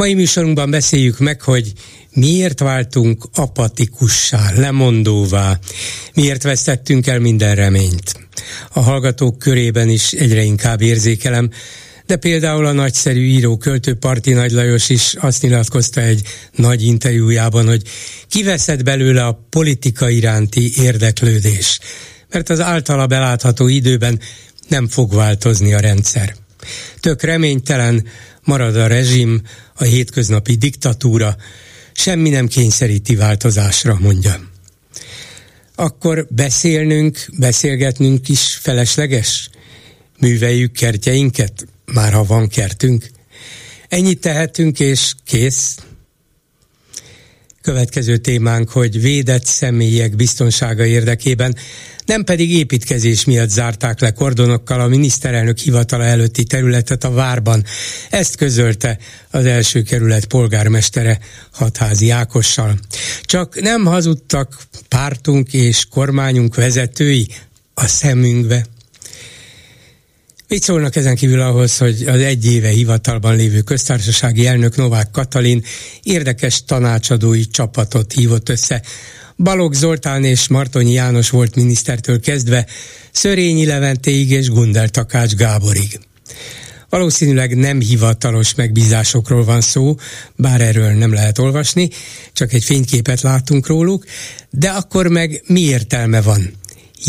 Mai műsorunkban beszéljük meg, hogy miért váltunk apatikussá, lemondóvá, miért vesztettünk el minden reményt. A hallgatók körében is egyre inkább érzékelem, de például a nagyszerű író költő Parti Nagy Lajos is azt nyilatkozta egy nagy interjújában, hogy kiveszed belőle a politika iránti érdeklődés, mert az általa belátható időben nem fog változni a rendszer. Tök reménytelen marad a rezsim, a hétköznapi diktatúra, semmi nem kényszeríti változásra, mondja. Akkor beszélnünk, beszélgetnünk is felesleges? Műveljük kertjeinket, már ha van kertünk? Ennyit tehetünk, és kész. Következő témánk, hogy védett személyek biztonsága érdekében nem pedig építkezés miatt zárták le kordonokkal a miniszterelnök hivatala előtti területet a várban. Ezt közölte az első kerület polgármestere Hatházi Ákossal. Csak nem hazudtak pártunk és kormányunk vezetői a szemünkbe. Mit szólnak ezen kívül ahhoz, hogy az egy éve hivatalban lévő köztársasági elnök Novák Katalin érdekes tanácsadói csapatot hívott össze, Balogh Zoltán és Martonyi János volt minisztertől kezdve, Szörényi Leventéig és Gundel Takács Gáborig. Valószínűleg nem hivatalos megbízásokról van szó, bár erről nem lehet olvasni, csak egy fényképet látunk róluk, de akkor meg mi értelme van?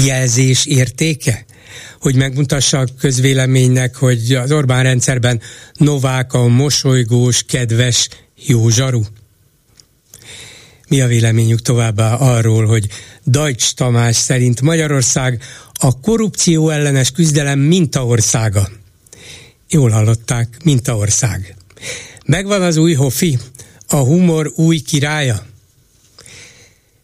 Jelzés értéke? Hogy megmutassa a közvéleménynek, hogy az Orbán rendszerben Novák a mosolygós, kedves, jó zsaru? Mi a véleményük továbbá arról, hogy Dajcs Tamás szerint Magyarország a korrupció ellenes küzdelem mintaországa? Jól hallották, mintaország. Megvan az új hofi, a humor új királya?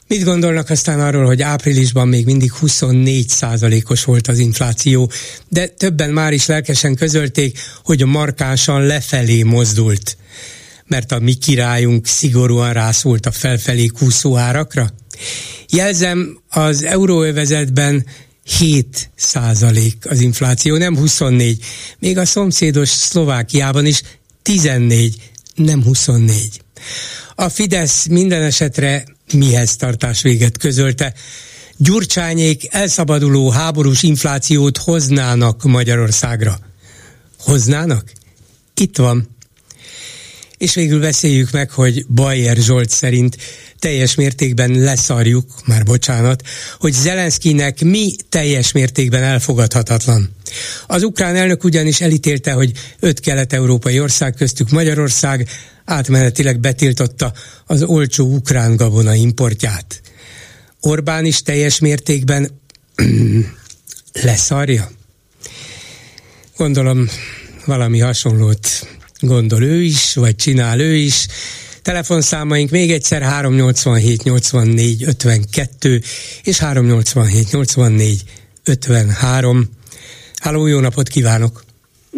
Mit gondolnak aztán arról, hogy áprilisban még mindig 24 százalékos volt az infláció, de többen már is lelkesen közölték, hogy markánsan lefelé mozdult mert a mi királyunk szigorúan rászólt a felfelé kúszó árakra? Jelzem, az euróövezetben 7 százalék az infláció, nem 24. Még a szomszédos Szlovákiában is 14, nem 24. A Fidesz minden esetre mihez tartás véget közölte. Gyurcsányék elszabaduló háborús inflációt hoznának Magyarországra. Hoznának? Itt van. És végül beszéljük meg, hogy Bayer Zsolt szerint teljes mértékben leszarjuk, már bocsánat, hogy Zelenszkinek mi teljes mértékben elfogadhatatlan. Az ukrán elnök ugyanis elítélte, hogy öt kelet-európai ország köztük Magyarország átmenetileg betiltotta az olcsó ukrán gabona importját. Orbán is teljes mértékben leszarja? Gondolom valami hasonlót gondol ő is, vagy csinál ő is. Telefonszámaink még egyszer 387 84 52 és 387 84 53. Háló, jó napot kívánok!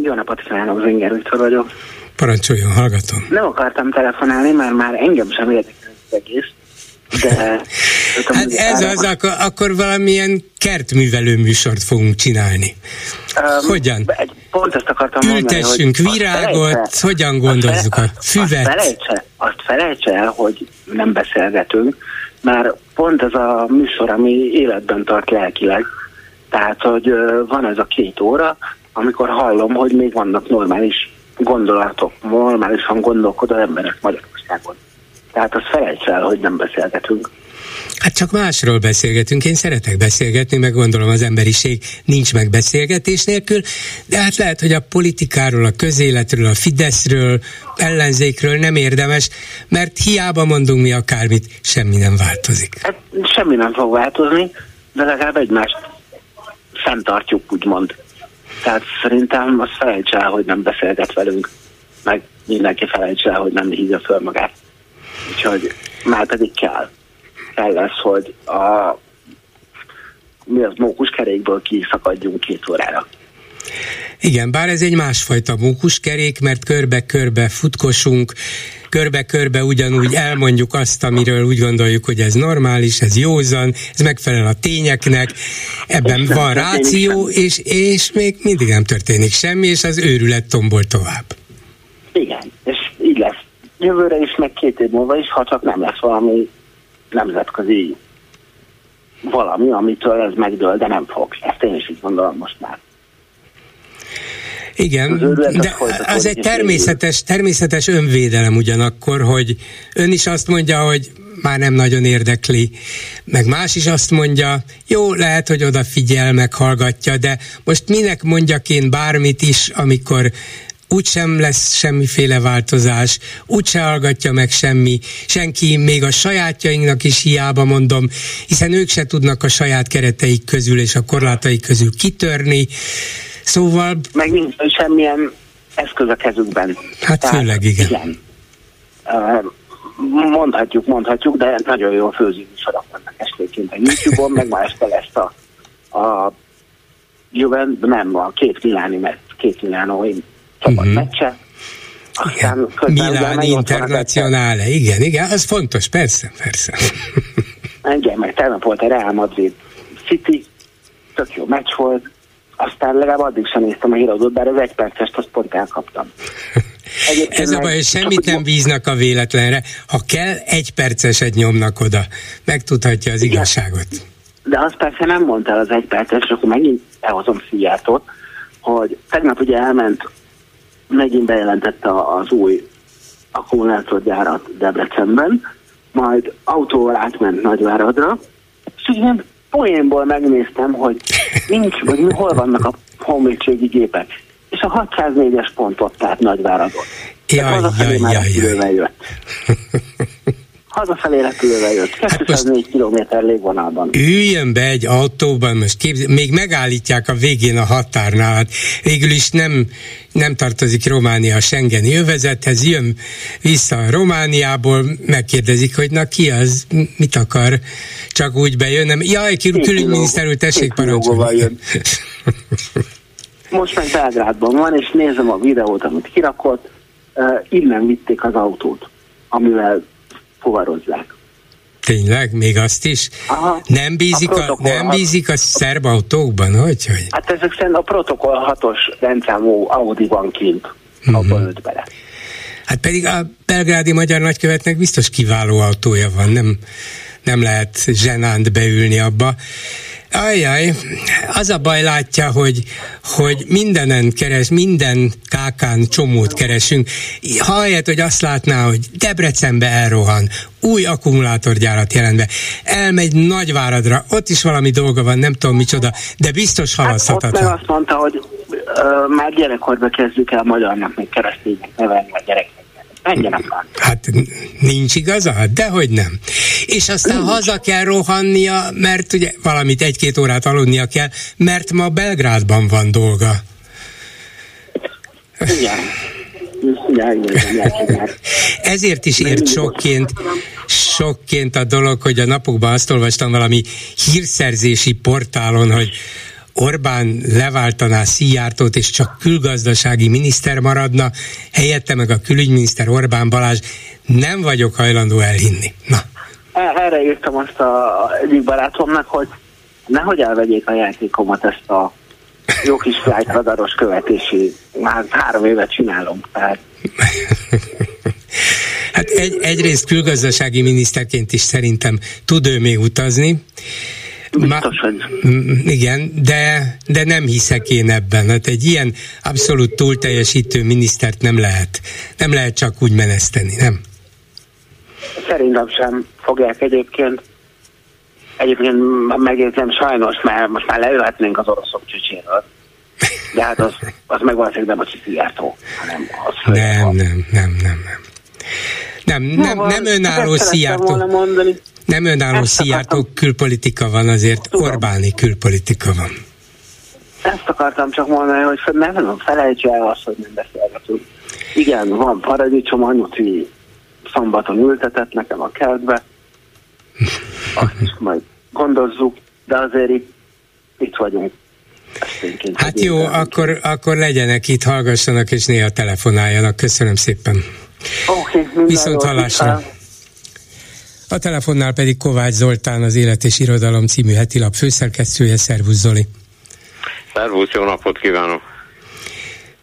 Jó napot kívánok, Zinger Viktor vagyok. Parancsoljon, hallgatom. Nem akartam telefonálni, mert már engem sem érdekel az egész. De, hát ez az, akkor, akkor valamilyen kertművelő műsort fogunk csinálni. Um, Hogyan? Egy, pont ezt akartam Ültessünk mondani, hogy virágot, felejtse, hogyan gondozzuk a füvet? Azt felejtse, azt felejtse el, hogy nem beszélgetünk, mert pont ez a műsor, ami életben tart lelkileg. Tehát, hogy van ez a két óra, amikor hallom, hogy még vannak normális gondolatok, normálisan gondolkodó emberek Magyarországon. Tehát azt felejts el, hogy nem beszélgetünk. Hát csak másról beszélgetünk. Én szeretek beszélgetni, meg gondolom az emberiség nincs meg beszélgetés nélkül, de hát lehet, hogy a politikáról, a közéletről, a Fideszről, ellenzékről nem érdemes, mert hiába mondunk mi akármit, semmi nem változik. Hát semmi nem fog változni, de legalább egymást fenntartjuk, úgymond. Tehát szerintem azt felejts el, hogy nem beszélget velünk, meg mindenki felejts el, hogy nem hívja föl magát. Úgyhogy már pedig kell. Fel lesz, hogy a mi az mókuskerékből kiszakadjunk két órára. Igen, bár ez egy másfajta mókuskerék, mert körbe-körbe futkosunk, körbe-körbe ugyanúgy elmondjuk azt, amiről úgy gondoljuk, hogy ez normális, ez józan, ez megfelel a tényeknek, ebben és van ráció, és, és még mindig nem történik semmi, és az őrület tombol tovább. Igen, és így lesz. Jövőre is, meg két év múlva is, ha csak nem lesz valami nemzetközi valami, amitől ez megdől, de nem fog. Ezt én is így gondolom most már. Igen, de az egy természetes, természetes önvédelem ugyanakkor, hogy ön is azt mondja, hogy már nem nagyon érdekli, meg más is azt mondja, jó, lehet, hogy odafigyel, meghallgatja, de most minek mondjak én bármit is, amikor úgysem lesz semmiféle változás, úgyse hallgatja meg semmi, senki, még a sajátjainknak is hiába mondom, hiszen ők se tudnak a saját kereteik közül és a korlátaik közül kitörni, szóval... Meg nincs semmilyen eszköz a kezükben. Hát Tehát, főleg igen. igen. mondhatjuk, mondhatjuk, de nagyon jó főző sorok vannak esténként a YouTube-on, meg ma este lesz a, a Juven, nem, a két Miláni, mert két Milánói csapat uh-huh. meccse. Aztán Milán Internacionále, igen, igen, az fontos, persze, persze. igen, meg tegnap volt a Real Madrid City, tök jó meccs volt, aztán legalább addig sem néztem a híradót, bár az egy percest azt pont elkaptam. Egyébként Ez a baj, hogy semmit nem bíznak a véletlenre. Ha kell, egy perceset nyomnak oda. Megtudhatja az Igen. igazságot. De azt persze nem mondta az egy perces, akkor megint elhozom Szijjártót, hogy tegnap ugye elment megint bejelentette az új akkumulátorgyárat Debrecenben, majd autóval átment Nagyváradra, és ilyen poénból megnéztem, hogy nincs, vagy hol vannak a honvédségi gépek. És a 604-es pont ott állt Nagyváradon. Jaj, jaj, jaj, jaj. hazafelé repülővel jött, 204 hát km légvonalban. Üljön be egy autóban, most képzel, még megállítják a végén a határnál, hát végül is nem, nem tartozik Románia a Schengeni övezethez, jön vissza a Romániából, megkérdezik, hogy na ki az, mit akar, csak úgy bejön, nem, jaj, külügyminiszter úr, tessék parancsolni. Most meg Belgrádban van, és nézem a videót, amit kirakott, uh, innen vitték az autót, amivel fuvarozzák. Tényleg? Még azt is? Aha, nem, bízik a, a nem bízik a szerb autókban? Hogy, hogy? Hát ezek szerint a protokoll 6-os rendszámú Audi van kint, uh-huh. abban öt bele. Hát pedig a belgrádi magyar nagykövetnek biztos kiváló autója van, nem, nem lehet zsenánt beülni abba. Ajjaj, az a baj látja, hogy, hogy mindenen keres, minden kákán csomót keresünk. Halljet, hogy azt látná, hogy Debrecenbe elrohan, új akkumulátorgyárat jelentve, elmegy Nagyváradra, ott is valami dolga van, nem tudom micsoda, de biztos halaszthatatlan. Hát ott meg azt mondta, hogy uh, már gyerekkorba kezdjük el magyarnak, még kereszténynek nevelni a gyereknek engedjenek már. Hát nincs igaza? Hát dehogy nem. És aztán nincs. haza kell rohannia, mert ugye valamit egy-két órát aludnia kell, mert ma Belgrádban van dolga. Igen. Ezért is ért sokként, sokként a dolog, hogy a napokban azt olvastam valami hírszerzési portálon, hogy Orbán leváltaná Szijjártót, és csak külgazdasági miniszter maradna, helyette meg a külügyminiszter Orbán Balázs, nem vagyok hajlandó elhinni. Na. Erre írtam azt a egyik barátomnak, hogy nehogy elvegyék a játékomat ezt a jó kis flight radaros követési, már három évet csinálom, tehát Hát egy, egyrészt külgazdasági miniszterként is szerintem tud ő még utazni, Biztos, hogy... Igen, de, de nem hiszek én ebben. Hát egy ilyen abszolút túlteljesítő minisztert nem lehet. Nem lehet csak úgy meneszteni, nem? Szerintem sem fogják egyébként. Egyébként megértem sajnos, mert most már leülhetnénk az oroszok csücséről. De hát az, az meg valószínűleg nem a Csiciliátó, hanem az Nem, nem, nem, nem, nem. Nem, nem, nem önálló Szijjártó. Nem önálló Szijjártó külpolitika van, azért Tudom. Orbáni külpolitika van. Ezt akartam csak mondani, hogy nem, nem felejts el azt, hogy nem beszélgetünk. Igen, van paradicsom, anyuti szombaton ültetett nekem a kertbe. azt majd gondozzuk, de azért itt, itt vagyunk. Hát jó, akkor, akkor legyenek itt, hallgassanak és néha telefonáljanak. Köszönöm szépen. Oké, okay, Viszont hallásra. A telefonnál pedig Kovács Zoltán, az Élet és Irodalom című hetilap főszerkesztője. Szervusz Zoli! Szervusz, jó napot kívánok!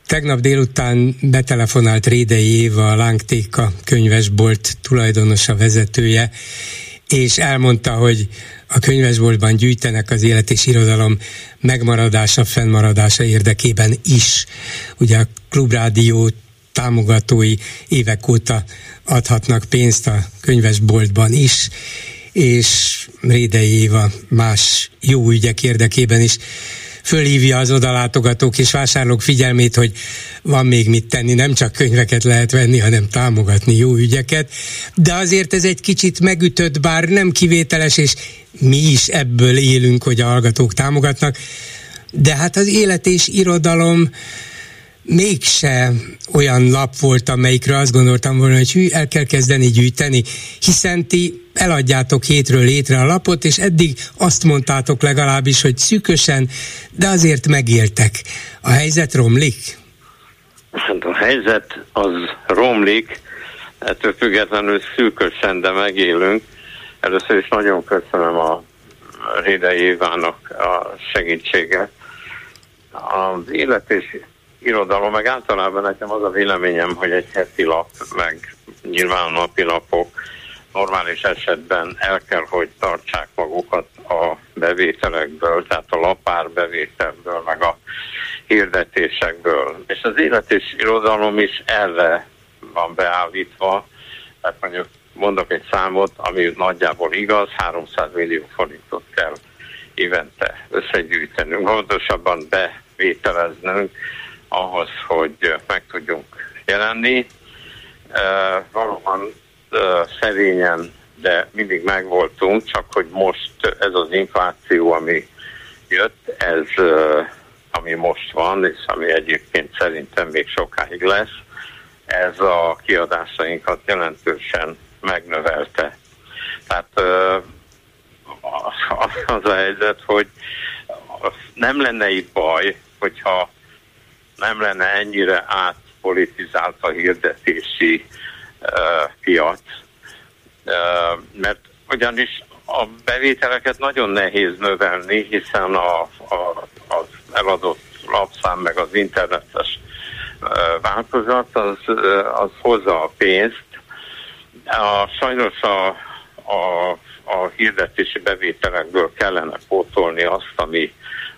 Tegnap délután betelefonált Rédei Éva, a Lángtéka könyvesbolt tulajdonosa, vezetője, és elmondta, hogy a könyvesboltban gyűjtenek az élet és irodalom megmaradása, fennmaradása érdekében is. Ugye a klubrádió támogatói évek óta adhatnak pénzt a könyvesboltban is, és Rédei Éva más jó ügyek érdekében is fölhívja az odalátogatók és vásárlók figyelmét, hogy van még mit tenni, nem csak könyveket lehet venni, hanem támogatni jó ügyeket, de azért ez egy kicsit megütött, bár nem kivételes, és mi is ebből élünk, hogy a hallgatók támogatnak, de hát az élet és irodalom mégse olyan lap volt, amelyikre azt gondoltam volna, hogy hű, el kell kezdeni gyűjteni, hiszen ti eladjátok hétről létre a lapot, és eddig azt mondtátok legalábbis, hogy szűkösen, de azért megéltek. A helyzet romlik? Hát a helyzet az romlik, ettől függetlenül szűkösen, de megélünk. Először is nagyon köszönöm a Rédei Évának a segítséget. Az élet és irodalom, meg általában nekem az a véleményem, hogy egy heti lap, meg nyilván napi lapok normális esetben el kell, hogy tartsák magukat a bevételekből, tehát a lapár bevételből, meg a hirdetésekből. És az élet és irodalom is erre van beállítva, tehát mondjuk mondok egy számot, ami nagyjából igaz, 300 millió forintot kell évente összegyűjtenünk, pontosabban bevételeznünk ahhoz, hogy meg tudjunk jelenni. Uh, valóban uh, szerényen, de mindig megvoltunk, csak hogy most ez az infláció, ami jött, ez ami most van, és ami egyébként szerintem még sokáig lesz, ez a kiadásainkat jelentősen megnövelte. Tehát az a helyzet, hogy nem lenne itt baj, hogyha nem lenne ennyire átpolitizált a hirdetési uh, piac, uh, mert ugyanis a bevételeket nagyon nehéz növelni, hiszen a, a, az eladott lapszám meg az internetes uh, változat az, az hozza a pénzt. A, sajnos a, a, a hirdetési bevételekből kellene pótolni azt, ami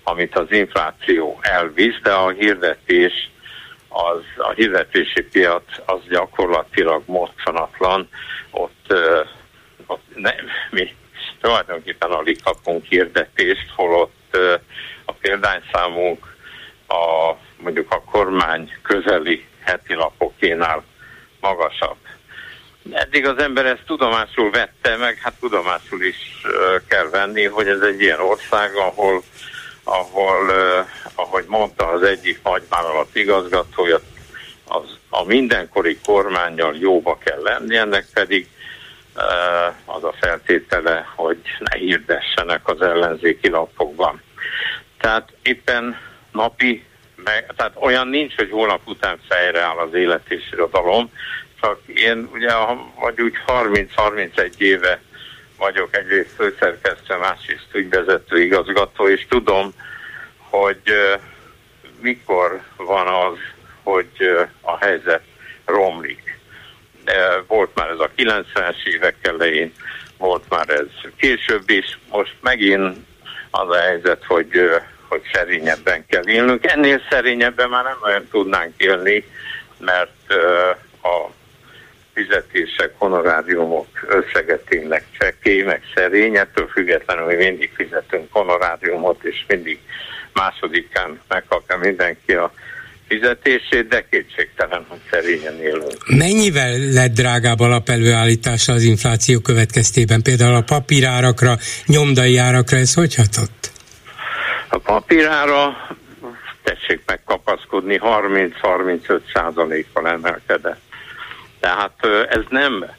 amit az infláció elvisz, de a hirdetés, az, a hirdetési piac az gyakorlatilag mozzanatlan, ott, ott ne, mi tulajdonképpen alig kapunk hirdetést, holott a példányszámunk a, mondjuk a kormány közeli heti lapokénál magasabb. Eddig az ember ezt tudomásul vette, meg hát tudomásul is kell venni, hogy ez egy ilyen ország, ahol ahol, ahogy mondta az egyik nagyvállalat igazgatója, az, a mindenkori kormányjal jóba kell lenni, ennek pedig az a feltétele, hogy ne hirdessenek az ellenzéki lapokban. Tehát éppen napi, meg, tehát olyan nincs, hogy holnap után fejre áll az élet és irodalom, csak én ugye vagy úgy 30-31 éve vagyok egyrészt főszerkesztő, másrészt ügyvezető igazgató, és tudom, hogy mikor van az, hogy a helyzet romlik. Volt már ez a 90-es évek elején, volt már ez később is, most megint az a helyzet, hogy, hogy szerényebben kell élnünk. Ennél szerényebben már nem olyan tudnánk élni, mert a fizetések, honoráriumok összege tényleg csekély, meg szerény, ettől függetlenül mi mindig fizetünk honoráriumot, és mindig másodikán megkapja mindenki a fizetését, de kétségtelen, hogy szerényen élünk. Mennyivel lett drágább alapelőállítása az infláció következtében? Például a papírárakra, nyomdai árakra ez hogy hatott? A papírára tessék megkapaszkodni, 30-35 százalékkal emelkedett. Tehát ez nem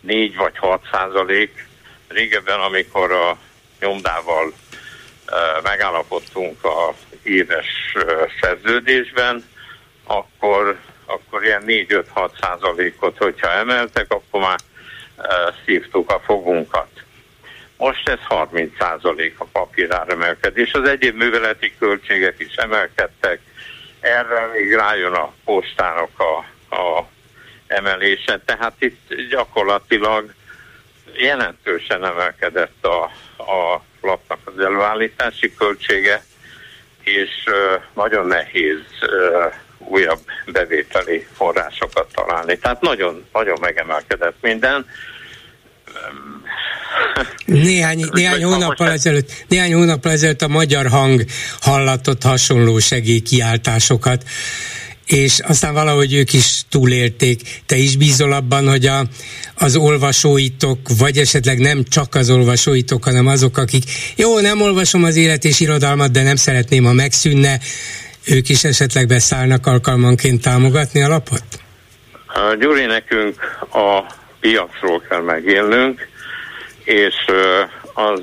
4 vagy 6 százalék, régebben, amikor a nyomdával megállapodtunk a éves szerződésben, akkor, akkor ilyen 4-5-6 százalékot, hogyha emeltek, akkor már szívtuk a fogunkat. Most ez 30 százalék a papírár emelkedés. Az egyéb műveleti költségek is emelkedtek, erre még rájön a postának a, a emelése, tehát itt gyakorlatilag jelentősen emelkedett a, a lapnak az előállítási költsége, és nagyon nehéz újabb bevételi forrásokat találni. Tehát nagyon, nagyon megemelkedett minden. Néhány, néhány, hónappal ezelőtt, néhány hónappal ezelőtt a magyar hang hallatott hasonló segélykiáltásokat és aztán valahogy ők is túlélték. Te is bízol abban, hogy a, az olvasóitok, vagy esetleg nem csak az olvasóitok, hanem azok, akik jó, nem olvasom az élet és irodalmat, de nem szeretném, ha megszűnne, ők is esetleg beszállnak alkalmanként támogatni a lapot? Gyuri, nekünk a piacról kell megélnünk, és az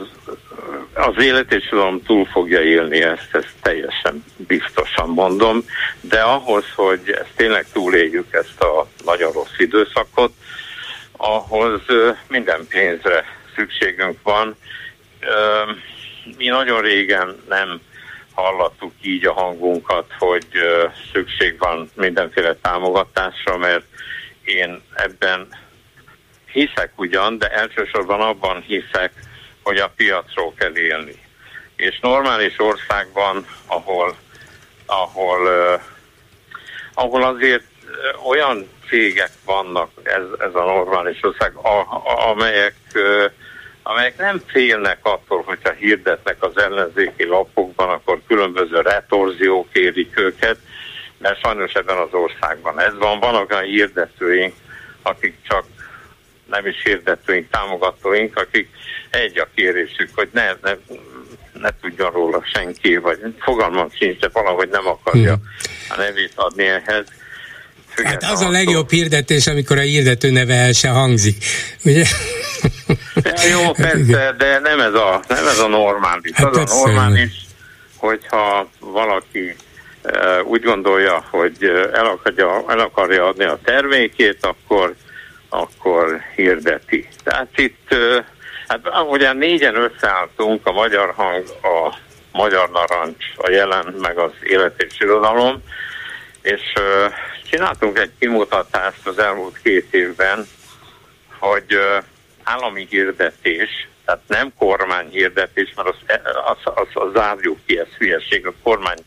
az élet és tudom túl fogja élni ezt, ezt teljesen biztosan mondom, de ahhoz, hogy ezt tényleg túléljük ezt a nagyon rossz időszakot, ahhoz minden pénzre szükségünk van. Mi nagyon régen nem hallattuk így a hangunkat, hogy szükség van mindenféle támogatásra, mert én ebben hiszek ugyan, de elsősorban abban hiszek, hogy a piacról kell élni. És normális országban, ahol, ahol, uh, ahol azért olyan cégek vannak, ez, ez a normális ország, a, a, amelyek, uh, amelyek nem félnek attól, hogyha hirdetnek az ellenzéki lapokban, akkor különböző retorziók érik őket, mert sajnos ebben az országban ez van. Vannak olyan hirdetőink, akik csak nem is hirdetőink, támogatóink, akik egy a kérésük, hogy ne, ne, ne tudjon róla senki, vagy fogalmam sincs, de valahogy nem akarja hmm. a nevét adni ehhez. hát az a legjobb hirdetés, amikor a hirdető neve el se hangzik, ugye? Ja, jó, persze, de nem ez a, nem ez a normális. Hát az a normális, hogyha valaki uh, úgy gondolja, hogy el akarja, el akarja adni a termékét, akkor akkor hirdeti. Tehát itt, hát ugye négyen összeálltunk, a Magyar Hang, a Magyar Narancs, a Jelen, meg az Élet és Irodalom, és csináltunk egy kimutatást az elmúlt két évben, hogy állami hirdetés, tehát nem kormány hirdetés, mert az, az, az, az zárjuk ki, ez hülyeség, a kormány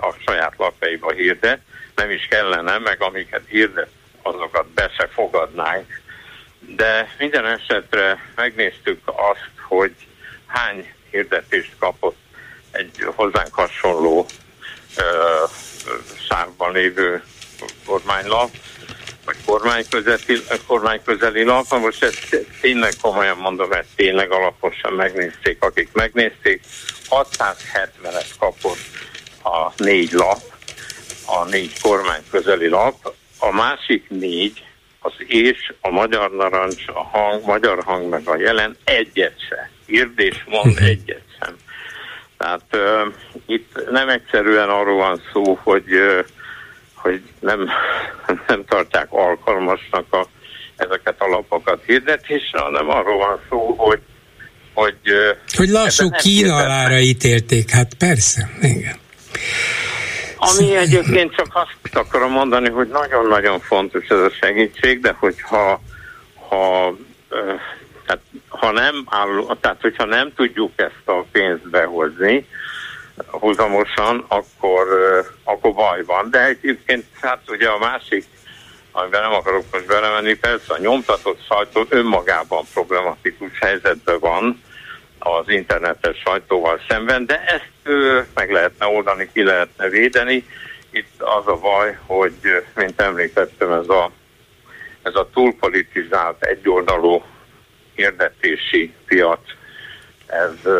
a saját lapjaiba hirdet, nem is kellene, meg amiket hirdet azokat be se fogadnánk. De minden esetre megnéztük azt, hogy hány hirdetést kapott egy hozzánk hasonló ö, szárban lévő kormánylap, vagy kormányközeli, kormányközeli lap. Most ezt tényleg komolyan mondom, ezt tényleg alaposan megnézték, akik megnézték. 670-et kapott a négy lap, a négy kormányközeli lap, a másik négy, az és, a magyar narancs, a hang, magyar hang meg a jelen egyet se. Érdés mond mhm. egyet sem. Tehát uh, itt nem egyszerűen arról van szó, hogy, uh, hogy nem, nem tartják alkalmasnak a, ezeket a lapokat hirdetésre, hanem arról van szó, hogy hogy, hogy lassú kínalára ítélték, hát persze, igen. Ami egyébként csak azt akarom mondani, hogy nagyon-nagyon fontos ez a segítség, de hogyha ha, tehát, ha nem áll, tehát hogyha nem tudjuk ezt a pénzt behozni húzamosan, akkor, akkor baj van. De egyébként hát ugye a másik amiben nem akarok most belemenni, persze a nyomtatott sajtó önmagában problematikus helyzetben van, az internetes sajtóval szemben, de ezt ö, meg lehetne oldani, ki lehetne védeni. Itt az a baj, hogy, mint említettem, ez a, ez a túlpolitizált, egyoldalú hirdetési piac, ez,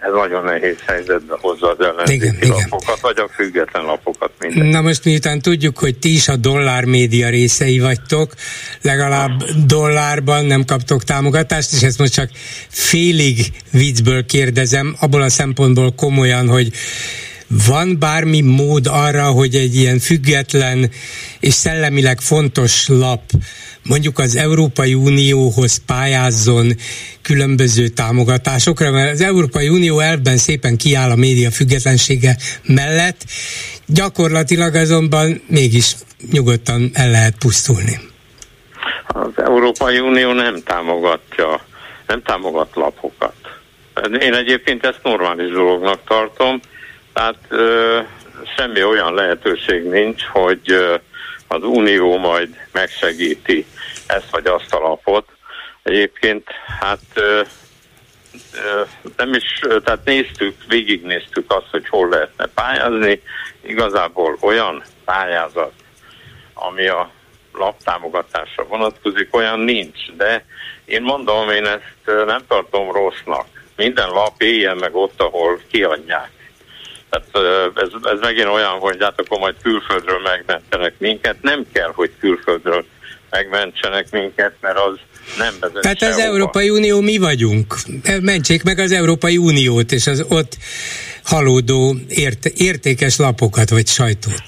ez nagyon nehéz helyzetbe hozza az ellenzéki lapokat, vagy a független lapokat. Minden. Na most miután tudjuk, hogy ti is a dollár média részei vagytok, legalább dollárban nem kaptok támogatást, és ezt most csak félig viccből kérdezem, abból a szempontból komolyan, hogy van bármi mód arra, hogy egy ilyen független és szellemileg fontos lap mondjuk az Európai Unióhoz pályázzon különböző támogatásokra, mert az Európai Unió elvben szépen kiáll a média függetlensége mellett, gyakorlatilag azonban mégis nyugodtan el lehet pusztulni. Az Európai Unió nem támogatja, nem támogat lapokat. Én egyébként ezt normális dolognak tartom, tehát ö, semmi olyan lehetőség nincs, hogy ö, az Unió majd megsegíti ezt vagy azt a lapot. Egyébként hát ö, ö, nem is, tehát néztük, végignéztük azt, hogy hol lehetne pályázni. Igazából olyan pályázat, ami a laptámogatásra vonatkozik, olyan nincs, de én mondom, én ezt nem tartom rossznak. Minden lap éljen meg ott, ahol kiadják. Tehát ez, ez megint olyan, hogy hát akkor majd külföldről megmentenek minket. Nem kell, hogy külföldről megmentsenek minket, mert az nem vezet Tehát az Európai Unió mi vagyunk. Mentsék meg az Európai Uniót, és az ott halódó ért, értékes lapokat, vagy sajtót.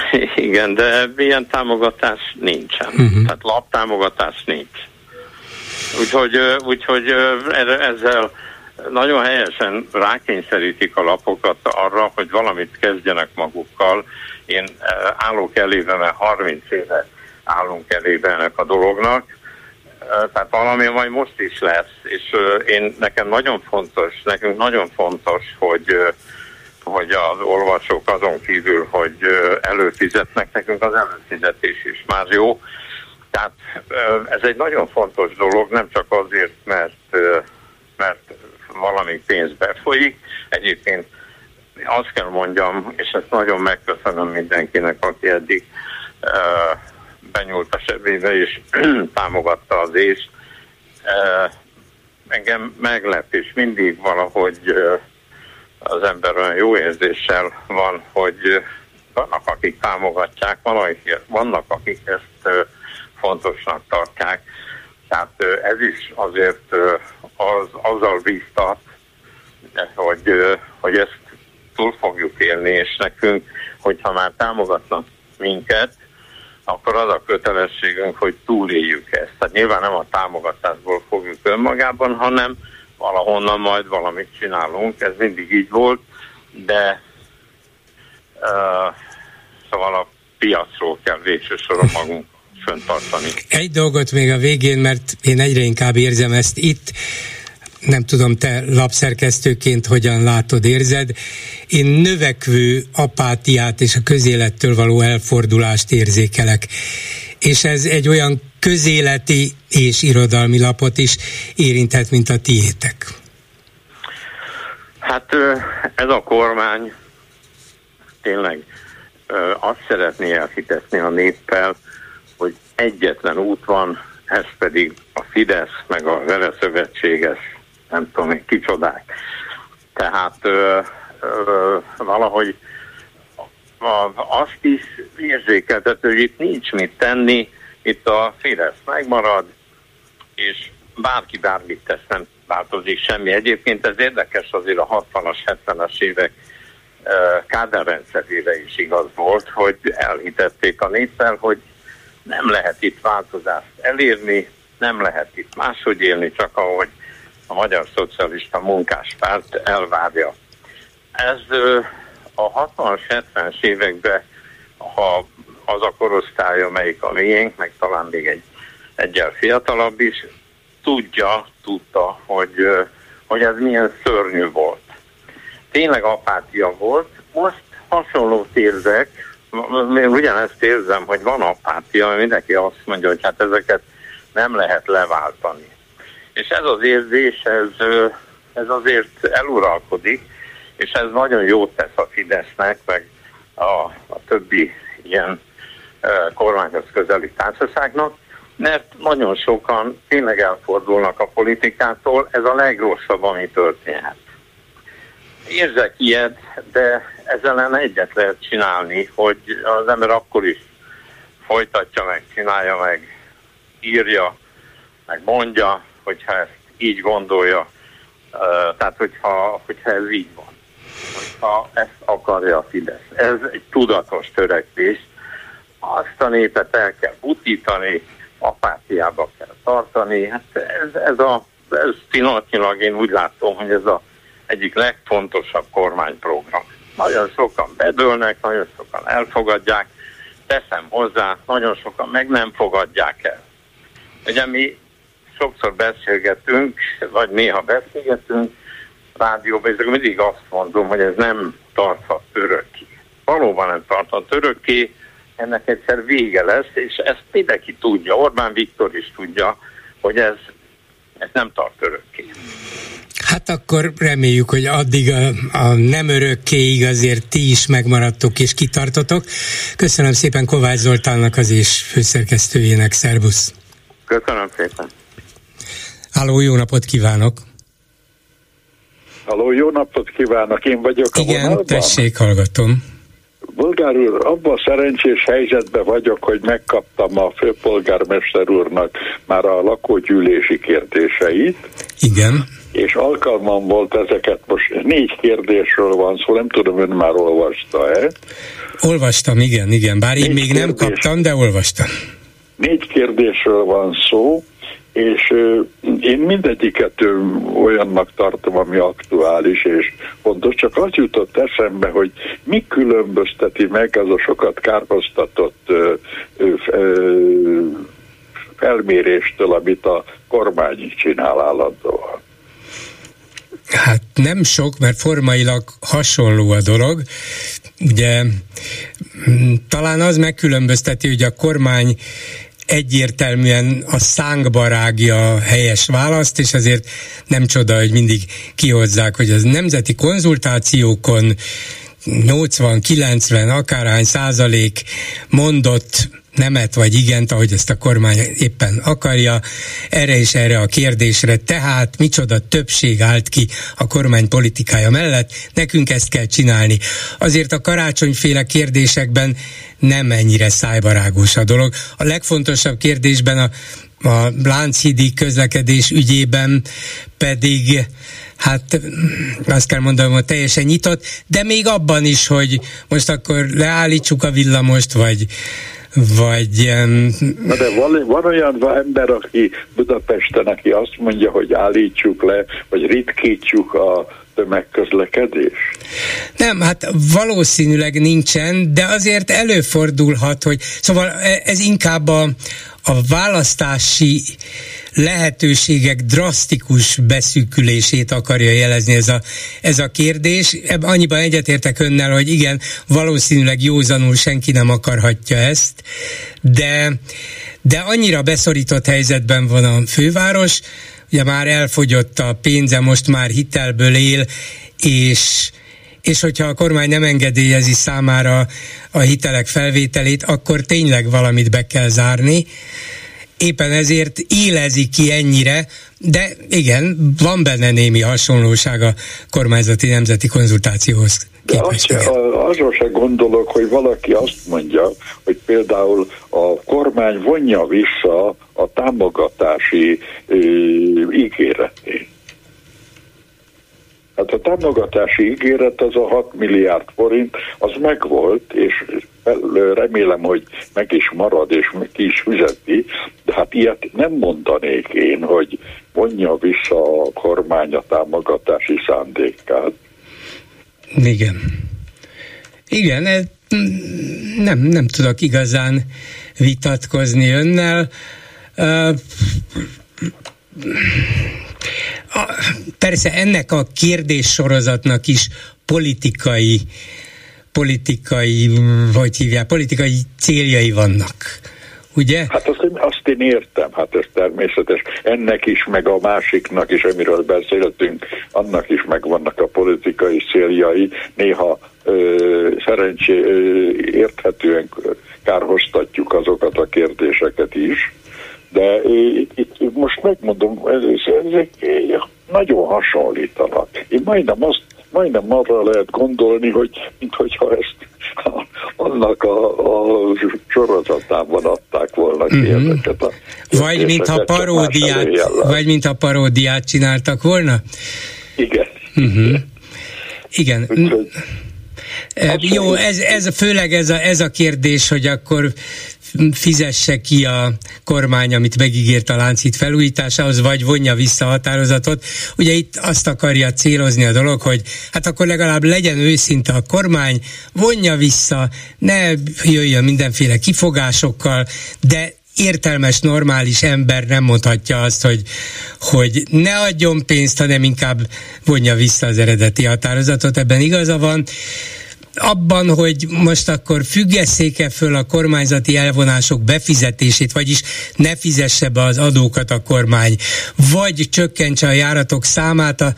Igen, de ilyen támogatás nincsen. Uh-huh. Tehát laptámogatás nincs. Úgyhogy, úgyhogy ezzel nagyon helyesen rákényszerítik a lapokat arra, hogy valamit kezdjenek magukkal. Én állok elébe, mert 30 éve állunk elébe ennek a dolognak. Tehát valami majd most is lesz, és én nekem nagyon fontos, nekünk nagyon fontos, hogy hogy az olvasók azon kívül, hogy előfizetnek, nekünk az előfizetés is már jó. Tehát ez egy nagyon fontos dolog, nem csak azért, mert, mert valami pénz befolyik. Egyébként azt kell mondjam, és ezt nagyon megköszönöm mindenkinek, aki eddig benyúlt a sebébe és támogatta az. Uh, engem meglep, és mindig valahogy az ember olyan jó érzéssel van, hogy vannak, akik támogatják, vannak, akik ezt fontosnak tartják. Tehát ez is azért az, azzal bíztat, hogy, hogy ezt túl fogjuk élni, és nekünk, hogyha már támogatnak minket, akkor az a kötelességünk, hogy túléljük ezt. Tehát nyilván nem a támogatásból fogjuk önmagában, hanem valahonnan majd valamit csinálunk. Ez mindig így volt, de uh, szóval a piacról kell végső soron magunk föntartani. Egy dolgot még a végén, mert én egyre inkább érzem ezt itt, nem tudom, te lapszerkesztőként hogyan látod, érzed. Én növekvő apátiát és a közélettől való elfordulást érzékelek. És ez egy olyan közéleti és irodalmi lapot is érinthet, mint a tiétek. Hát ez a kormány tényleg azt szeretné elhitetni a néppel, hogy egyetlen út van, ez pedig a Fidesz, meg a vele szövetséges nem tudom én kicsodák. Tehát ö, ö, valahogy azt is érzékeltető, hogy itt nincs mit tenni, itt a Fidesz megmarad, és bárki bármit tesz, nem változik semmi. Egyébként ez érdekes azért a 60-as, 70-es évek Kádár rendszerére is igaz volt, hogy elhitették a néppel, hogy nem lehet itt változást elérni, nem lehet itt máshogy élni, csak ahogy a Magyar Szocialista Munkáspárt elvárja. Ez a 60-as, 70-es években, ha az a korosztály, amelyik a miénk, meg talán még egy egyel fiatalabb is, tudja, tudta, hogy, hogy ez milyen szörnyű volt. Tényleg apátia volt. Most hasonlót érzek, én ugyanezt érzem, hogy van apátia, mindenki azt mondja, hogy hát ezeket nem lehet leváltani. És ez az érzés, ez, ez azért eluralkodik, és ez nagyon jót tesz a Fidesznek, meg a, a többi ilyen kormányhoz közeli társaságnak, mert nagyon sokan tényleg elfordulnak a politikától, ez a legrosszabb, ami történhet. Érzek ilyet, de ezzel ellen egyet lehet csinálni, hogy az ember akkor is folytatja meg, csinálja meg, írja, meg mondja, hogyha ezt így gondolja, tehát hogyha, hogyha ez így van, hogyha ezt akarja a Fidesz. Ez egy tudatos törekvés, azt a népet el kell butítani, apátiába kell tartani, hát ez, ez a ez pillanatnyilag én úgy látom, hogy ez a egyik legfontosabb kormányprogram. Nagyon sokan bedőlnek, nagyon sokan elfogadják, teszem hozzá, nagyon sokan meg nem fogadják el. Ugye mi sokszor beszélgetünk, vagy néha beszélgetünk rádióban, és mindig azt mondom, hogy ez nem tarthat örökké. Valóban nem tarthat örökké, ennek egyszer vége lesz, és ezt mindenki tudja, Orbán Viktor is tudja, hogy ez, ez nem tart örökké. Hát akkor reméljük, hogy addig a, a nem örökkéig azért ti is megmaradtok és kitartotok. Köszönöm szépen Kovács Zoltánnak az és főszerkesztőjének, szervusz! Köszönöm szépen! Háló, jó napot kívánok! Halló, jó napot kívánok, én vagyok Igen, a vonalban. tessék, hallgatom. Bolgár úr, abban a szerencsés helyzetben vagyok, hogy megkaptam a főpolgármester úrnak már a lakógyűlési kérdéseit. Igen. És alkalmam volt ezeket, most négy kérdésről van szó, nem tudom, ön már olvasta-e? Olvastam, igen, igen, bár négy én még kérdés, nem kaptam, de olvastam. Négy kérdésről van szó, és én mindegyiket olyannak tartom, ami aktuális és fontos, csak az jutott eszembe, hogy mi különbözteti meg az a sokat kárhoztatott felméréstől, amit a kormány csinál állandóan. Hát nem sok, mert formailag hasonló a dolog. Ugye talán az megkülönbözteti, hogy a kormány egyértelműen a szánkba rágja a helyes választ, és azért nem csoda, hogy mindig kihozzák, hogy az nemzeti konzultációkon 80-90 akárhány százalék mondott nemet vagy igent, ahogy ezt a kormány éppen akarja, erre és erre a kérdésre. Tehát micsoda többség állt ki a kormány politikája mellett, nekünk ezt kell csinálni. Azért a karácsonyféle kérdésekben nem ennyire szájbarágos a dolog. A legfontosabb kérdésben a a Lánchídi közlekedés ügyében pedig hát azt kell mondanom, hogy teljesen nyitott, de még abban is, hogy most akkor leállítsuk a villamost, vagy vagy... Um... Na de van, van olyan ember, aki Budapesten, aki azt mondja, hogy állítsuk le, vagy ritkítsuk a tömegközlekedés? Nem, hát valószínűleg nincsen, de azért előfordulhat, hogy szóval e, ez inkább a, a választási lehetőségek drasztikus beszűkülését akarja jelezni ez a, ez a kérdés. Annyiban egyetértek önnel, hogy igen, valószínűleg józanul senki nem akarhatja ezt, de, de annyira beszorított helyzetben van a főváros, ugye már elfogyott a pénze, most már hitelből él, és és hogyha a kormány nem engedélyezi számára a hitelek felvételét, akkor tényleg valamit be kell zárni éppen ezért élezi ki ennyire, de igen, van benne némi hasonlóság a kormányzati nemzeti konzultációhoz képest. De azról se gondolok, hogy valaki azt mondja, hogy például a kormány vonja vissza a támogatási ö, ígéretét. Hát a támogatási ígéret az a 6 milliárd forint, az megvolt, és remélem, hogy meg is marad, és ki is fizeti, de hát ilyet nem mondanék én, hogy vonja vissza a kormány a támogatási szándékát. Igen. Igen, ez nem, nem tudok igazán vitatkozni önnel. Uh, a, persze ennek a kérdéssorozatnak is politikai politikai, hogy hívják, politikai céljai vannak. Ugye? Hát azt, azt én értem, hát ez természetes. Ennek is, meg a másiknak is, amiről beszéltünk, annak is megvannak a politikai céljai. Néha ö, szerencsé ö, érthetően kárhoztatjuk azokat a kérdéseket is. De itt, itt most megmondom, ezek nagyon hasonlítanak. Én majdnem azt majdnem arra lehet gondolni, hogy minthogyha ezt annak a, a sorozatában adták volna ki uh-huh. ezeket a vagy mintha paródiát, vagy mintha paródiát csináltak volna? Igen. Uh-huh. Igen. Úgyhogy, jó, ez, ez főleg ez a, ez a kérdés, hogy akkor fizesse ki a kormány, amit megígért a láncít felújításához, vagy vonja vissza a határozatot. Ugye itt azt akarja célozni a dolog, hogy hát akkor legalább legyen őszinte a kormány, vonja vissza, ne jöjjön mindenféle kifogásokkal, de értelmes, normális ember nem mondhatja azt, hogy, hogy ne adjon pénzt, hanem inkább vonja vissza az eredeti határozatot. Ebben igaza van abban, hogy most akkor függesszék-e föl a kormányzati elvonások befizetését, vagyis ne fizesse be az adókat a kormány, vagy csökkentse a járatok számát a,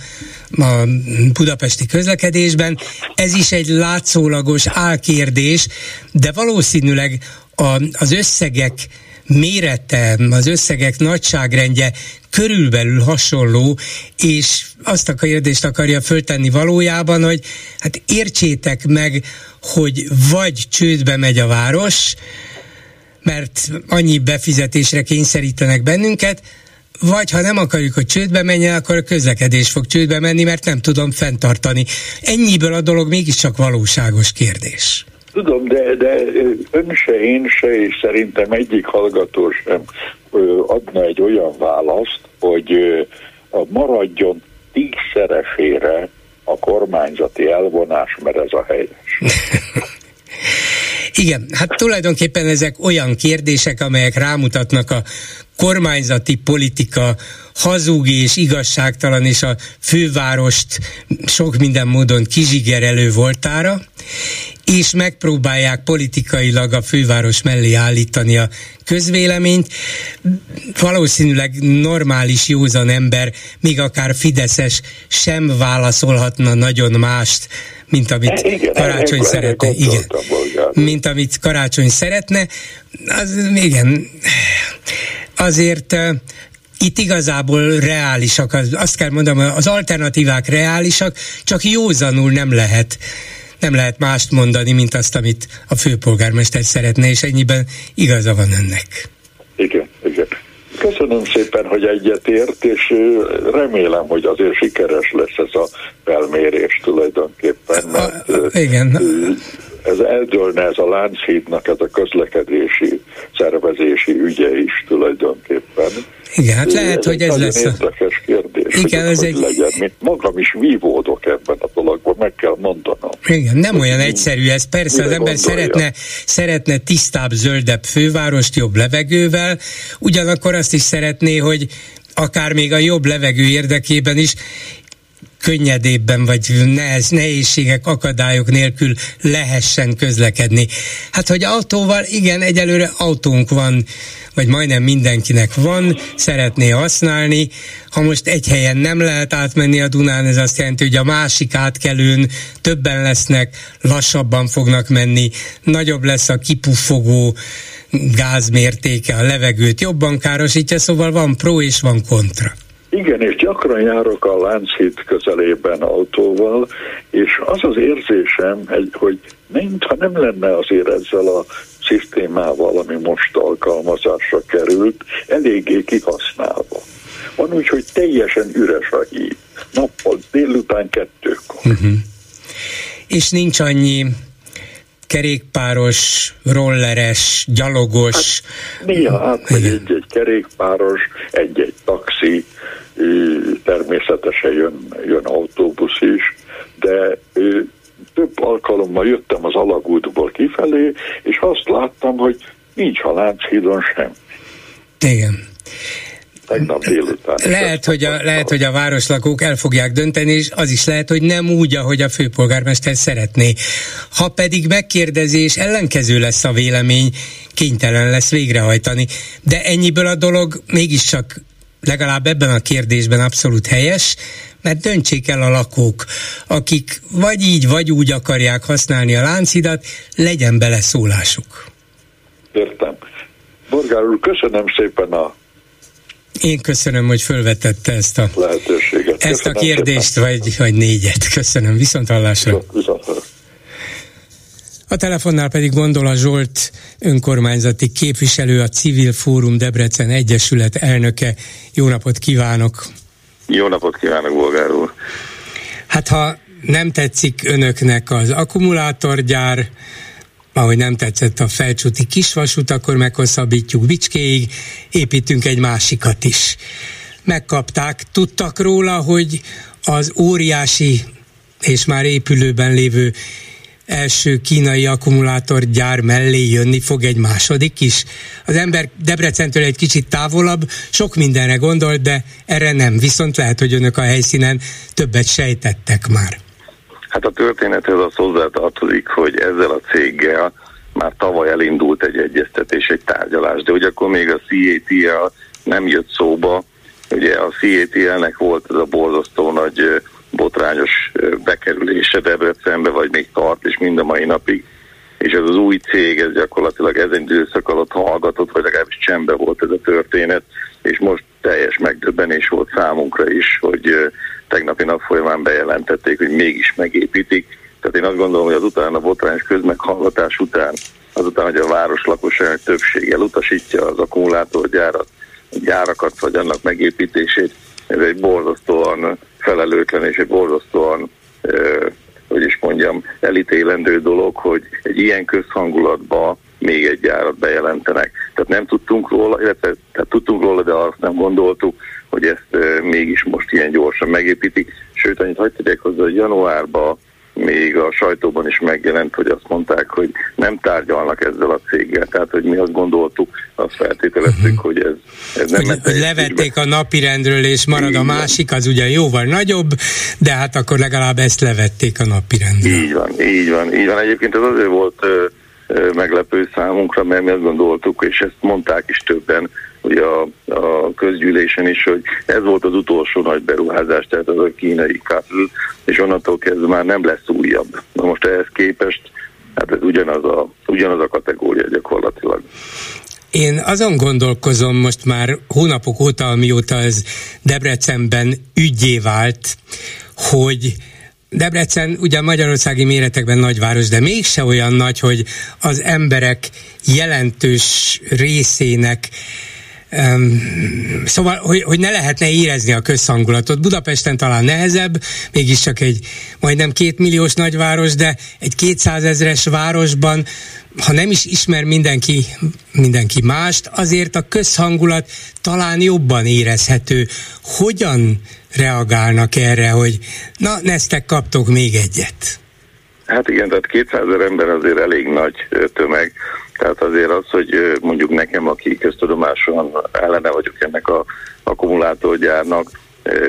a budapesti közlekedésben. Ez is egy látszólagos álkérdés, de valószínűleg a, az összegek mérete, az összegek nagyságrendje körülbelül hasonló, és azt a kérdést akarja föltenni valójában, hogy hát értsétek meg, hogy vagy csődbe megy a város, mert annyi befizetésre kényszerítenek bennünket, vagy ha nem akarjuk, hogy csődbe menjen, akkor a közlekedés fog csődbe menni, mert nem tudom fenntartani. Ennyiből a dolog mégiscsak valóságos kérdés. Tudom, de, de ön se, én se, és szerintem egyik hallgató sem adna egy olyan választ, hogy maradjon tízszeresére a kormányzati elvonás, mert ez a helyes. Igen, hát tulajdonképpen ezek olyan kérdések, amelyek rámutatnak a kormányzati politika hazug és igazságtalan és a fővárost sok minden módon kizsigerelő voltára, és megpróbálják politikailag a főváros mellé állítani a közvéleményt. Valószínűleg normális, józan ember, még akár Fideszes sem válaszolhatna nagyon mást, mint amit igen, karácsony szeretne. Igen. Mint amit karácsony szeretne. Az, igen. Azért itt igazából reálisak, azt kell mondanom, az alternatívák reálisak, csak józanul nem lehet nem lehet mást mondani, mint azt, amit a főpolgármester szeretne, és ennyiben igaza van ennek. Igen, igen. Köszönöm szépen, hogy egyetért, és remélem, hogy azért sikeres lesz ez a felmérés tulajdonképpen, mert a, igen. Ez eldőlne ez a Lánchídnak, ez a közlekedési szervezési ügye is tulajdonképpen. Igen, hát lehet, ez hogy ez lesz. Ez érdekes kérdés. Igen, ez egy... legyen. Mint magam is vívódok ebben a dologban, meg kell mondanom. Igen, nem olyan egyszerű ez. Persze az ember szeretne, szeretne tisztább, zöldebb fővárost, jobb levegővel, ugyanakkor azt is szeretné, hogy akár még a jobb levegő érdekében is könnyedébben, vagy nehez, nehézségek, akadályok nélkül lehessen közlekedni. Hát, hogy autóval, igen, egyelőre autónk van, vagy majdnem mindenkinek van, szeretné használni. Ha most egy helyen nem lehet átmenni a Dunán, ez azt jelenti, hogy a másik átkelőn többen lesznek, lassabban fognak menni, nagyobb lesz a kipuffogó gázmértéke, a levegőt jobban károsítja, szóval van pro és van kontra. Igen, és gyakran járok a Lánchíd közelében autóval, és az az érzésem, hogy mintha nem lenne azért ezzel a szisztémával, ami most alkalmazásra került, eléggé kihasználva. Van úgy, hogy teljesen üres a híd. Nappal, délután kettőkor. Uh-huh. És nincs annyi kerékpáros, rolleres, gyalogos. Hát, néha átmegy egy-egy kerékpáros, egy-egy taxi, természetesen jön, jön autóbusz is, de több alkalommal jöttem az alagútból kifelé, és azt láttam, hogy nincs a Lánchídon sem. Igen. Tegnap délután. Lehet hogy, a, lehet, hogy a városlakók el fogják dönteni, és az is lehet, hogy nem úgy, ahogy a főpolgármester szeretné. Ha pedig megkérdezés ellenkező lesz a vélemény, kénytelen lesz végrehajtani. De ennyiből a dolog mégiscsak legalább ebben a kérdésben abszolút helyes, mert döntsék el a lakók, akik vagy így, vagy úgy akarják használni a láncidat, legyen bele szólásuk. Értem. Borgár úr, köszönöm szépen a Én köszönöm, hogy fölvetette ezt a lehetőséget. Ezt a kérdést, vagy, vagy négyet. Köszönöm. Viszont hallásra. Viszont a telefonnál pedig Gondola Zsolt, önkormányzati képviselő, a Civil Fórum Debrecen Egyesület elnöke. Jó napot kívánok! Jó napot kívánok, Bolgár úr! Hát ha nem tetszik önöknek az akkumulátorgyár, ahogy nem tetszett a felcsúti kisvasút, akkor meghosszabbítjuk Bicskéig, építünk egy másikat is. Megkapták, tudtak róla, hogy az óriási és már épülőben lévő első kínai akkumulátorgyár mellé jönni fog egy második is. Az ember Debrecentől egy kicsit távolabb, sok mindenre gondolt, de erre nem. Viszont lehet, hogy önök a helyszínen többet sejtettek már. Hát a történethez az hozzátartozik, hogy ezzel a céggel már tavaly elindult egy egyeztetés, egy tárgyalás, de ugye akkor még a CATL nem jött szóba, ugye a CATL-nek volt ez a borzasztó nagy botrányos bekerülése Debrecenbe, vagy még tart, és mind a mai napig. És ez az új cég, ez gyakorlatilag ezen időszak alatt hallgatott, vagy legalábbis csembe volt ez a történet, és most teljes megdöbbenés volt számunkra is, hogy tegnapi nap folyamán bejelentették, hogy mégis megépítik. Tehát én azt gondolom, hogy azután a botrányos közmeghallgatás után, azután, hogy a város lakosságának többsége elutasítja az akkumulátorgyárat, gyárakat, vagy annak megépítését, ez egy borzasztóan felelőtlen és egy borzasztóan, hogy is mondjam, elítélendő dolog, hogy egy ilyen közhangulatba még egy gyárat bejelentenek. Tehát nem tudtunk róla, illetve tehát tudtunk róla, de azt nem gondoltuk, hogy ezt mégis most ilyen gyorsan megépítik. Sőt, annyit hagyd tegyek hozzá, hogy januárban még a sajtóban is megjelent, hogy azt mondták, hogy nem tárgyalnak ezzel a céggel. Tehát, hogy mi azt gondoltuk, azt feltételeztük, uh-huh. hogy ez, ez nem... Hogy, hogy levették a napirendről, és marad a másik, az ugye jóval nagyobb, de hát akkor legalább ezt levették a napirendről. Így van, így van, így van. Egyébként ez azért volt meglepő számunkra, mert mi azt gondoltuk, és ezt mondták is többen, ugye a, a közgyűlésen is, hogy ez volt az utolsó nagy beruházás, tehát az a kínai kapül, és onnantól kezdve már nem lesz újabb. Na most ehhez képest, hát ez ugyanaz a, ugyanaz a kategória gyakorlatilag. Én azon gondolkozom most már hónapok óta, amióta ez Debrecenben ügyé vált, hogy Debrecen ugye magyarországi méretekben nagyváros, de mégse olyan nagy, hogy az emberek jelentős részének szóval, hogy, hogy ne lehetne érezni a közhangulatot. Budapesten talán nehezebb, mégiscsak egy majdnem két milliós nagyváros, de egy 200 ezres városban, ha nem is ismer mindenki, mindenki mást, azért a közhangulat talán jobban érezhető. Hogyan reagálnak erre, hogy na, neztek, kaptok még egyet? Hát igen, tehát 200 ezer ember azért elég nagy tömeg, tehát azért az, hogy mondjuk nekem, aki köztudomáson ellene vagyok ennek a akkumulátorgyárnak,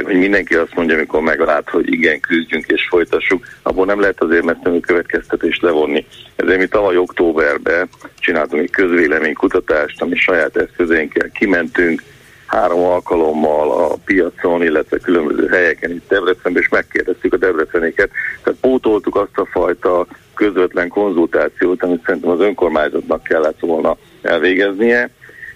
hogy mindenki azt mondja, amikor meglát, hogy igen, küzdjünk és folytassuk, abból nem lehet azért messzenű következtetést levonni. Ezért mi tavaly októberben csináltunk egy közvéleménykutatást, ami saját eszközénkkel kimentünk, három alkalommal a piacon, illetve különböző helyeken itt Debrecenben, és megkérdeztük a debreceniket. Tehát pótoltuk azt a fajta közvetlen konzultációt, amit szerintem az önkormányzatnak kellett volna elvégeznie,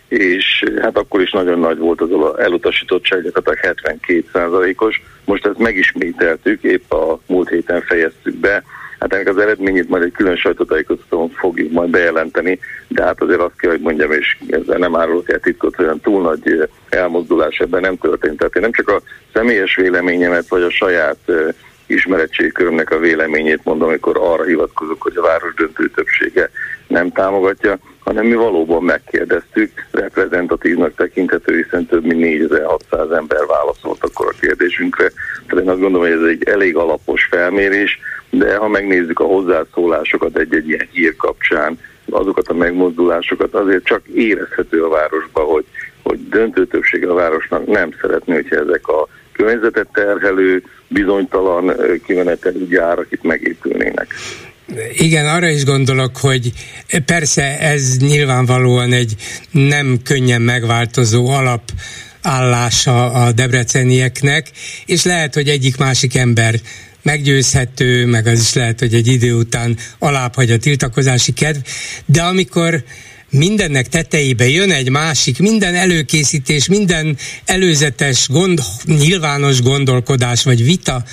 és hát akkor is nagyon nagy volt az elutasítottság, gyakorlatilag 72%-os. Most ezt megismételtük, épp a múlt héten fejeztük be, Hát ennek az eredményét majd egy külön sajtótájékoztatón fogjuk majd bejelenteni, de hát azért azt kell, hogy mondjam, és ezzel nem árulok el titkot, olyan túl nagy elmozdulás ebben nem történt. Tehát én nem csak a személyes véleményemet, vagy a saját ismeretségkörömnek a véleményét mondom, amikor arra hivatkozok, hogy a város döntő többsége nem támogatja, hanem mi valóban megkérdeztük, reprezentatívnak tekinthető, hiszen több mint 4600 ember válaszolt akkor a kérdésünkre. Tehát én azt gondolom, hogy ez egy elég alapos felmérés, de ha megnézzük a hozzászólásokat egy-egy ilyen hír kapcsán, azokat a megmozdulásokat, azért csak érezhető a városba, hogy, hogy döntő többsége a városnak nem szeretné, hogyha ezek a környezetet terhelő, bizonytalan kimenetelű gyárak itt megépülnének. Igen, arra is gondolok, hogy persze ez nyilvánvalóan egy nem könnyen megváltozó alap állása a debrecenieknek, és lehet, hogy egyik másik ember meggyőzhető, meg az is lehet, hogy egy idő után alább hagy a tiltakozási kedv, de amikor mindennek tetejébe jön egy másik, minden előkészítés, minden előzetes gond, nyilvános gondolkodás vagy vita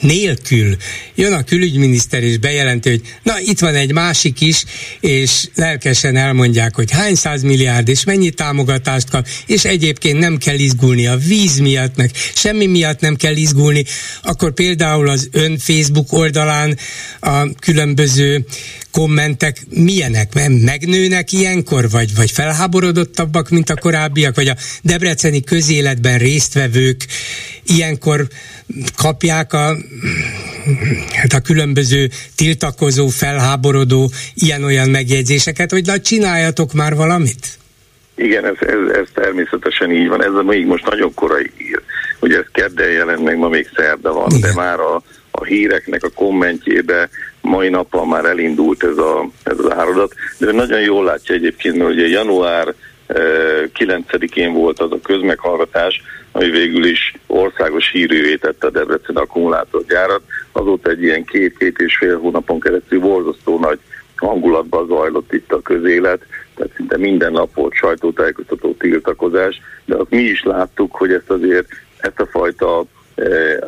nélkül. Jön a külügyminiszter és bejelenti, hogy na itt van egy másik is, és lelkesen elmondják, hogy hány száz milliárd és mennyi támogatást kap, és egyébként nem kell izgulni a víz miatt, meg semmi miatt nem kell izgulni, akkor például az ön Facebook oldalán a különböző kommentek milyenek? Megnőnek ilyenkor, vagy, vagy felháborodottabbak, mint a korábbiak, vagy a debreceni közéletben résztvevők ilyenkor kapják a, hát a különböző tiltakozó, felháborodó ilyen-olyan megjegyzéseket, hogy na csináljatok már valamit? Igen, ez, ez, ez természetesen így van. Ez a még most nagyon korai hír. Ugye ez kedden jelent meg, ma még szerda van, Igen. de már a, a híreknek a kommentjébe mai nappal már elindult ez, a, ez az áradat. De nagyon jól látja egyébként, mert ugye január 9-én eh, volt az a közmeghallgatás, ami végül is országos hírűvé tette a Debrecen akkumulátorgyárat. Azóta egy ilyen két-két és fél hónapon keresztül borzasztó nagy hangulatban zajlott itt a közélet, tehát szinte minden nap volt sajtótájékoztató tiltakozás, de azt mi is láttuk, hogy ezt azért, ezt a fajta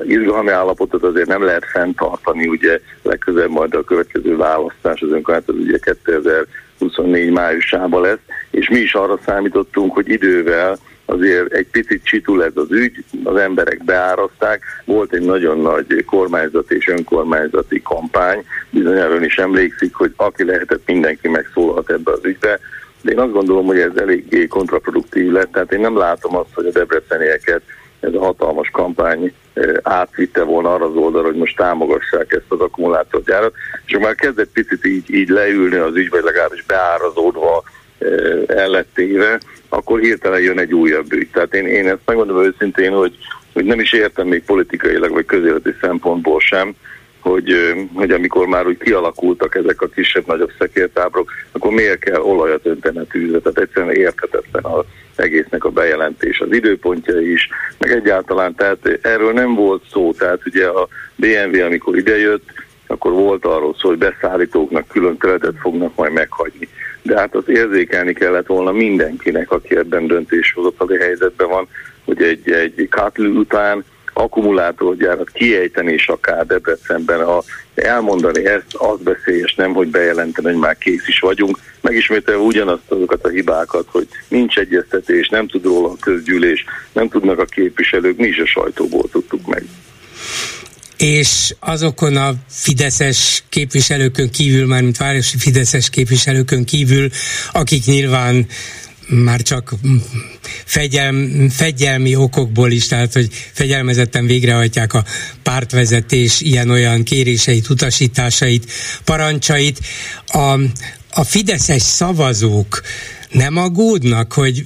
izgalmi állapotot azért nem lehet fenntartani, ugye legközelebb majd a következő választás az önkormányzat ugye 2024 májusában lesz, és mi is arra számítottunk, hogy idővel azért egy picit csitul ez az ügy, az emberek beáraszták, volt egy nagyon nagy kormányzati és önkormányzati kampány, bizonyára is emlékszik, hogy aki lehetett, mindenki megszólalt ebbe az ügybe, de én azt gondolom, hogy ez eléggé kontraproduktív lett, tehát én nem látom azt, hogy a debrecenieket ez a hatalmas kampány eh, átvitte volna arra az oldalra, hogy most támogassák ezt az akkumulátorgyárat, és már kezdett picit így, így leülni az ügy, vagy legalábbis beárazódva el lett éve, akkor hirtelen jön egy újabb ügy. Tehát én, én ezt megmondom őszintén, hogy, hogy nem is értem még politikailag, vagy közéleti szempontból sem, hogy, hogy amikor már úgy kialakultak ezek a kisebb-nagyobb szekértábrok, akkor miért kell olajat önteni a tűzre? Tehát egyszerűen érthetetlen az egésznek a bejelentés, az időpontja is, meg egyáltalán, tehát erről nem volt szó, tehát ugye a BMW, amikor idejött, akkor volt arról szó, hogy beszállítóknak külön területet fognak majd meghagyni de hát az érzékelni kellett volna mindenkinek, aki ebben döntéshozatali helyzetben van, hogy egy, egy katlő után akkumulátorgyárat kiejteni is akár Debrecenben, a, elmondani ezt, az beszélyes, nem hogy bejelenteni, hogy már kész is vagyunk, megismételve ugyanazt azokat a hibákat, hogy nincs egyeztetés, nem tud róla a közgyűlés, nem tudnak a képviselők, mi is a sajtóból tudtuk meg. És azokon a fideszes képviselőkön kívül, már mint városi fideszes képviselőkön kívül, akik nyilván már csak fegyelm, fegyelmi okokból is, tehát hogy fegyelmezetten végrehajtják a pártvezetés ilyen-olyan kéréseit, utasításait, parancsait. A, a fideszes szavazók nem aggódnak, hogy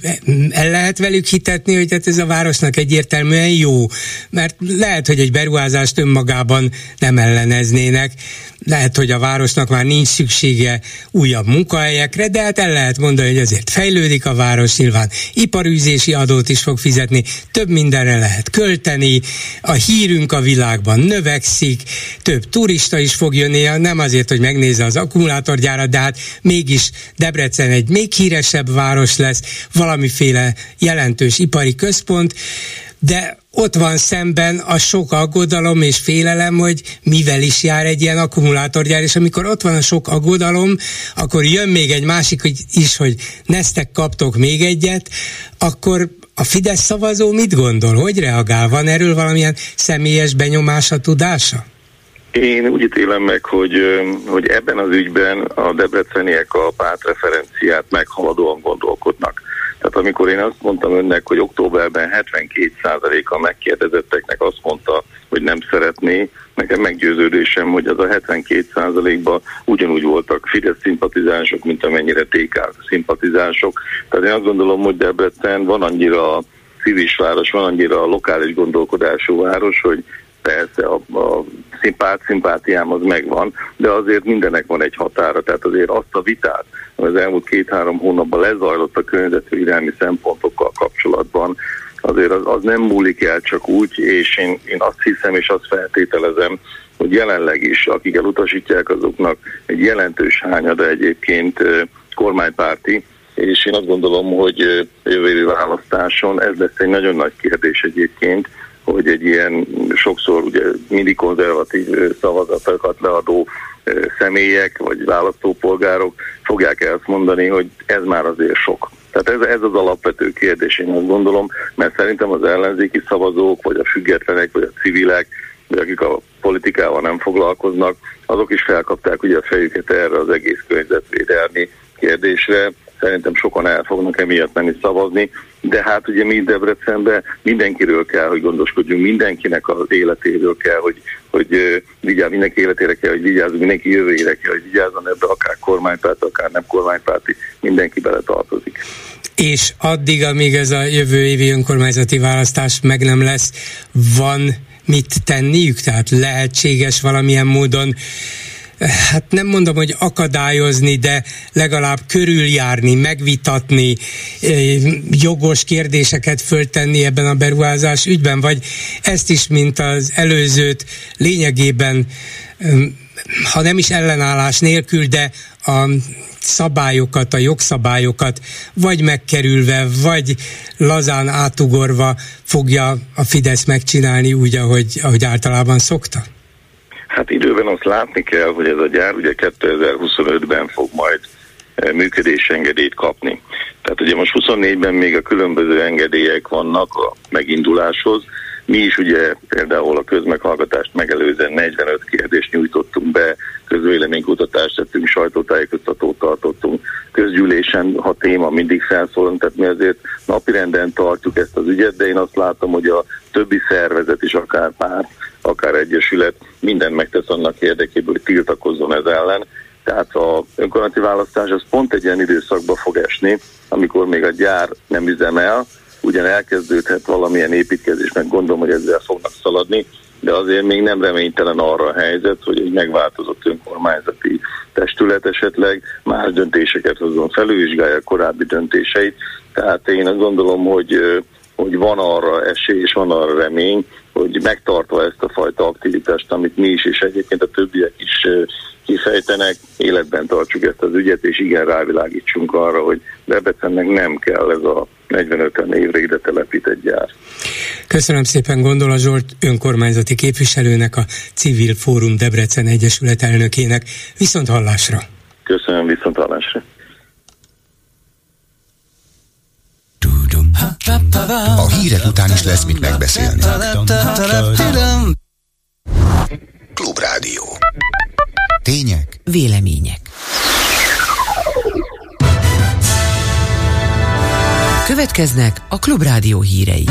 el lehet velük hitetni, hogy hát ez a városnak egyértelműen jó, mert lehet, hogy egy beruházást önmagában nem elleneznének, lehet, hogy a városnak már nincs szüksége újabb munkahelyekre, de hát el lehet mondani, hogy azért fejlődik a város, nyilván iparűzési adót is fog fizetni, több mindenre lehet költeni, a hírünk a világban növekszik, több turista is fog jönni, nem azért, hogy megnézze az akkumulátorgyárat, de hát mégis Debrecen egy még híresebb város lesz, valamiféle jelentős ipari központ, de ott van szemben a sok aggodalom és félelem, hogy mivel is jár egy ilyen akkumulátorgyár, és amikor ott van a sok aggodalom, akkor jön még egy másik hogy is, hogy neztek kaptok még egyet, akkor a Fidesz szavazó mit gondol? Hogy reagál? Van erről valamilyen személyes benyomása, tudása? Én úgy ítélem meg, hogy, hogy ebben az ügyben a debreceniek a pártreferenciát meghaladóan gondolkodnak. Tehát amikor én azt mondtam önnek, hogy októberben 72%-a megkérdezetteknek azt mondta, hogy nem szeretné, nekem meggyőződésem, hogy az a 72%-ban ugyanúgy voltak Fidesz szimpatizánsok, mint amennyire TK szimpatizánsok. Tehát én azt gondolom, hogy Debrecen van annyira civis város, van annyira lokális gondolkodású város, hogy persze a, a szimpát, szimpátiám az megvan, de azért mindenek van egy határa, tehát azért azt a vitát, az elmúlt két-három hónapban lezajlott a környezetvédelmi szempontokkal kapcsolatban, azért az, az nem múlik el csak úgy, és én, én azt hiszem és azt feltételezem, hogy jelenleg is, akik elutasítják, azoknak egy jelentős hányada egyébként kormánypárti, és én azt gondolom, hogy jövő választáson ez lesz egy nagyon nagy kérdés egyébként, hogy egy ilyen sokszor ugye mindig konzervatív szavazatokat leadó személyek vagy választópolgárok fogják el azt mondani, hogy ez már azért sok. Tehát ez, ez az alapvető kérdés, én azt gondolom, mert szerintem az ellenzéki szavazók, vagy a függetlenek, vagy a civilek, vagy akik a politikával nem foglalkoznak, azok is felkapták ugye a fejüket erre az egész környezetvédelmi kérdésre, szerintem sokan el fognak emiatt menni szavazni, de hát ugye mi Debrecenben mindenkiről kell, hogy gondoskodjunk, mindenkinek az életéről kell, hogy, hogy vigyázz, mindenki életére kell, hogy vigyázzunk, mindenki jövőjére kell, hogy vigyázzon ebbe, akár kormánypárt, akár nem kormánypárti, mindenki bele tartozik. És addig, amíg ez a jövő évi önkormányzati választás meg nem lesz, van mit tenniük? Tehát lehetséges valamilyen módon hát nem mondom, hogy akadályozni, de legalább körüljárni, megvitatni, eh, jogos kérdéseket föltenni ebben a beruházás ügyben, vagy ezt is, mint az előzőt lényegében ha nem is ellenállás nélkül, de a szabályokat, a jogszabályokat vagy megkerülve, vagy lazán átugorva fogja a Fidesz megcsinálni úgy, ahogy, ahogy általában szokta? Hát időben azt látni kell, hogy ez a gyár ugye 2025-ben fog majd eh, működésengedélyt kapni. Tehát ugye most 24-ben még a különböző engedélyek vannak a meginduláshoz. Mi is ugye például a közmeghallgatást megelőzően 45 kérdést nyújtottunk be, közvéleménykutatást tettünk, sajtótájékoztatót tartottunk, közgyűlésen, ha téma mindig felszólunk, tehát mi azért napirenden tartjuk ezt az ügyet, de én azt látom, hogy a többi szervezet is, akár párt, akár egyesület minden megtesz annak érdekében, hogy tiltakozzon ez ellen. Tehát a önkormányzati választás az pont egy ilyen időszakba fog esni, amikor még a gyár nem üzemel, ugyan elkezdődhet valamilyen építkezés, meg gondolom, hogy ezzel fognak szaladni, de azért még nem reménytelen arra a helyzet, hogy egy megváltozott önkormányzati testület esetleg más döntéseket hozzon, felülvizsgálja a korábbi döntéseit. Tehát én azt gondolom, hogy, hogy van arra esély és van arra remény, hogy megtartva ezt a fajta aktivitást, amit mi is és egyébként a többiek is kifejtenek, életben tartsuk ezt az ügyet, és igen rávilágítsunk arra, hogy Debrecennek nem kell ez a 45 évre ide telepített gyár. Köszönöm szépen Gondola Zsolt önkormányzati képviselőnek, a Civil Fórum Debrecen Egyesület elnökének. Viszont hallásra! Köszönöm, viszont hallásra! A hírek után is lesz mit megbeszélni. Klubrádió. Tények. Vélemények. Következnek a Klubrádió hírei.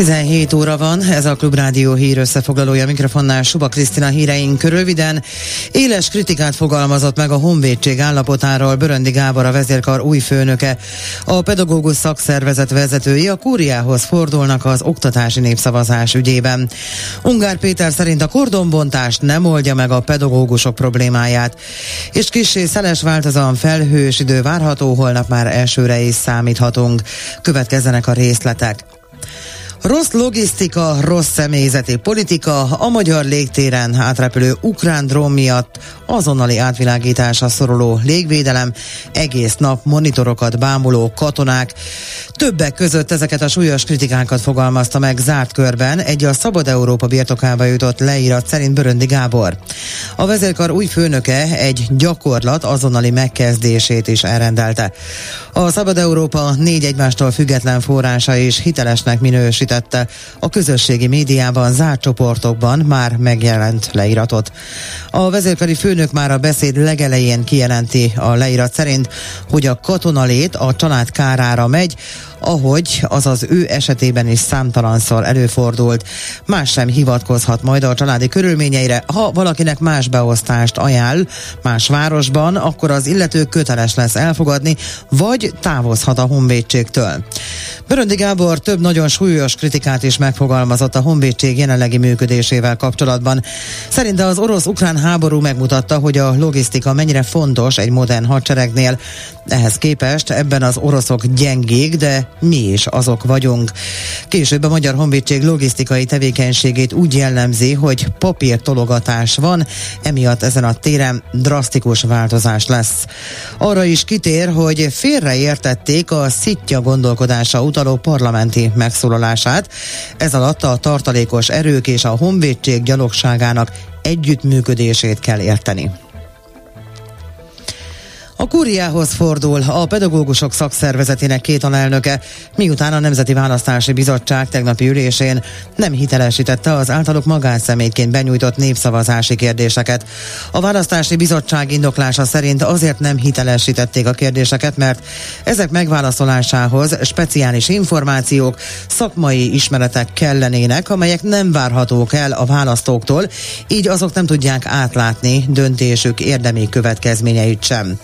17 óra van, ez a Klubrádió hír összefoglalója mikrofonnál Suba Krisztina híreink röviden. Éles kritikát fogalmazott meg a honvédség állapotáról Böröndi Gábor a vezérkar új főnöke. A pedagógus szakszervezet vezetői a kúriához fordulnak az oktatási népszavazás ügyében. Ungár Péter szerint a kordonbontást nem oldja meg a pedagógusok problémáját. És kissé szeles változóan felhős idő várható, holnap már elsőre is számíthatunk. Következzenek a részletek. Rossz logisztika, rossz személyzeti politika, a magyar légtéren átrepülő ukrán drón miatt azonnali átvilágításra szoruló légvédelem, egész nap monitorokat bámuló katonák. Többek között ezeket a súlyos kritikákat fogalmazta meg zárt körben egy a Szabad Európa birtokába jutott leírat szerint Böröndi Gábor. A vezérkar új főnöke egy gyakorlat azonnali megkezdését is elrendelte. A Szabad Európa négy egymástól független forrása is hitelesnek minősítette a közösségi médiában zárt csoportokban már megjelent leíratot. A vezérkari főnök már a beszéd legelején kijelenti a leírat szerint, hogy a katonalét a család kárára megy, ahogy az az ő esetében is számtalanszor előfordult. Más sem hivatkozhat majd a családi körülményeire. Ha valakinek más beosztást ajánl más városban, akkor az illető köteles lesz elfogadni, vagy távozhat a honvédségtől. Böröndi Gábor több nagyon súlyos kritikát is megfogalmazott a honvédség jelenlegi működésével kapcsolatban. Szerinte az orosz-ukrán háború megmutatta, hogy a logisztika mennyire fontos egy modern hadseregnél. Ehhez képest ebben az oroszok gyengék, de mi is azok vagyunk. Később a Magyar Honvédség logisztikai tevékenységét úgy jellemzi, hogy papírtologatás van, emiatt ezen a téren drasztikus változás lesz. Arra is kitér, hogy félreértették a szitja gondolkodása utaló parlamenti megszólalását. Ez alatt a tartalékos erők és a honvédség gyalogságának együttműködését kell érteni. A kúriához fordul a pedagógusok szakszervezetének két alelnöke, miután a Nemzeti Választási Bizottság tegnapi ülésén nem hitelesítette az általuk magánszemélyként benyújtott népszavazási kérdéseket. A Választási Bizottság indoklása szerint azért nem hitelesítették a kérdéseket, mert ezek megválaszolásához speciális információk, szakmai ismeretek kellenének, amelyek nem várhatók el a választóktól, így azok nem tudják átlátni döntésük érdemi következményeit sem.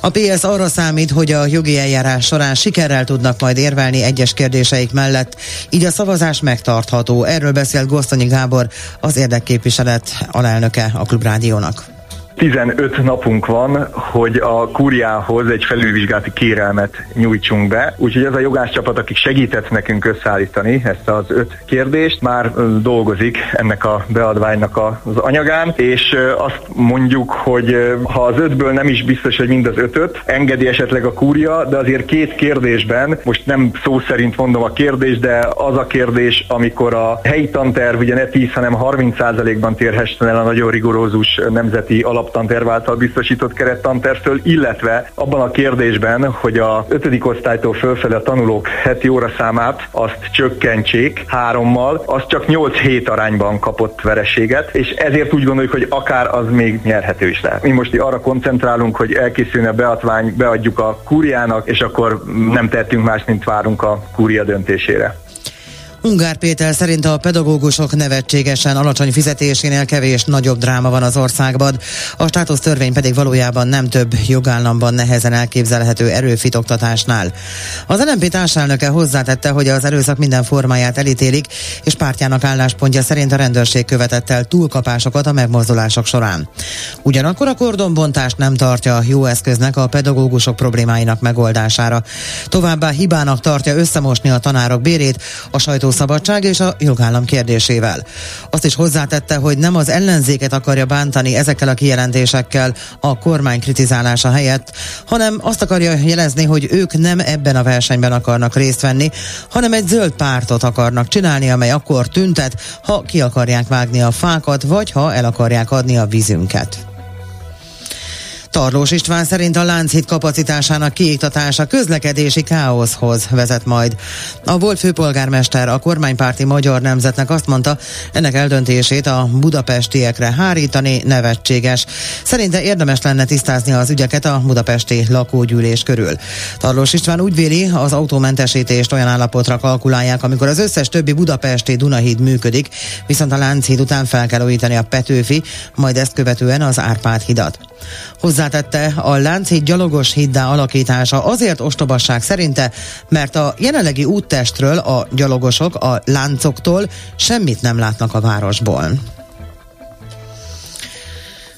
A PS arra számít, hogy a jogi eljárás során sikerrel tudnak majd érvelni egyes kérdéseik mellett, így a szavazás megtartható. Erről beszélt Gosztonyi Gábor, az érdekképviselet alelnöke a Klubrádiónak. 15 napunk van, hogy a kúriához egy felülvizsgálati kérelmet nyújtsunk be. Úgyhogy ez a jogászcsapat, akik segített nekünk összeállítani ezt az öt kérdést, már dolgozik ennek a beadványnak az anyagán, és azt mondjuk, hogy ha az ötből nem is biztos, hogy mind az ötöt, engedi esetleg a kúria, de azért két kérdésben, most nem szó szerint mondom a kérdés, de az a kérdés, amikor a helyi tanterv ugye ne 10, hanem 30%-ban térhessen el a nagyon rigorózus nemzeti alap alaptanterv által biztosított kerettantervtől, illetve abban a kérdésben, hogy a 5. osztálytól fölfelé a tanulók heti óra számát azt csökkentsék hárommal, az csak 8 hét arányban kapott vereséget, és ezért úgy gondoljuk, hogy akár az még nyerhető is lehet. Mi most arra koncentrálunk, hogy elkészülne a beadvány, beadjuk a kúriának, és akkor nem tettünk más, mint várunk a kúria döntésére. Ungár Péter szerint a pedagógusok nevetségesen alacsony fizetésénél kevés nagyobb dráma van az országban, a státusz törvény pedig valójában nem több jogállamban nehezen elképzelhető erőfitoktatásnál. Az LNP társelnöke hozzátette, hogy az erőszak minden formáját elítélik, és pártjának álláspontja szerint a rendőrség követett el túlkapásokat a megmozdulások során. Ugyanakkor a kordonbontást nem tartja jó eszköznek a pedagógusok problémáinak megoldására. Továbbá hibának tartja összemosni a tanárok bérét, a sajtó szabadság és a jogállam kérdésével. Azt is hozzátette, hogy nem az ellenzéket akarja bántani ezekkel a kijelentésekkel a kormány kritizálása helyett, hanem azt akarja jelezni, hogy ők nem ebben a versenyben akarnak részt venni, hanem egy zöld pártot akarnak csinálni, amely akkor tüntet, ha ki akarják vágni a fákat, vagy ha el akarják adni a vízünket. Tarlós István szerint a Lánchíd kapacitásának kiiktatása közlekedési káoszhoz vezet majd. A volt főpolgármester a kormánypárti magyar nemzetnek azt mondta, ennek eldöntését a budapestiekre hárítani nevetséges. Szerinte érdemes lenne tisztázni az ügyeket a budapesti lakógyűlés körül. Tarlós István úgy véli, az autómentesítést olyan állapotra kalkulálják, amikor az összes többi budapesti Dunahíd működik, viszont a Lánchíd után fel kell újítani a Petőfi, majd ezt követően az Árpád hidat. Hozzátette, a Lánchíd gyalogos hiddá alakítása azért ostobasság szerinte, mert a jelenlegi úttestről a gyalogosok a láncoktól semmit nem látnak a városból.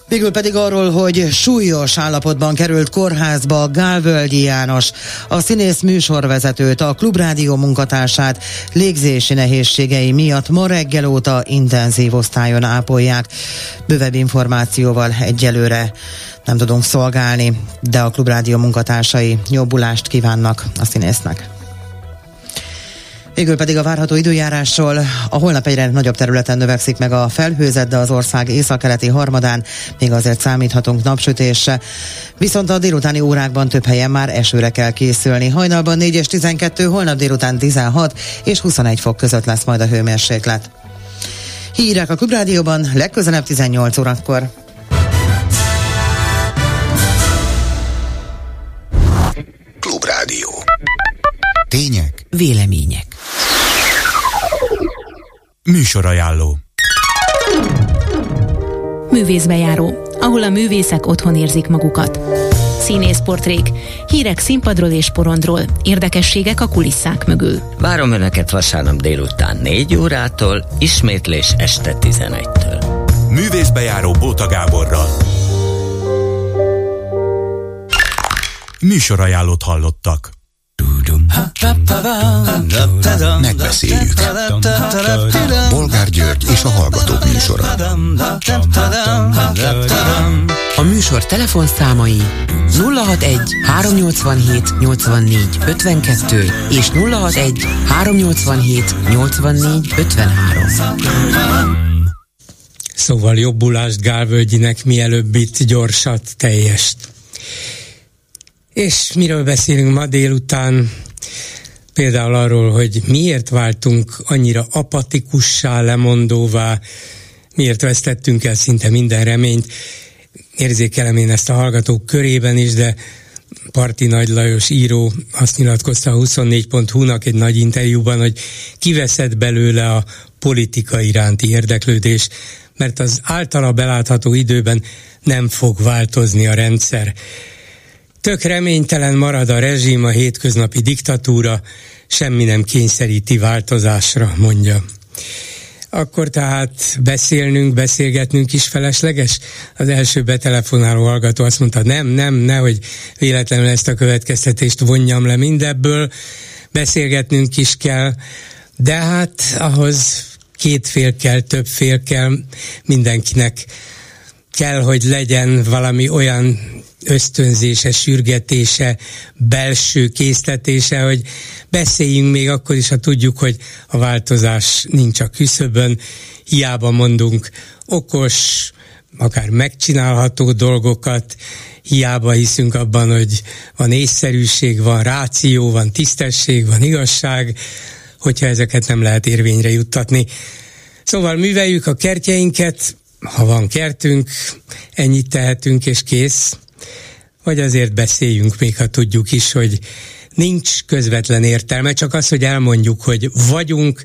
Végül pedig arról, hogy súlyos állapotban került kórházba Gálvölgyi János, a színész műsorvezetőt, a klubrádió munkatársát légzési nehézségei miatt ma reggel óta intenzív osztályon ápolják. Bővebb információval egyelőre nem tudunk szolgálni, de a klubrádió munkatársai jobbulást kívánnak a színésznek. Végül pedig a várható időjárásról. A holnap egyre nagyobb területen növekszik meg a felhőzet, de az ország északkeleti harmadán még azért számíthatunk napsütésre. Viszont a délutáni órákban több helyen már esőre kell készülni. Hajnalban 4 és 12, holnap délután 16 és 21 fok között lesz majd a hőmérséklet. Hírek a Klubrádióban legközelebb 18 órakor. Klubrádió. Tények, Vélemények. Műsorajánló. Művészbejáró, ahol a művészek otthon érzik magukat. színészportrék, hírek színpadról és porondról, érdekességek a kulisszák mögül. Várom Önöket vasárnap délután 4 órától, ismétlés este 11-től. Művészbejáró Bóta Gáborral. Műsorajánlót hallottak. Megbeszéljük. Bolgár György és a Hallgatók műsora. A műsor telefonszámai 061 387 84 52 és 061 387 84 53. Szóval jobbulást Gálvölgyinek mielőbb itt gyorsat, teljest. És miről beszélünk ma délután? Például arról, hogy miért váltunk annyira apatikussá, lemondóvá, miért vesztettünk el szinte minden reményt. Érzékelem én ezt a hallgatók körében is, de Parti Nagy Lajos író azt nyilatkozta a 24.hu-nak egy nagy interjúban, hogy kiveszett belőle a politika iránti érdeklődés, mert az általa belátható időben nem fog változni a rendszer. Tök reménytelen marad a rezsim, a hétköznapi diktatúra, semmi nem kényszeríti változásra, mondja. Akkor tehát beszélnünk, beszélgetnünk is felesleges? Az első betelefonáló hallgató azt mondta, nem, nem, nehogy véletlenül ezt a következtetést vonjam le mindebből, beszélgetnünk is kell, de hát ahhoz két fél kell, több fél kell, mindenkinek kell, hogy legyen valami olyan ösztönzése, sürgetése, belső készletése, hogy beszéljünk még akkor is, ha tudjuk, hogy a változás nincs a küszöbön, hiába mondunk okos, akár megcsinálható dolgokat, hiába hiszünk abban, hogy van észszerűség, van ráció, van tisztesség, van igazság, hogyha ezeket nem lehet érvényre juttatni. Szóval műveljük a kertjeinket, ha van kertünk, ennyit tehetünk és kész vagy azért beszéljünk még, ha tudjuk is, hogy nincs közvetlen értelme, csak az, hogy elmondjuk, hogy vagyunk,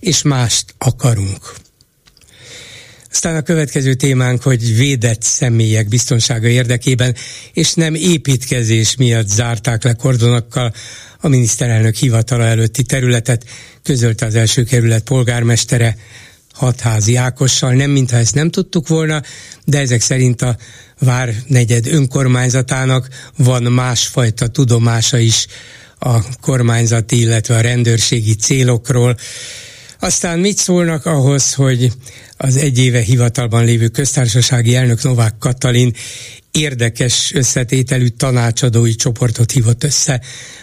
és mást akarunk. Aztán a következő témánk, hogy védett személyek biztonsága érdekében, és nem építkezés miatt zárták le kordonokkal a miniszterelnök hivatala előtti területet, közölte az első kerület polgármestere hatházi Ákossal, nem mintha ezt nem tudtuk volna, de ezek szerint a Várnegyed önkormányzatának van másfajta tudomása is a kormányzati, illetve a rendőrségi célokról. Aztán mit szólnak ahhoz, hogy az egy éve hivatalban lévő köztársasági elnök Novák Katalin érdekes összetételű tanácsadói csoportot hívott össze.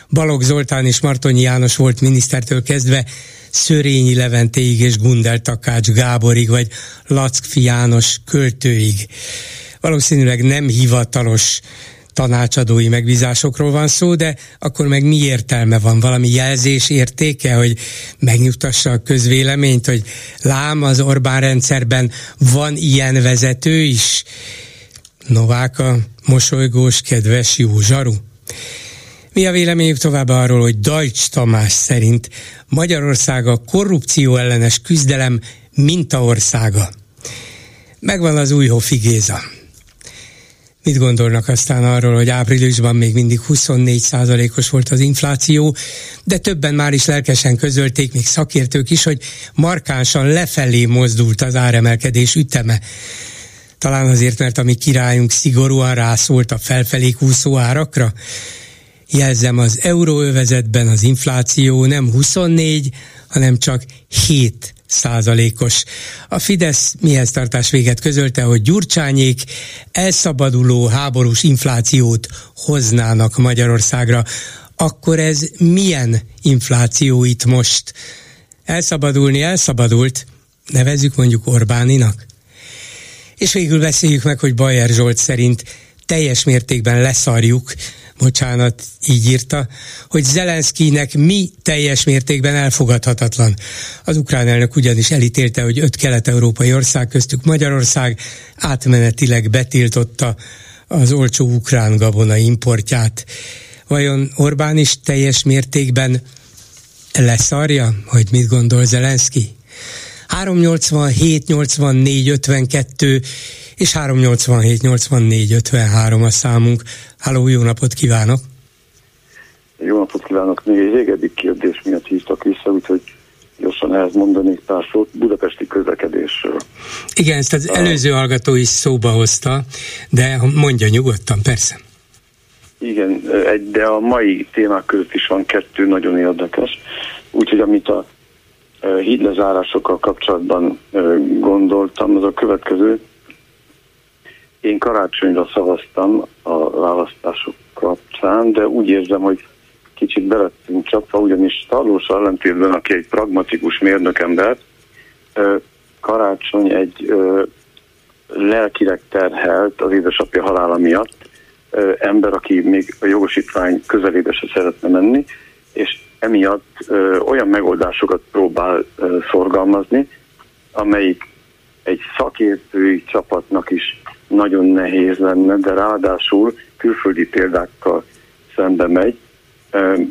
Balogh Zoltán és Martonyi János volt minisztertől kezdve Szörényi Leventéig és Gundel Takács Gáborig, vagy Lackfi János költőig valószínűleg nem hivatalos tanácsadói megbízásokról van szó, de akkor meg mi értelme van? Valami jelzés értéke, hogy megnyugtassa a közvéleményt, hogy lám az Orbán rendszerben van ilyen vezető is? Novák a mosolygós, kedves, jó zsaru? Mi a véleményük tovább arról, hogy Dajcs Tamás szerint Magyarország a korrupció ellenes küzdelem mintaországa? Megvan az új Géza. Mit gondolnak aztán arról, hogy áprilisban még mindig 24% os volt az infláció, de többen már is lelkesen közölték, még szakértők is, hogy markánsan lefelé mozdult az áremelkedés üteme. Talán azért, mert a mi királyunk szigorúan rászólt a felfelé kúszó árakra. Jelzem, az euróövezetben az infláció nem 24, hanem csak 7 százalékos. A Fidesz mihez tartás véget közölte, hogy Gyurcsányék elszabaduló háborús inflációt hoznának Magyarországra. Akkor ez milyen infláció itt most? Elszabadulni elszabadult, nevezzük mondjuk Orbáninak. És végül beszéljük meg, hogy Bajer Zsolt szerint teljes mértékben leszarjuk bocsánat, így írta, hogy Zelenszkinek mi teljes mértékben elfogadhatatlan. Az ukrán elnök ugyanis elítélte, hogy öt kelet-európai ország köztük Magyarország átmenetileg betiltotta az olcsó ukrán gabona importját. Vajon Orbán is teljes mértékben leszarja, hogy mit gondol Zelenszky? 387 84 52 és 387 84 53 a számunk. Háló, jó napot kívánok! Jó napot kívánok! Még egy régebbi kérdés miatt hívtak vissza, úgyhogy gyorsan ehhez mondanék pár szót budapesti közlekedésről. Igen, ezt az előző hallgató is szóba hozta, de mondja nyugodtan, persze. Igen, de a mai témák között is van kettő nagyon érdekes. Úgyhogy amit a hídlezárásokkal kapcsolatban gondoltam, az a következő. Én karácsonyra szavaztam a választások kapcsán, de úgy érzem, hogy kicsit belettünk csapva, ugyanis Tarlós ellentétben, aki egy pragmatikus mérnökember, karácsony egy lelkileg terhelt az édesapja halála miatt ember, aki még a jogosítvány közelébe se szeretne menni, és emiatt ö, olyan megoldásokat próbál ö, szorgalmazni, amelyik egy szakértői csapatnak is nagyon nehéz lenne, de ráadásul külföldi példákkal szembe megy. Ö,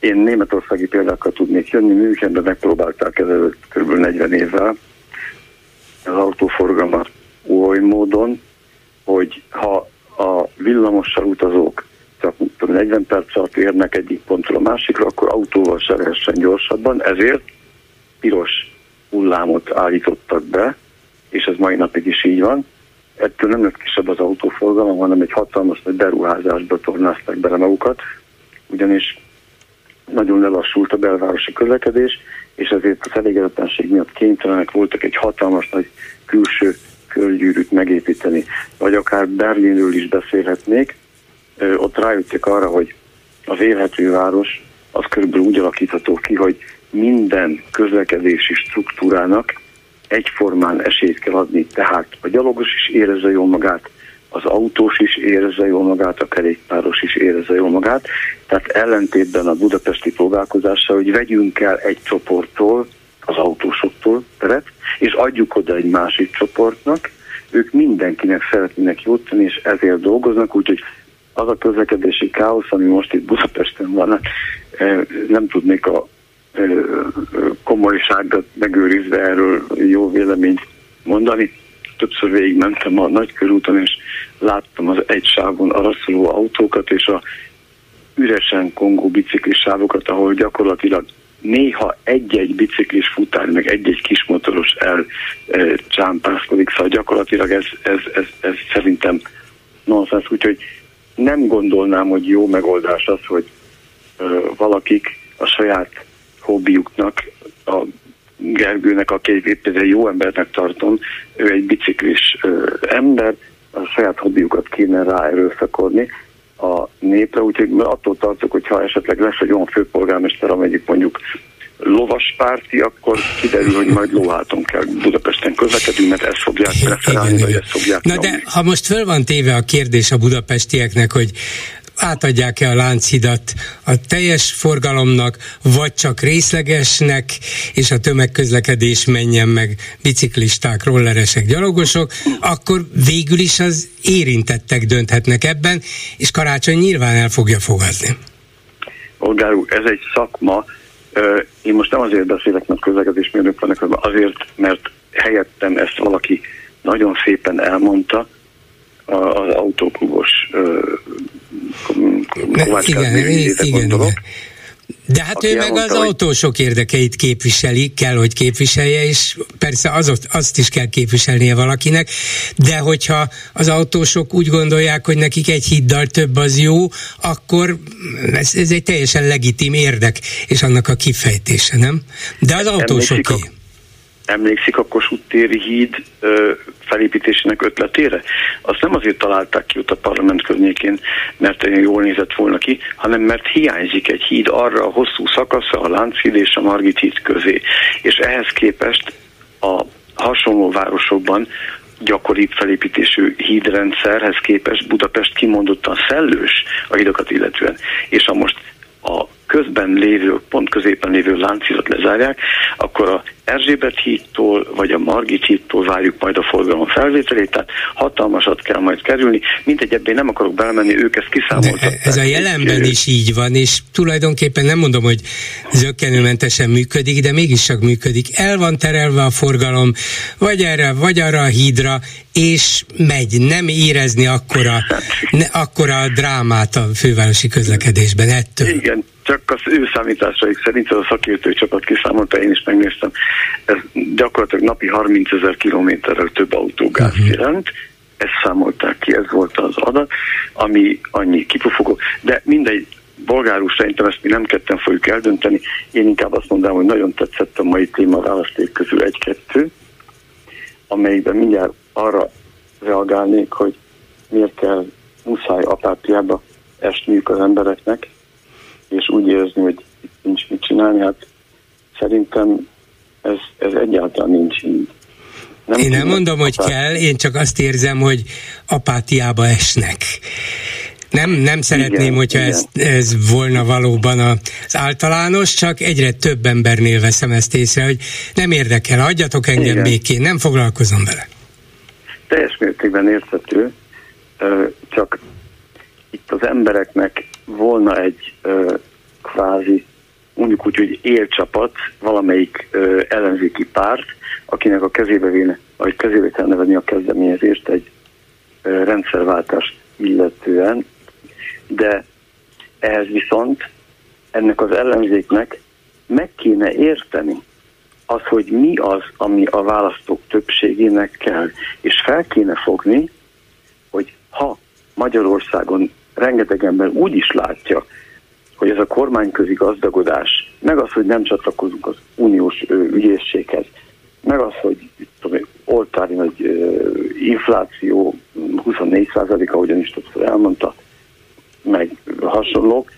én németországi példákkal tudnék jönni, Münchenben megpróbálták ezelőtt kb. 40 évvel az autóforgalmat oly módon, hogy ha a villamossal utazók csak 40 perc alatt érnek egyik pontról a másikra, akkor autóval se lehessen gyorsabban, ezért piros hullámot állítottak be, és ez mai napig is így van. Ettől nem lett kisebb az autóforgalom, hanem egy hatalmas nagy beruházásba tornázták bele magukat, ugyanis nagyon lelassult a belvárosi közlekedés, és ezért az elégedetlenség miatt kénytelenek voltak egy hatalmas nagy külső körgyűrűt megépíteni. Vagy akár Berlinről is beszélhetnék, ott rájöttek arra, hogy az élhető város az körülbelül úgy alakítható ki, hogy minden közlekedési struktúrának egyformán esélyt kell adni, tehát a gyalogos is érezze jól magát, az autós is érezze jól magát, a kerékpáros is érezze jól magát. Tehát ellentétben a budapesti próbálkozással, hogy vegyünk el egy csoporttól, az autósoktól teret, és adjuk oda egy másik csoportnak, ők mindenkinek szeretnének jót tenni, és ezért dolgoznak, úgyhogy az a közlekedési káosz, ami most itt Budapesten van, nem tudnék a komolyságot megőrizve erről jó véleményt mondani. Többször végigmentem a nagykörúton, és láttam az egy sávon arra szóló autókat, és a üresen kongó biciklis sávokat, ahol gyakorlatilag néha egy-egy biciklis futár, meg egy-egy kismotoros elcsámpászkodik, szóval gyakorlatilag ez, ez, ez, ez szerintem nonsens, úgyhogy nem gondolnám, hogy jó megoldás az, hogy valakik a saját hobbiuknak, a Gergőnek, aki egy jó embernek tartom, ő egy biciklis ember, a saját hobbiukat kéne rá erőszakodni a népre, úgyhogy attól tartok, hogy ha esetleg lesz egy olyan főpolgármester, amelyik mondjuk lovaspárti, akkor kiderül, hogy majd lóháton kell Budapesten közlekedünk, mert ezt fogják preferálni, vagy ezt fogják Na nyomni. de ha most föl van téve a kérdés a budapestieknek, hogy átadják-e a Lánchidat a teljes forgalomnak, vagy csak részlegesnek, és a tömegközlekedés menjen meg biciklisták, rolleresek, gyalogosok, akkor végül is az érintettek dönthetnek ebben, és karácsony nyilván el fogja fogadni. Olgár úr, ez egy szakma, én most nem azért beszélek, mert közlekedésmérnök vannak, azért, mert helyettem ezt valaki nagyon szépen elmondta, az autóklubos Kovács igen, igen, igen. De hát ő meg az hogy... autósok érdekeit képviseli, kell, hogy képviselje, és persze az, azt is kell képviselnie valakinek, de hogyha az autósok úgy gondolják, hogy nekik egy hiddal több az jó, akkor ez, ez egy teljesen legitim érdek, és annak a kifejtése, nem? De az autósoké. Emlékszik a Kossuth téri híd ö, felépítésének ötletére? Azt nem azért találták ki ott a parlament környékén, mert olyan jól nézett volna ki, hanem mert hiányzik egy híd arra a hosszú szakasza, a Lánchíd és a Margit híd közé. És ehhez képest a hasonló városokban gyakoribb felépítésű hídrendszerhez képest Budapest kimondottan szellős a hidakat illetően. És ha most a közben lévő, pont középen lévő láncidat lezárják, akkor a Erzsébet hídtól vagy a Margit hídtól várjuk majd a forgalom felvételét, tehát hatalmasat kell majd kerülni. Mindegy, ebben nem akarok belemenni, ők ezt kiszámolták. ez a jelenben is így van, és tulajdonképpen nem mondom, hogy zöggenőmentesen működik, de mégis csak működik. El van terelve a forgalom, vagy erre, vagy arra a hídra, és megy. Nem érezni akkora, ne, akkora drámát a fővárosi közlekedésben ettől. Igen, csak az ő számításaik szerint, az a szakértői csapat kiszámolta, én is megnéztem, ez gyakorlatilag napi 30 ezer kilométerrel több autógáz uh-huh. jelent, ezt számolták ki, ez volt az adat, ami annyi kipufogó, de mindegy, bolgárul szerintem ezt mi nem ketten fogjuk eldönteni, én inkább azt mondanám, hogy nagyon tetszett a mai téma választék közül egy-kettő, amelyikben mindjárt arra reagálnék, hogy miért kell muszáj apátiába esniük az embereknek, és úgy érezni, hogy nincs mit csinálni, hát szerintem ez, ez egyáltalán nincs így. Nem én nem mondom, hogy kell, én csak azt érzem, hogy apátiába esnek. Nem, nem szeretném, igen, hogyha igen. Ez, ez volna valóban az általános, csak egyre több embernél veszem ezt észre, hogy nem érdekel, hagyjatok engem igen. békén, nem foglalkozom vele. Teljes mértékben érthető, csak itt az embereknek volna egy kvázi, mondjuk úgy, hogy élcsapat, valamelyik ellenzéki párt, akinek a kezébe véne, vagy kezébe kell nevezni a kezdeményezést egy rendszerváltást illetően, de ehhez viszont ennek az ellenzéknek meg kéne érteni az, hogy mi az, ami a választók többségének kell, és fel kéne fogni, hogy ha Magyarországon rengeteg ember úgy is látja, hogy ez a kormányközi gazdagodás, meg az, hogy nem csatlakozunk az uniós ügyészséghez, meg az, hogy tudom, oltári nagy infláció, 24% ahogyan is többször elmondta, meg hasonlók,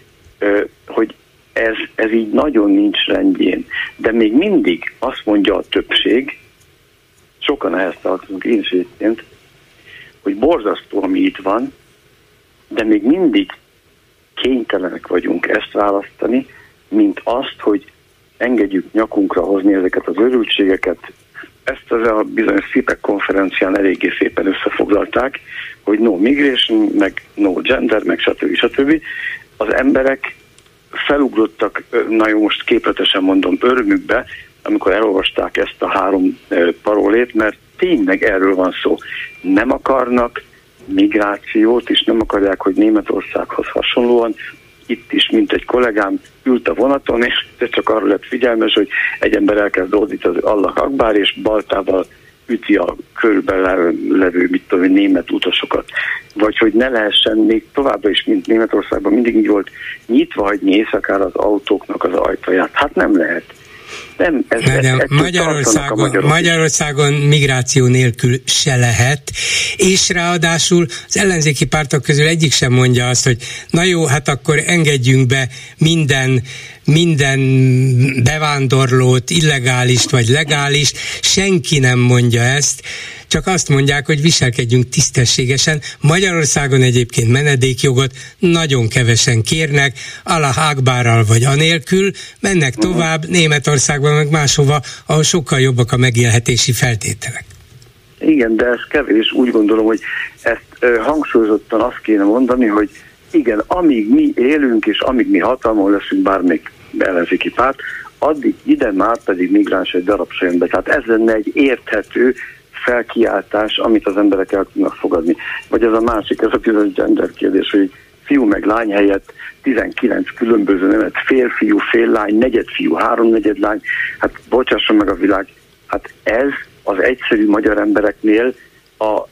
hogy ez, ez így nagyon nincs rendjén. De még mindig azt mondja a többség, sokan ehhez tartozunk, én is hogy borzasztó, ami itt van, de még mindig kénytelenek vagyunk ezt választani, mint azt, hogy engedjük nyakunkra hozni ezeket az örültségeket. Ezt az a bizonyos szépek konferencián eléggé szépen összefoglalták, hogy no migration, meg no gender, meg stb. stb. Az emberek felugrottak, na jó, most képletesen mondom, örömükbe, amikor elolvasták ezt a három parolét, mert tényleg erről van szó. Nem akarnak migrációt, és nem akarják, hogy Németországhoz hasonlóan itt is, mint egy kollégám, ült a vonaton, és csak arra lett figyelmes, hogy egy ember elkezd ordítani Allah Akbár, és baltával üti a körülbelül levő, mit tudom, német utasokat. Vagy hogy ne lehessen még továbbra is, mint Németországban mindig így volt, nyitva hagyni éjszakára az autóknak az ajtaját. Hát nem lehet. Nem, ez, ez, ez Magyarországon, Magyarországon migráció nélkül se lehet, és ráadásul az ellenzéki pártok közül egyik sem mondja azt, hogy na jó, hát akkor engedjünk be minden minden bevándorlót, illegálist vagy legális, senki nem mondja ezt, csak azt mondják, hogy viselkedjünk tisztességesen. Magyarországon egyébként menedékjogot nagyon kevesen kérnek, Allah Akbárral vagy anélkül, mennek mhm. tovább Németországban, meg máshova, ahol sokkal jobbak a megélhetési feltételek. Igen, de ez kevés. Úgy gondolom, hogy ezt hangsúlyozottan azt kéne mondani, hogy igen, amíg mi élünk, és amíg mi hatalmon leszünk, bármik ellenzéki párt, addig ide már pedig migráns egy darab sem be. Tehát ez lenne egy érthető felkiáltás, amit az emberek el tudnak fogadni. Vagy ez a másik, ez a bizonyos gender kérdés, hogy fiú meg lány helyett 19 különböző nevet, férfiú, fél lány, negyed fiú, háromnegyed lány, hát bocsásson meg a világ, hát ez az egyszerű magyar embereknél a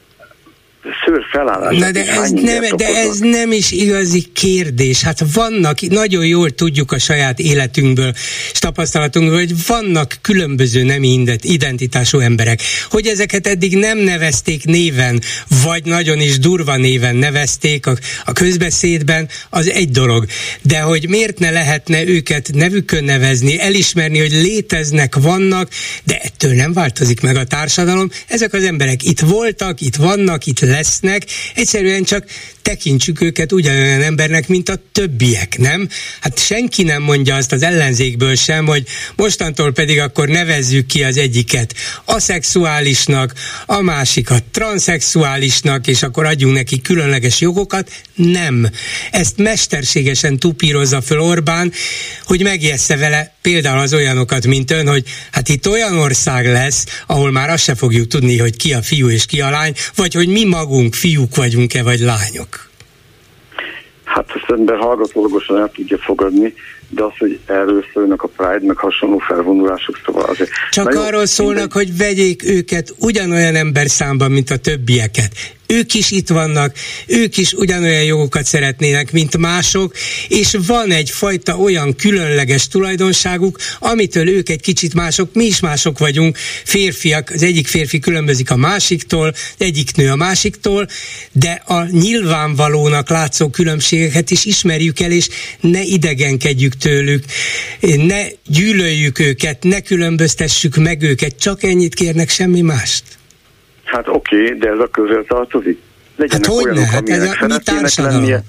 szőr felállás. Na de ez, nem, de ez nem is igazi kérdés. Hát vannak, nagyon jól tudjuk a saját életünkből és tapasztalatunkból, hogy vannak különböző nemi identitású emberek. Hogy ezeket eddig nem nevezték néven, vagy nagyon is durva néven nevezték a, a közbeszédben, az egy dolog. De hogy miért ne lehetne őket nevükön nevezni, elismerni, hogy léteznek, vannak, de ettől nem változik meg a társadalom. Ezek az emberek itt voltak, itt vannak, itt lesznek, egyszerűen csak tekintsük őket ugyanolyan embernek, mint a többiek, nem? Hát senki nem mondja azt az ellenzékből sem, hogy mostantól pedig akkor nevezzük ki az egyiket aszexuálisnak, a másikat transzexuálisnak, és akkor adjunk neki különleges jogokat. Nem. Ezt mesterségesen tupírozza föl Orbán, hogy megjessze vele például az olyanokat, mint ön, hogy hát itt olyan ország lesz, ahol már azt se fogjuk tudni, hogy ki a fiú és ki a lány, vagy hogy mi magunk fiúk vagyunk-e, vagy lányok. Hát ezt ember hallgatólagosan el tudja fogadni, de az, hogy erről szólnak a Pride, meg hasonló felvonulások, szóval azért... Csak arról szólnak, mindegy... hogy vegyék őket ugyanolyan ember számban, mint a többieket ők is itt vannak, ők is ugyanolyan jogokat szeretnének, mint mások, és van egyfajta olyan különleges tulajdonságuk, amitől ők egy kicsit mások, mi is mások vagyunk, férfiak, az egyik férfi különbözik a másiktól, egyik nő a másiktól, de a nyilvánvalónak látszó különbségeket is ismerjük el, és ne idegenkedjük tőlük, ne gyűlöljük őket, ne különböztessük meg őket, csak ennyit kérnek, semmi mást. Hát oké, okay, de ez a közel tartozik. Legyenek hát hogy olyanok, hát ez a mi társadalom? Lennie,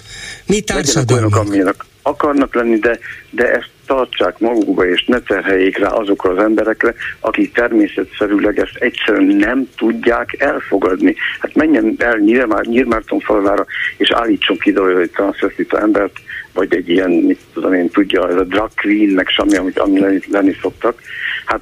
mi társadalom? olyanok, amilyenek akarnak lenni, de, de ezt tartsák magukba, és ne terheljék rá azokra az emberekre, akik természetszerűleg ezt egyszerűen nem tudják elfogadni. Hát menjen el Nyírmárton falvára, és állítson ki egy transzvestita embert, vagy egy ilyen, mit tudom én, tudja, ez a drag queen, meg semmi, amit ami lenni, lenni szoktak. Hát,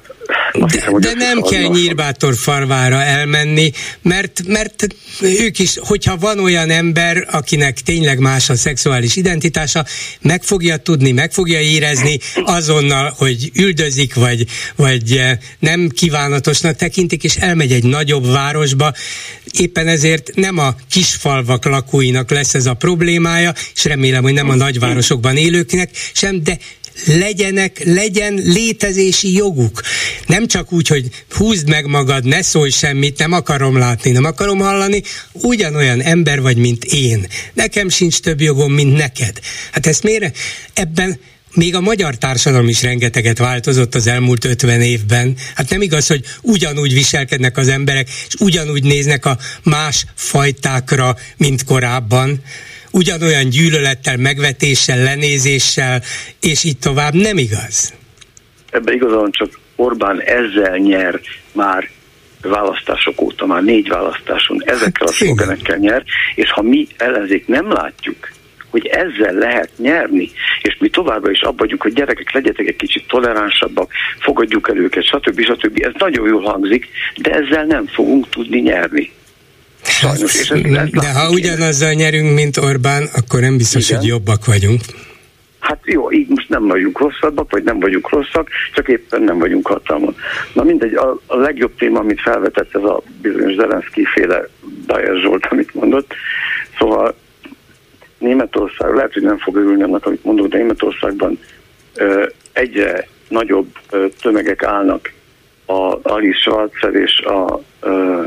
de, hiszem, de nem kell Nyírbátor farvára elmenni, mert, mert ők is, hogyha van olyan ember, akinek tényleg más a szexuális identitása, meg fogja tudni, meg fogja érezni azonnal, hogy üldözik, vagy, vagy eh, nem kívánatosnak tekintik, és elmegy egy nagyobb városba. Éppen ezért nem a kisfalvak lakóinak lesz ez a problémája, és remélem, hogy nem a nagyvárosokban élőknek sem, de legyenek, legyen létezési joguk. Nem csak úgy, hogy húzd meg magad, ne szólj semmit, nem akarom látni, nem akarom hallani, ugyanolyan ember vagy, mint én. Nekem sincs több jogom, mint neked. Hát ezt miért? Ebben még a magyar társadalom is rengeteget változott az elmúlt 50 évben. Hát nem igaz, hogy ugyanúgy viselkednek az emberek, és ugyanúgy néznek a más fajtákra, mint korábban ugyanolyan gyűlölettel, megvetéssel, lenézéssel, és így tovább nem igaz. Ebben igazán csak Orbán ezzel nyer már választások óta, már négy választáson ezekkel hát, a szlogenekkel nyer, és ha mi ellenzék nem látjuk, hogy ezzel lehet nyerni, és mi továbbra is abban vagyunk, hogy gyerekek legyetek egy kicsit toleránsabbak, fogadjuk el őket, stb. stb. Ez nagyon jól hangzik, de ezzel nem fogunk tudni nyerni. Sajnos, és ez, De ha ugyanazzal nyerünk, mint Orbán, akkor nem biztos, Igen. hogy jobbak vagyunk. Hát jó, így most nem vagyunk rosszabbak, vagy nem vagyunk rosszak, csak éppen nem vagyunk hatalmon. Na mindegy, a, a legjobb téma, amit felvetett ez a bizonyos Zelenszky féle Bajer Zsolt, amit mondott. Szóval Németország, lehet, hogy nem fog örülni annak, amit mondok, de Németországban ö, egyre nagyobb ö, tömegek állnak a Alice Schwarzer és a ö,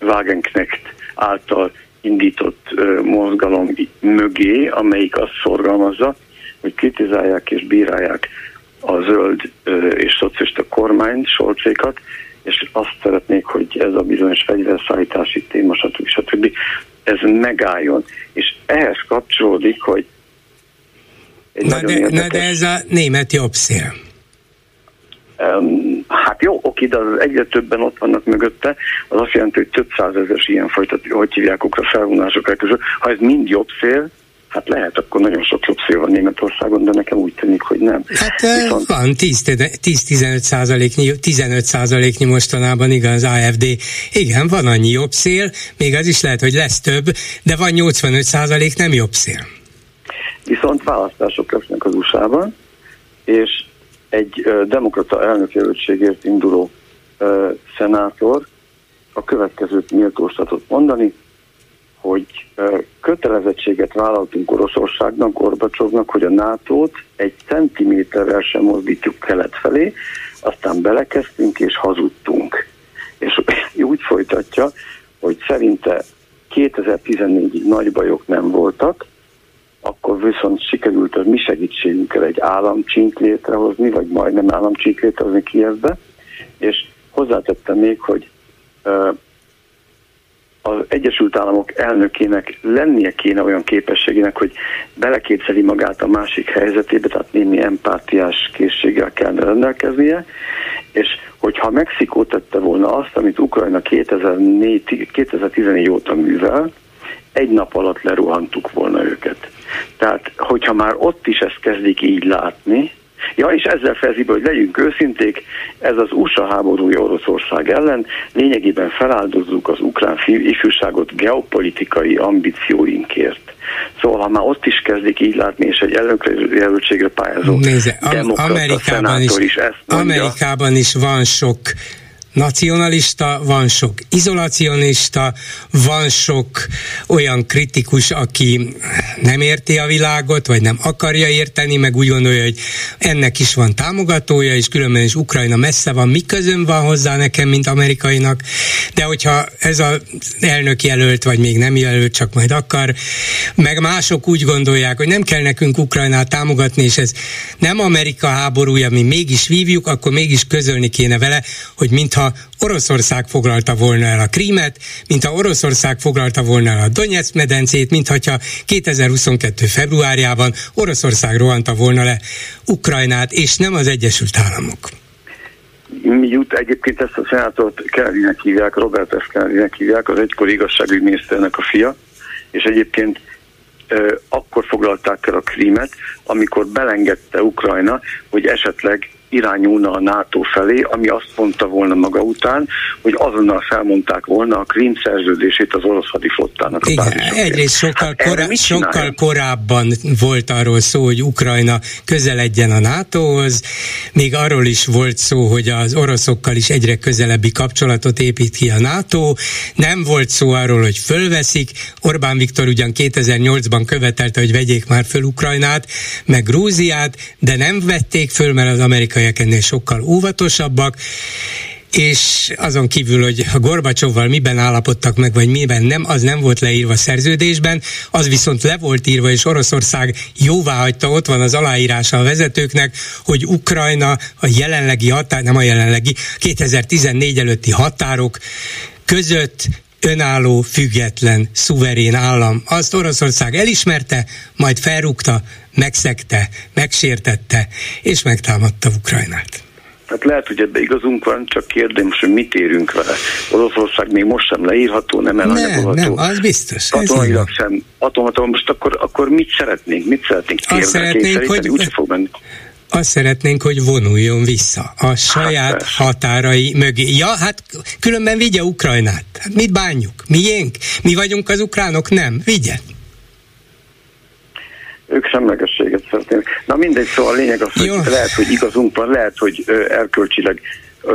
Wagenknecht által indított mozgalom mögé, amelyik azt szorgalmazza, hogy kritizálják és bírálják a zöld és szocialista kormányt, Solcékat, és azt szeretnék, hogy ez a bizonyos fegyverszállítási téma, stb. stb. ez megálljon. És ehhez kapcsolódik, hogy na de, na de ez a német jobb szél. Um, hát jó, oké, de az egyre többen ott vannak mögötte, az azt jelenti, hogy több százezes ilyenfajta, hogy hívják okra felvonások közül. Ha ez mind jobb szél, Hát lehet, akkor nagyon sok jobb szél van Németországon, de nekem úgy tűnik, hogy nem. Hát Viszont... van 10-15 százaléknyi, 15 százaléknyi mostanában igaz AFD. Igen, van annyi jobb szél, még az is lehet, hogy lesz több, de van 85 százalék nem jobb szél. Viszont választások lesznek az USA-ban, és egy demokrata elnökjelöltségért induló szenátor a következőt méltóztatott mondani, hogy kötelezettséget vállaltunk Oroszországnak, Gorbacsovnak, hogy a NATO-t egy centiméterrel sem mozdítjuk kelet felé, aztán belekezdtünk és hazudtunk. És úgy folytatja, hogy szerinte 2014-ig nagy bajok nem voltak, akkor viszont sikerült a mi segítségünkkel egy államcsink létrehozni, vagy majdnem államcsink létrehozni Kievbe, és hozzátette még, hogy az Egyesült Államok elnökének lennie kéne olyan képességének, hogy beleképzeli magát a másik helyzetébe, tehát némi empátiás készséggel kellene rendelkeznie, és hogyha Mexikó tette volna azt, amit Ukrajna 2004, 2014 óta művel, egy nap alatt leruhantuk volna őket. Tehát, hogyha már ott is ezt kezdik így látni, Ja, és ezzel fejezi be, hogy legyünk őszinték, ez az USA háborúja Oroszország ellen, lényegében feláldozzuk az ukrán ifjúságot geopolitikai ambícióinkért. Szóval, ha már ott is kezdik így látni, és egy jelöltségre pályázó Nézze, Amerikában is, is ezt mondja, Amerikában is van sok nacionalista, van sok izolacionista, van sok olyan kritikus, aki nem érti a világot, vagy nem akarja érteni, meg úgy gondolja, hogy ennek is van támogatója, és különben is Ukrajna messze van, mi közön van hozzá nekem, mint amerikainak, de hogyha ez az elnök jelölt, vagy még nem jelölt, csak majd akar, meg mások úgy gondolják, hogy nem kell nekünk Ukrajnát támogatni, és ez nem Amerika háborúja, mi mégis vívjuk, akkor mégis közölni kéne vele, hogy mintha Oroszország foglalta volna el a Krímet, mintha Oroszország foglalta volna el a Donetsk medencét, mintha 2022. februárjában Oroszország rohanta volna le Ukrajnát, és nem az Egyesült Államok. Mi jut egyébként ezt a szenátort Kellynek hívják, Robert F. Kellynek hívják, az egykori igazságügyminiszternek a fia, és egyébként akkor foglalták el a Krímet, amikor belengedte Ukrajna, hogy esetleg irányulna a NATO felé, ami azt mondta volna maga után, hogy azonnal felmondták volna a Krím szerződését az orosz hadiflottának. Igen, egyrészt sokkal, hát korá- sokkal korábban volt arról szó, hogy Ukrajna közeledjen a NATO-hoz, még arról is volt szó, hogy az oroszokkal is egyre közelebbi kapcsolatot épít ki a NATO, nem volt szó arról, hogy fölveszik, Orbán Viktor ugyan 2008-ban követelte, hogy vegyék már föl Ukrajnát, meg Grúziát, de nem vették föl, mert az amerikai amerikaiak ennél sokkal óvatosabbak, és azon kívül, hogy a Gorbacsovval miben állapodtak meg, vagy miben nem, az nem volt leírva szerződésben, az viszont le volt írva, és Oroszország jóvá hagyta, ott van az aláírása a vezetőknek, hogy Ukrajna a jelenlegi határ, nem a jelenlegi, 2014 előtti határok között önálló, független, szuverén állam. Azt Oroszország elismerte, majd felrúgta, megszegte, megsértette, és megtámadta Ukrajnát. Hát lehet, hogy ebbe igazunk van, csak kérdés, hogy mit érünk vele. Oroszország még most sem leírható, nem elanyagolható. Nem, nem, az biztos. Katonailag sem atomatól. Most akkor, akkor mit szeretnénk? Mit szeretnénk? Azt szeretnénk, hogy... Úgy fog menni azt szeretnénk, hogy vonuljon vissza a saját hát, határai mögé. Ja, hát különben vigye Ukrajnát. Hát mit bánjuk? Miénk? Mi vagyunk az ukránok? Nem. Vigye. Ők semlegességet szeretnének. Na mindegy, szóval a lényeg az, hogy Jó. lehet, hogy igazunk van, lehet, hogy erkölcsileg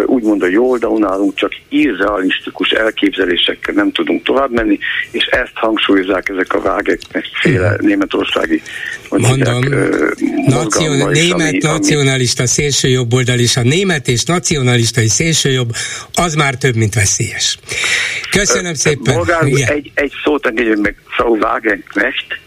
úgymond a jó oldalon állunk, csak irrealisztikus elképzelésekkel nem tudunk tovább menni, és ezt hangsúlyozzák ezek a vágek, féle németországi Mondom, nacion, német ami, nacionalista ami... szélsőjobboldal és a német és nacionalista és szélsőjobb, az már több, mint veszélyes. Köszönöm szépen. Bolgár, egy, egy szót engedjünk meg, Frau Wagenknecht,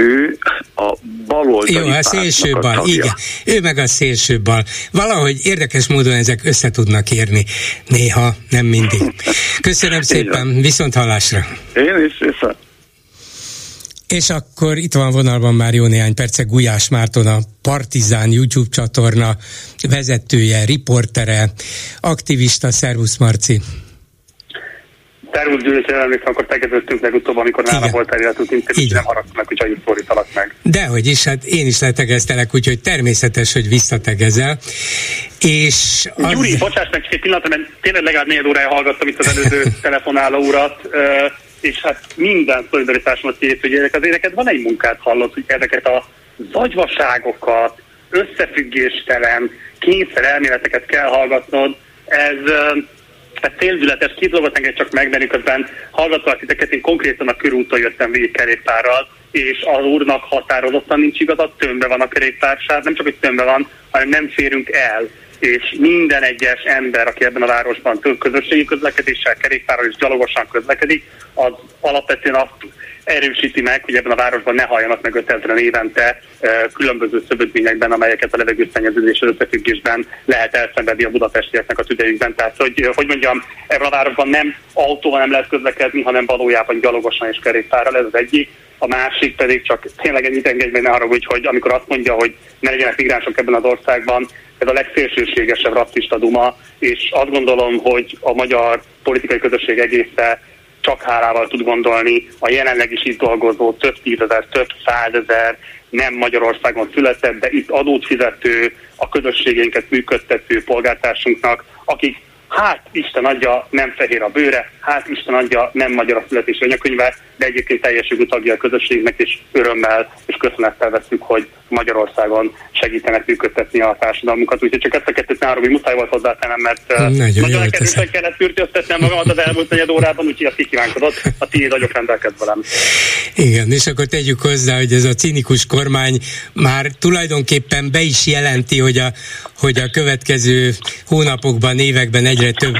ő a baloldali Jó, a szélső bal, a igen. Ő meg a szélső bal. Valahogy érdekes módon ezek össze tudnak érni. Néha, nem mindig. Köszönöm szépen, viszont hallásra. Én is, viszont. És akkor itt van vonalban már jó néhány perce Gulyás Márton, a Partizán YouTube csatorna vezetője, riportere, aktivista, szervusz Marci. Ellenőrzést, akkor tegeződtünk legutóbb, amikor nála volt életünk, és nem haragszom meg, hogy csak szólítalak meg. Dehogy is, hát én is letegeztelek, úgyhogy természetes, hogy visszategezel. És az... Gyuri, bocsáss meg egy pillanat, mert tényleg legalább négy órája hallgattam itt az előző telefonáló urat, és hát minden szolidaritásomat készül, azért neked van egy munkát hallott, hogy ezeket a zagyvaságokat, összefüggéstelen, kényszer elméleteket kell hallgatnod, ez tehát célzületes, két dolgot csak meg, mert közben hallgatva titeket, én konkrétan a körúton jöttem végig kerékpárral, és az úrnak határozottan nincs igazat, tömbe van a kerékpársáv, nem csak, hogy tömbe van, hanem nem férünk el. és minden egyes ember, aki ebben a városban közösségi közlekedéssel, kerékpárral és gyalogosan közlekedik, az alapvetően azt erősíti meg, hogy ebben a városban ne halljanak meg 5000 évente különböző szövődményekben, amelyeket a levegőszennyeződés összefüggésben lehet elszenvedni a budapestieknek a tüdejükben. Tehát, hogy, hogy mondjam, ebben a városban nem autóval nem lehet közlekedni, hanem valójában gyalogosan és kerékpárral, ez az egyik. A másik pedig csak tényleg ennyit engedj meg ne arra, hogy, hogy amikor azt mondja, hogy ne legyenek migránsok ebben az országban, ez a legszélsőségesebb rasszista duma, és azt gondolom, hogy a magyar politikai közösség egésze csak hárával tud gondolni. A jelenleg is itt dolgozó több tízezer, több százezer nem Magyarországon született, de itt adót fizető, a közösségénket működtető polgártársunknak, akik hát Isten adja, nem fehér a bőre, hát Isten adja, nem magyar a születési anyakönyve, de egyébként teljes jogú tagja a közösségnek, és örömmel és köszönettel veszük, hogy Magyarországon segítenek működtetni a társadalmunkat. Úgyhogy csak ezt a kettőt nálam, hogy muszáj volt hozzátennem, mert nagyon, erősen kellett fürtöztetnem magamat az elmúlt negyed órában, úgyhogy azt kikívánkodott, a tiéd nagyok rendelkez velem. Igen, és akkor tegyük hozzá, hogy ez a cinikus kormány már tulajdonképpen be is jelenti, hogy a, hogy a következő hónapokban, években egyre több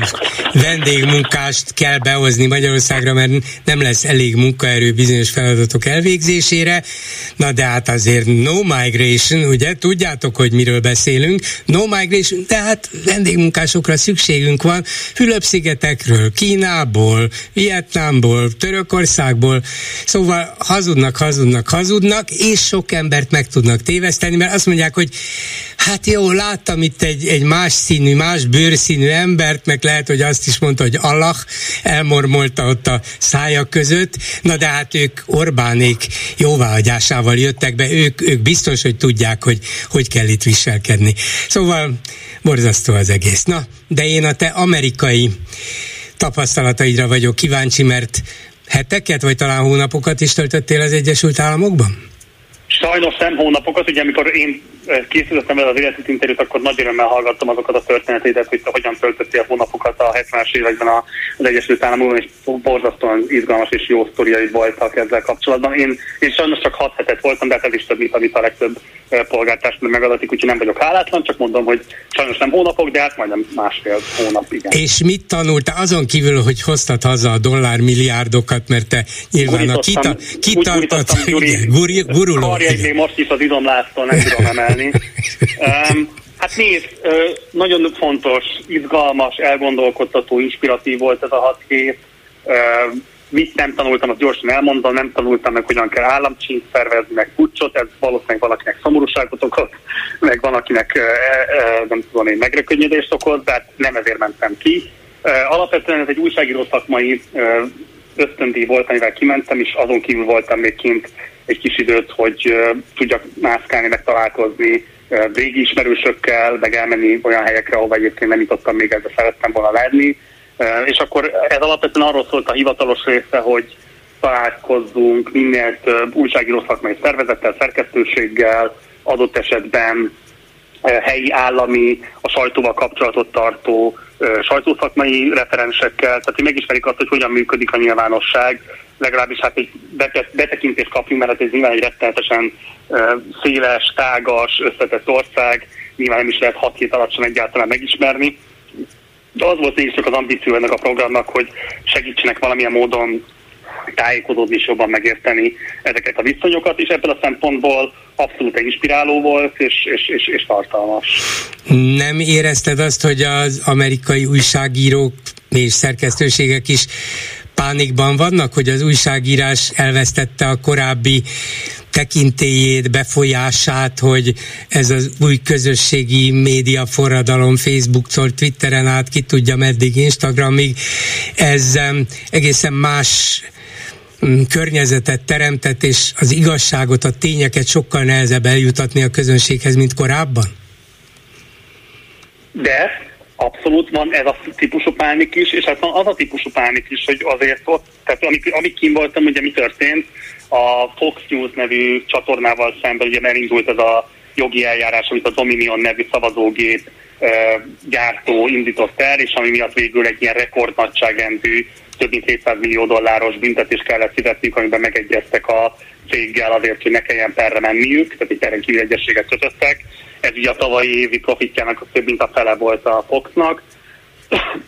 vendégmunkást kell behozni Magyarországra, mert nem lesz elég munkaerő bizonyos feladatok elvégzésére. Na de hát azért no migration, ugye? Tudjátok, hogy miről beszélünk. No migration, de hát vendégmunkásokra szükségünk van. Fülöp-szigetekről, Kínából, Vietnámból, Törökországból. Szóval hazudnak, hazudnak, hazudnak, és sok embert meg tudnak téveszteni, mert azt mondják, hogy hát jó, láttam itt egy, egy más színű, más bőrszínű embert, meg lehet, hogy azt is mondta, hogy Allah elmormolta ott a szájak között, na de hát ők Orbánék jóváhagyásával jöttek be, ők, ők biztos, hogy tudják, hogy hogy kell itt viselkedni. Szóval borzasztó az egész. Na, de én a te amerikai tapasztalataidra vagyok kíváncsi, mert heteket, vagy talán hónapokat is töltöttél az Egyesült Államokban? Sajnos nem hónapokat, ugye amikor én készítettem el az életét interjút, akkor nagy örömmel hallgattam azokat a történeteidet, hogy te hogyan töltöttél hónapokat a 70-es években az Egyesült Államokban, és borzasztóan izgalmas és jó sztoriaid voltak ezzel kapcsolatban. Én, én sajnos csak 6 hetet voltam, de hát ez is több, mint amit a legtöbb polgártársnak megadatik, úgyhogy nem vagyok hálátlan, csak mondom, hogy sajnos nem hónapok, de hát majdnem másfél hónap, igen. És mit tanultál azon kívül, hogy hoztad haza a dollármilliárdokat, mert te nyilván a kita, kitartat, guruló. még most is az izomlásztól nem tudom emelni csinálni. Um, hát nézd, nagyon fontos, izgalmas, elgondolkodtató, inspiratív volt ez a hat hét. Uh, mit nem tanultam, azt gyorsan elmondom, nem tanultam meg, hogyan kell államcsint szervezni, meg pucsot, ez valószínűleg valakinek szomorúságot okoz, meg van, akinek e, e, nem tudom én, megrekönyedést okoz, de hát nem ezért mentem ki. Alapvetően ez egy újságíró szakmai ösztöndíj volt, amivel kimentem, és azon kívül voltam még kint egy kis időt, hogy tudjak mászkálni, meg találkozni régi ismerősökkel, meg elmenni olyan helyekre, ahova egyébként nem jutottam még, de szerettem volna lenni. És akkor ez alapvetően arról szólt a hivatalos része, hogy találkozzunk minél több újságíró szakmai szervezettel, szerkesztőséggel, adott esetben helyi állami, a sajtóval kapcsolatot tartó sajtószakmai referensekkel, tehát hogy megismerik azt, hogy hogyan működik a nyilvánosság, legalábbis hát egy betekintést kapjunk, mert hát ez nyilván egy rettenetesen széles, tágas, összetett ország, nyilván nem is lehet 6 hét alatt sem egyáltalán megismerni. De az volt mégis csak az ambíció ennek a programnak, hogy segítsenek valamilyen módon tájékozódni és jobban megérteni ezeket a viszonyokat, és ebből a szempontból abszolút inspiráló volt, és, és, és, és tartalmas. Nem érezted azt, hogy az amerikai újságírók és szerkesztőségek is pánikban vannak, hogy az újságírás elvesztette a korábbi tekintélyét, befolyását, hogy ez az új közösségi média forradalom Facebooktól, Twitteren át, ki tudja meddig, Instagramig, ez egészen más környezetet teremtett, és az igazságot, a tényeket sokkal nehezebb eljutatni a közönséghez, mint korábban? De abszolút van ez a típusú pánik is, és hát van az a típusú pánik is, hogy azért ott, tehát amik, amik kim voltam, ugye mi történt, a Fox News nevű csatornával szemben ugye elindult ez a jogi eljárás, amit a Dominion nevű szavazógép gyártó indított el, és ami miatt végül egy ilyen rekordnagyságrendű, több mint 700 millió dolláros büntetést kellett fizetniük, amiben megegyeztek a céggel azért, hogy ne kelljen perre menniük, tehát egy perren kívül egyességet kötöttek. Ez ugye a tavalyi évi profitjának több mint a fele volt a Foxnak.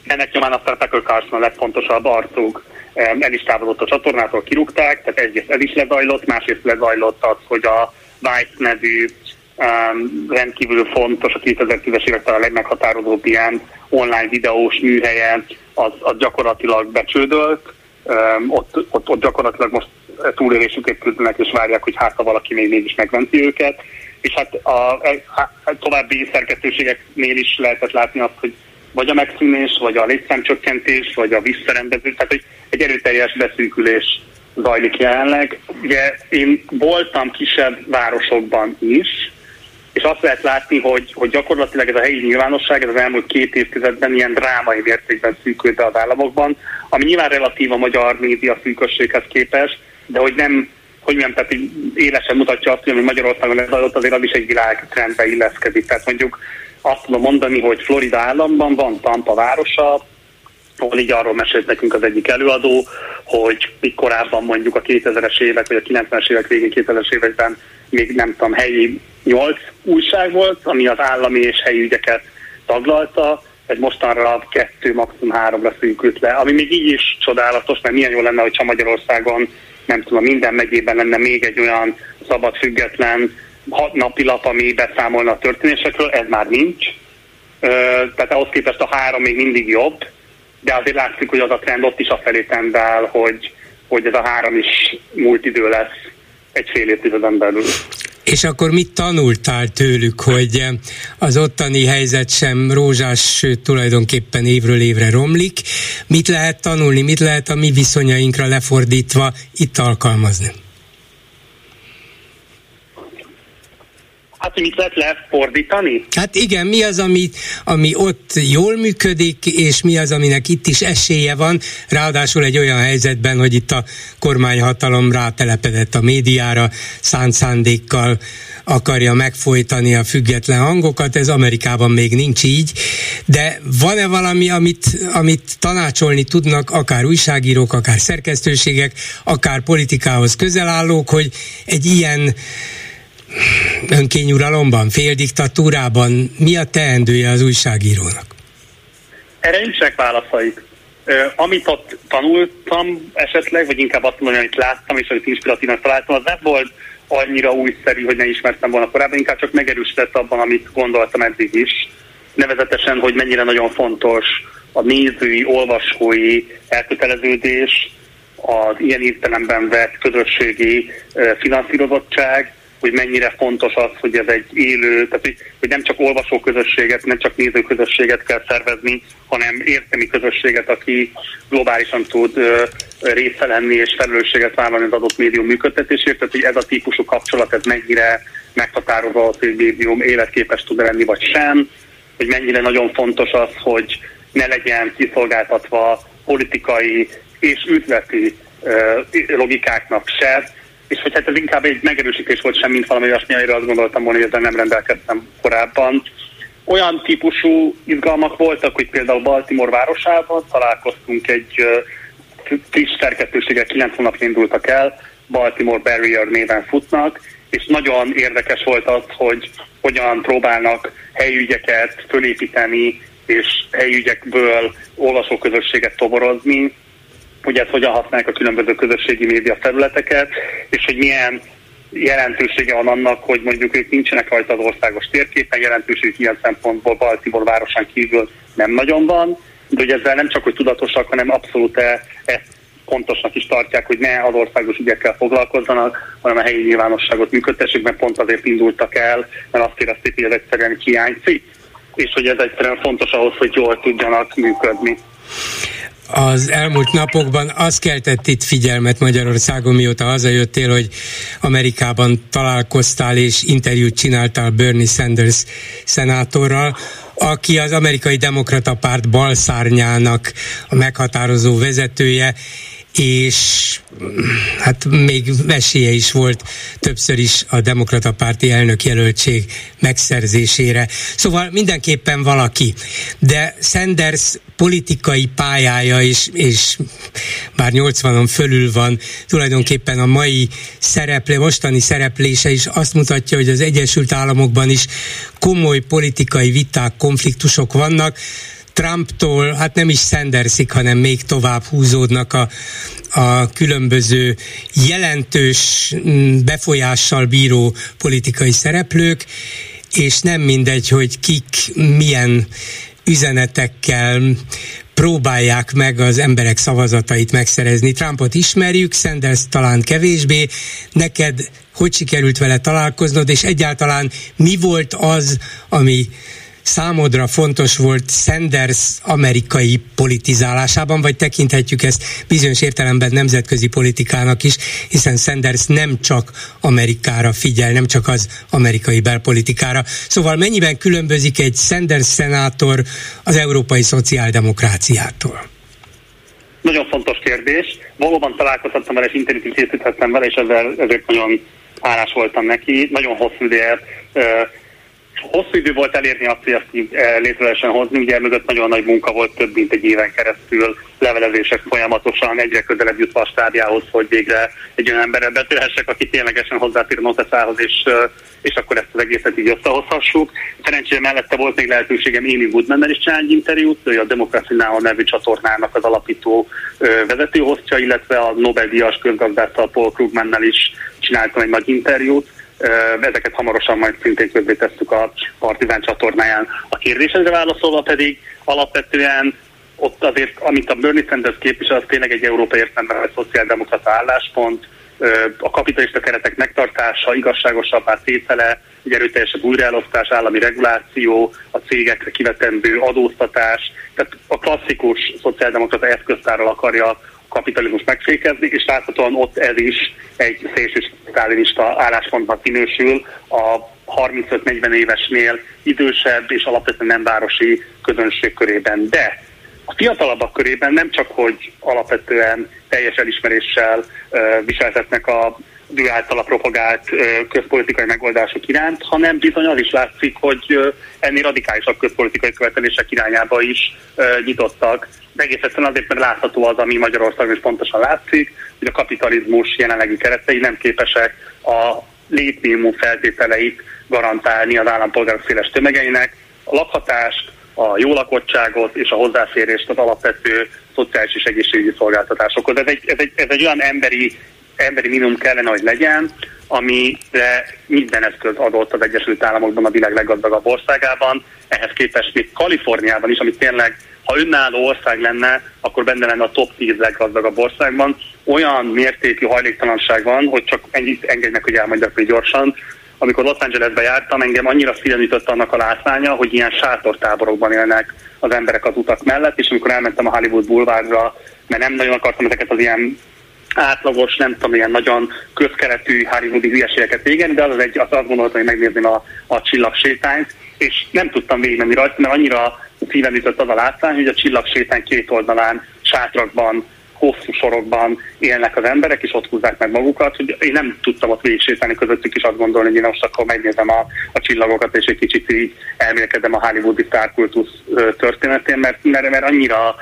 Ennek nyomán aztán Tucker Carlson a legfontosabb arcuk el is távolodott a csatornától, kirúgták, tehát egyrészt el is lezajlott, másrészt lezajlott az, hogy a Vice nevű rendkívül fontos, a 2010-es évek a legmeghatározóbb ilyen online videós műhelye, az, az gyakorlatilag becsődölt, ott, ott, ott gyakorlatilag most túlélésüket küzdenek, és várják, hogy hát ha valaki még mégis megmenti őket. És hát a, a, a további szerkesztőségeknél is lehetett látni azt, hogy vagy a megszűnés, vagy a létszámcsökkentés, vagy a visszarendezés, tehát hogy egy erőteljes beszűkülés zajlik jelenleg. Ugye én voltam kisebb városokban is, és azt lehet látni, hogy, hogy gyakorlatilag ez a helyi nyilvánosság ez az elmúlt két évtizedben ilyen drámai mértékben szűkült az államokban, ami nyilván relatív a magyar média szűkösséghez képest, de hogy nem, hogy nem, tehát élesen mutatja azt, hogy ami Magyarországon adott, azért az is egy világtrendbe illeszkedik. Tehát mondjuk azt tudom mondani, hogy Florida államban van Tampa városa, ahol így arról mesélt nekünk az egyik előadó, hogy még korábban mondjuk a 2000-es évek, vagy a 90-es évek végén 2000-es években még nem tudom, helyi nyolc újság volt, ami az állami és helyi ügyeket taglalta, egy mostanra kettő, maximum háromra szűkült le, ami még így is csodálatos, mert milyen jó lenne, hogyha Magyarországon nem tudom, minden megyében lenne még egy olyan szabad, független hat napilap, ami beszámolna a történésekről, ez már nincs. Tehát ahhoz képest a három még mindig jobb, de azért látszik, hogy az a trend ott is a felé tendál, hogy, hogy ez a három is múlt idő lesz egy fél évtizeden belül. És akkor mit tanultál tőlük, hogy az ottani helyzet sem rózsás, sőt tulajdonképpen évről évre romlik? Mit lehet tanulni, mit lehet a mi viszonyainkra lefordítva itt alkalmazni? Hát, hogy mit lehet lefordítani? Hát igen, mi az, ami, ami ott jól működik, és mi az, aminek itt is esélye van, ráadásul egy olyan helyzetben, hogy itt a kormányhatalom rátelepedett a médiára, szánt szándékkal akarja megfojtani a független hangokat, ez Amerikában még nincs így, de van-e valami, amit, amit tanácsolni tudnak akár újságírók, akár szerkesztőségek, akár politikához közel hogy egy ilyen önkényuralomban, féldiktatúrában mi a teendője az újságírónak? Erre nincsenek válaszaik. Amit ott tanultam esetleg, vagy inkább azt mondom, amit láttam, és amit inspiratívnak találtam, az nem volt annyira újszerű, hogy ne ismertem volna korábban, inkább csak megerősített abban, amit gondoltam eddig is. Nevezetesen, hogy mennyire nagyon fontos a nézői, olvasói elköteleződés, az ilyen értelemben vett közösségi finanszírozottság, hogy mennyire fontos az, hogy ez egy élő, tehát hogy, hogy nem csak olvasóközösséget, nem csak nézőközösséget kell szervezni, hanem értelmi közösséget, aki globálisan tud ö, része lenni és felelősséget vállalni az adott médium működtetésért, tehát hogy ez a típusú kapcsolat, ez mennyire meghatározó az, hogy médium életképes tud lenni, vagy sem, hogy mennyire nagyon fontos az, hogy ne legyen kiszolgáltatva politikai és üzleti logikáknak se, és hogy hát ez inkább egy megerősítés volt sem, mint valami olyasmi, amire azt gondoltam volna, hogy ezzel nem rendelkeztem korábban. Olyan típusú izgalmak voltak, hogy például Baltimore városában találkoztunk egy friss szerkesztőségek 9 hónapja indultak el, Baltimore Barrier néven futnak, és nagyon érdekes volt az, hogy hogyan próbálnak helyügyeket fölépíteni, és helyügyekből olvasóközösséget toborozni, hogy ezt hogyan használják a különböző közösségi média területeket, és hogy milyen jelentősége van annak, hogy mondjuk ők nincsenek rajta az országos térképen, jelentőség ilyen szempontból Baltimore városán kívül nem nagyon van, de hogy ezzel nem csak, hogy tudatosak, hanem abszolút e, ezt fontosnak is tartják, hogy ne az országos ügyekkel foglalkozzanak, hanem a helyi nyilvánosságot működtessék, mert pont azért indultak el, mert azt érezték, hogy ez egyszerűen hiányzik, és hogy ez egyszerűen fontos ahhoz, hogy jól tudjanak működni az elmúlt napokban az keltett itt figyelmet Magyarországon, mióta hazajöttél, hogy Amerikában találkoztál és interjút csináltál Bernie Sanders szenátorral, aki az amerikai demokrata párt balszárnyának a meghatározó vezetője, és hát még esélye is volt többször is a demokrata párti elnök jelöltség megszerzésére. Szóval mindenképpen valaki. De Sanders politikai pályája is, és bár 80-on fölül van, tulajdonképpen a mai szereplé, mostani szereplése is azt mutatja, hogy az Egyesült Államokban is komoly politikai viták, konfliktusok vannak, Trumptól, hát nem is Sandersig, hanem még tovább húzódnak a, a különböző jelentős mm, befolyással bíró politikai szereplők, és nem mindegy, hogy kik milyen üzenetekkel próbálják meg az emberek szavazatait megszerezni. Trumpot ismerjük, Sanders talán kevésbé. Neked hogy sikerült vele találkoznod, és egyáltalán mi volt az, ami számodra fontos volt Sanders amerikai politizálásában, vagy tekinthetjük ezt bizonyos értelemben nemzetközi politikának is, hiszen Sanders nem csak Amerikára figyel, nem csak az amerikai belpolitikára. Szóval mennyiben különbözik egy Sanders szenátor az európai szociáldemokráciától? Nagyon fontos kérdés. Valóban találkozhattam vele, és interjút készíthettem vele, és ezzel, ezért nagyon hálás voltam neki. Nagyon hosszú ideje hosszú idő volt elérni azt, hogy ezt eh, létre lehessen hozni, ugye mögött nagyon nagy munka volt, több mint egy éven keresztül levelezések folyamatosan, egyre közelebb jutva a stábjához, hogy végre egy olyan emberrel beszélhessek, aki ténylegesen hozzáfér Noteszához, és, eh, és akkor ezt az egészet így összehozhassuk. Szerencsére mellette volt még lehetőségem Amy Woodman-nel is csinálni interjút, ő a Democracy Now! nevű csatornának az alapító eh, vezetőhoztja, illetve a Nobel-díjas közgazdásztal Paul Krugmannel is csináltam egy nagy interjút Ezeket hamarosan majd szintén közzé tesszük a Partizán csatornáján. A kérdésedre válaszolva pedig alapvetően ott azért, amit a Bernie Sanders képvisel, az tényleg egy európai értelemben egy szociáldemokrata álláspont, a kapitalista keretek megtartása, igazságosabbá tétele, egy erőteljesebb újraelosztás, állami reguláció, a cégekre kivetendő adóztatás, tehát a klasszikus szociáldemokrata eszköztárral akarja kapitalizmus megfékezni, és láthatóan ott ez is egy szélső sztálinista álláspontnak minősül a 35-40 évesnél idősebb és alapvetően nem városi közönség körében. De a fiatalabbak körében nem csak, hogy alapvetően teljes elismeréssel viseltetnek a ő általa propagált közpolitikai megoldások iránt, hanem bizony az is látszik, hogy ennél radikálisabb közpolitikai követelések irányába is nyitottak. Egész egyszerűen azért, mert látható az, ami Magyarországon is pontosan látszik, hogy a kapitalizmus jelenlegi keretei nem képesek a létminimum feltételeit garantálni az állampolgárok széles tömegeinek, a lakhatást, a jó lakottságot és a hozzáférést az alapvető szociális és egészségügyi szolgáltatásokhoz. Ez egy, ez egy, ez egy olyan emberi emberi minimum kellene, hogy legyen, amire minden eszköz adott az Egyesült Államokban, a világ leggazdagabb országában. Ehhez képest még Kaliforniában is, ami tényleg, ha önálló ország lenne, akkor benne lenne a top 10 leggazdagabb országban. Olyan mértékű hajléktalanság van, hogy csak ennyit engednek, hogy elmondjak hogy gyorsan. Amikor Los Angelesbe jártam, engem annyira figyelmített annak a látványa, hogy ilyen sátortáborokban élnek az emberek az utak mellett, és amikor elmentem a Hollywood bulvárra, mert nem nagyon akartam ezeket az ilyen átlagos, nem tudom, ilyen nagyon közkeretű hollywoodi hülyeségeket végezni, de az, az egy, az azt gondoltam, hogy megnézném a, a csillagsétányt, és nem tudtam végigmenni rajta, mert annyira szíven ütött az a látvány, hogy a csillagsétány két oldalán sátrakban hosszú sorokban élnek az emberek, és ott húzzák meg magukat, hogy én nem tudtam ott végig sétálni közöttük is azt gondolni, hogy én most akkor megnézem a, a csillagokat, és egy kicsit így elmélkedem a hollywoodi sztárkultusz történetén, mert, mert, mert annyira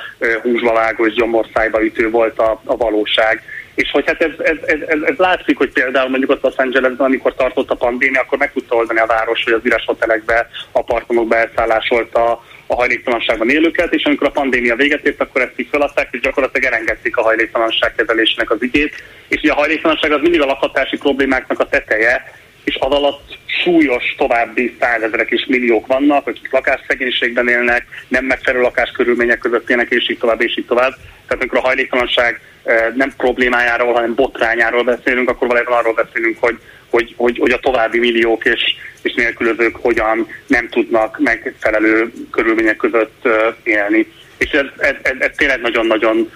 húsba vágó gyomorszájba ütő volt a, a valóság és hogy hát ez, ez, ez, ez, ez látszik, hogy például mondjuk ott Los Angelesben, amikor tartott a pandémia, akkor meg tudta oldani a város, hogy az üres hotelekbe, apartmanokba elszállásolt a, a hajléktalanságban élőket, és amikor a pandémia véget ért, akkor ezt így feladták, és gyakorlatilag elengedték a hajléktalanság kezelésének az ügyét. És ugye a hajléktalanság az mindig a lakhatási problémáknak a teteje, és az alatt súlyos további százezerek és milliók vannak, akik lakásszegénységben élnek, nem megfelelő lakáskörülmények között élnek, és így tovább, és így tovább. Tehát amikor a hajléktalanság eh, nem problémájáról, hanem botrányáról beszélünk, akkor valójában arról beszélünk, hogy, hogy, hogy, hogy a további milliók és, és nélkülözők hogyan nem tudnak megfelelő körülmények között eh, élni. És ez, ez, ez, ez tényleg nagyon-nagyon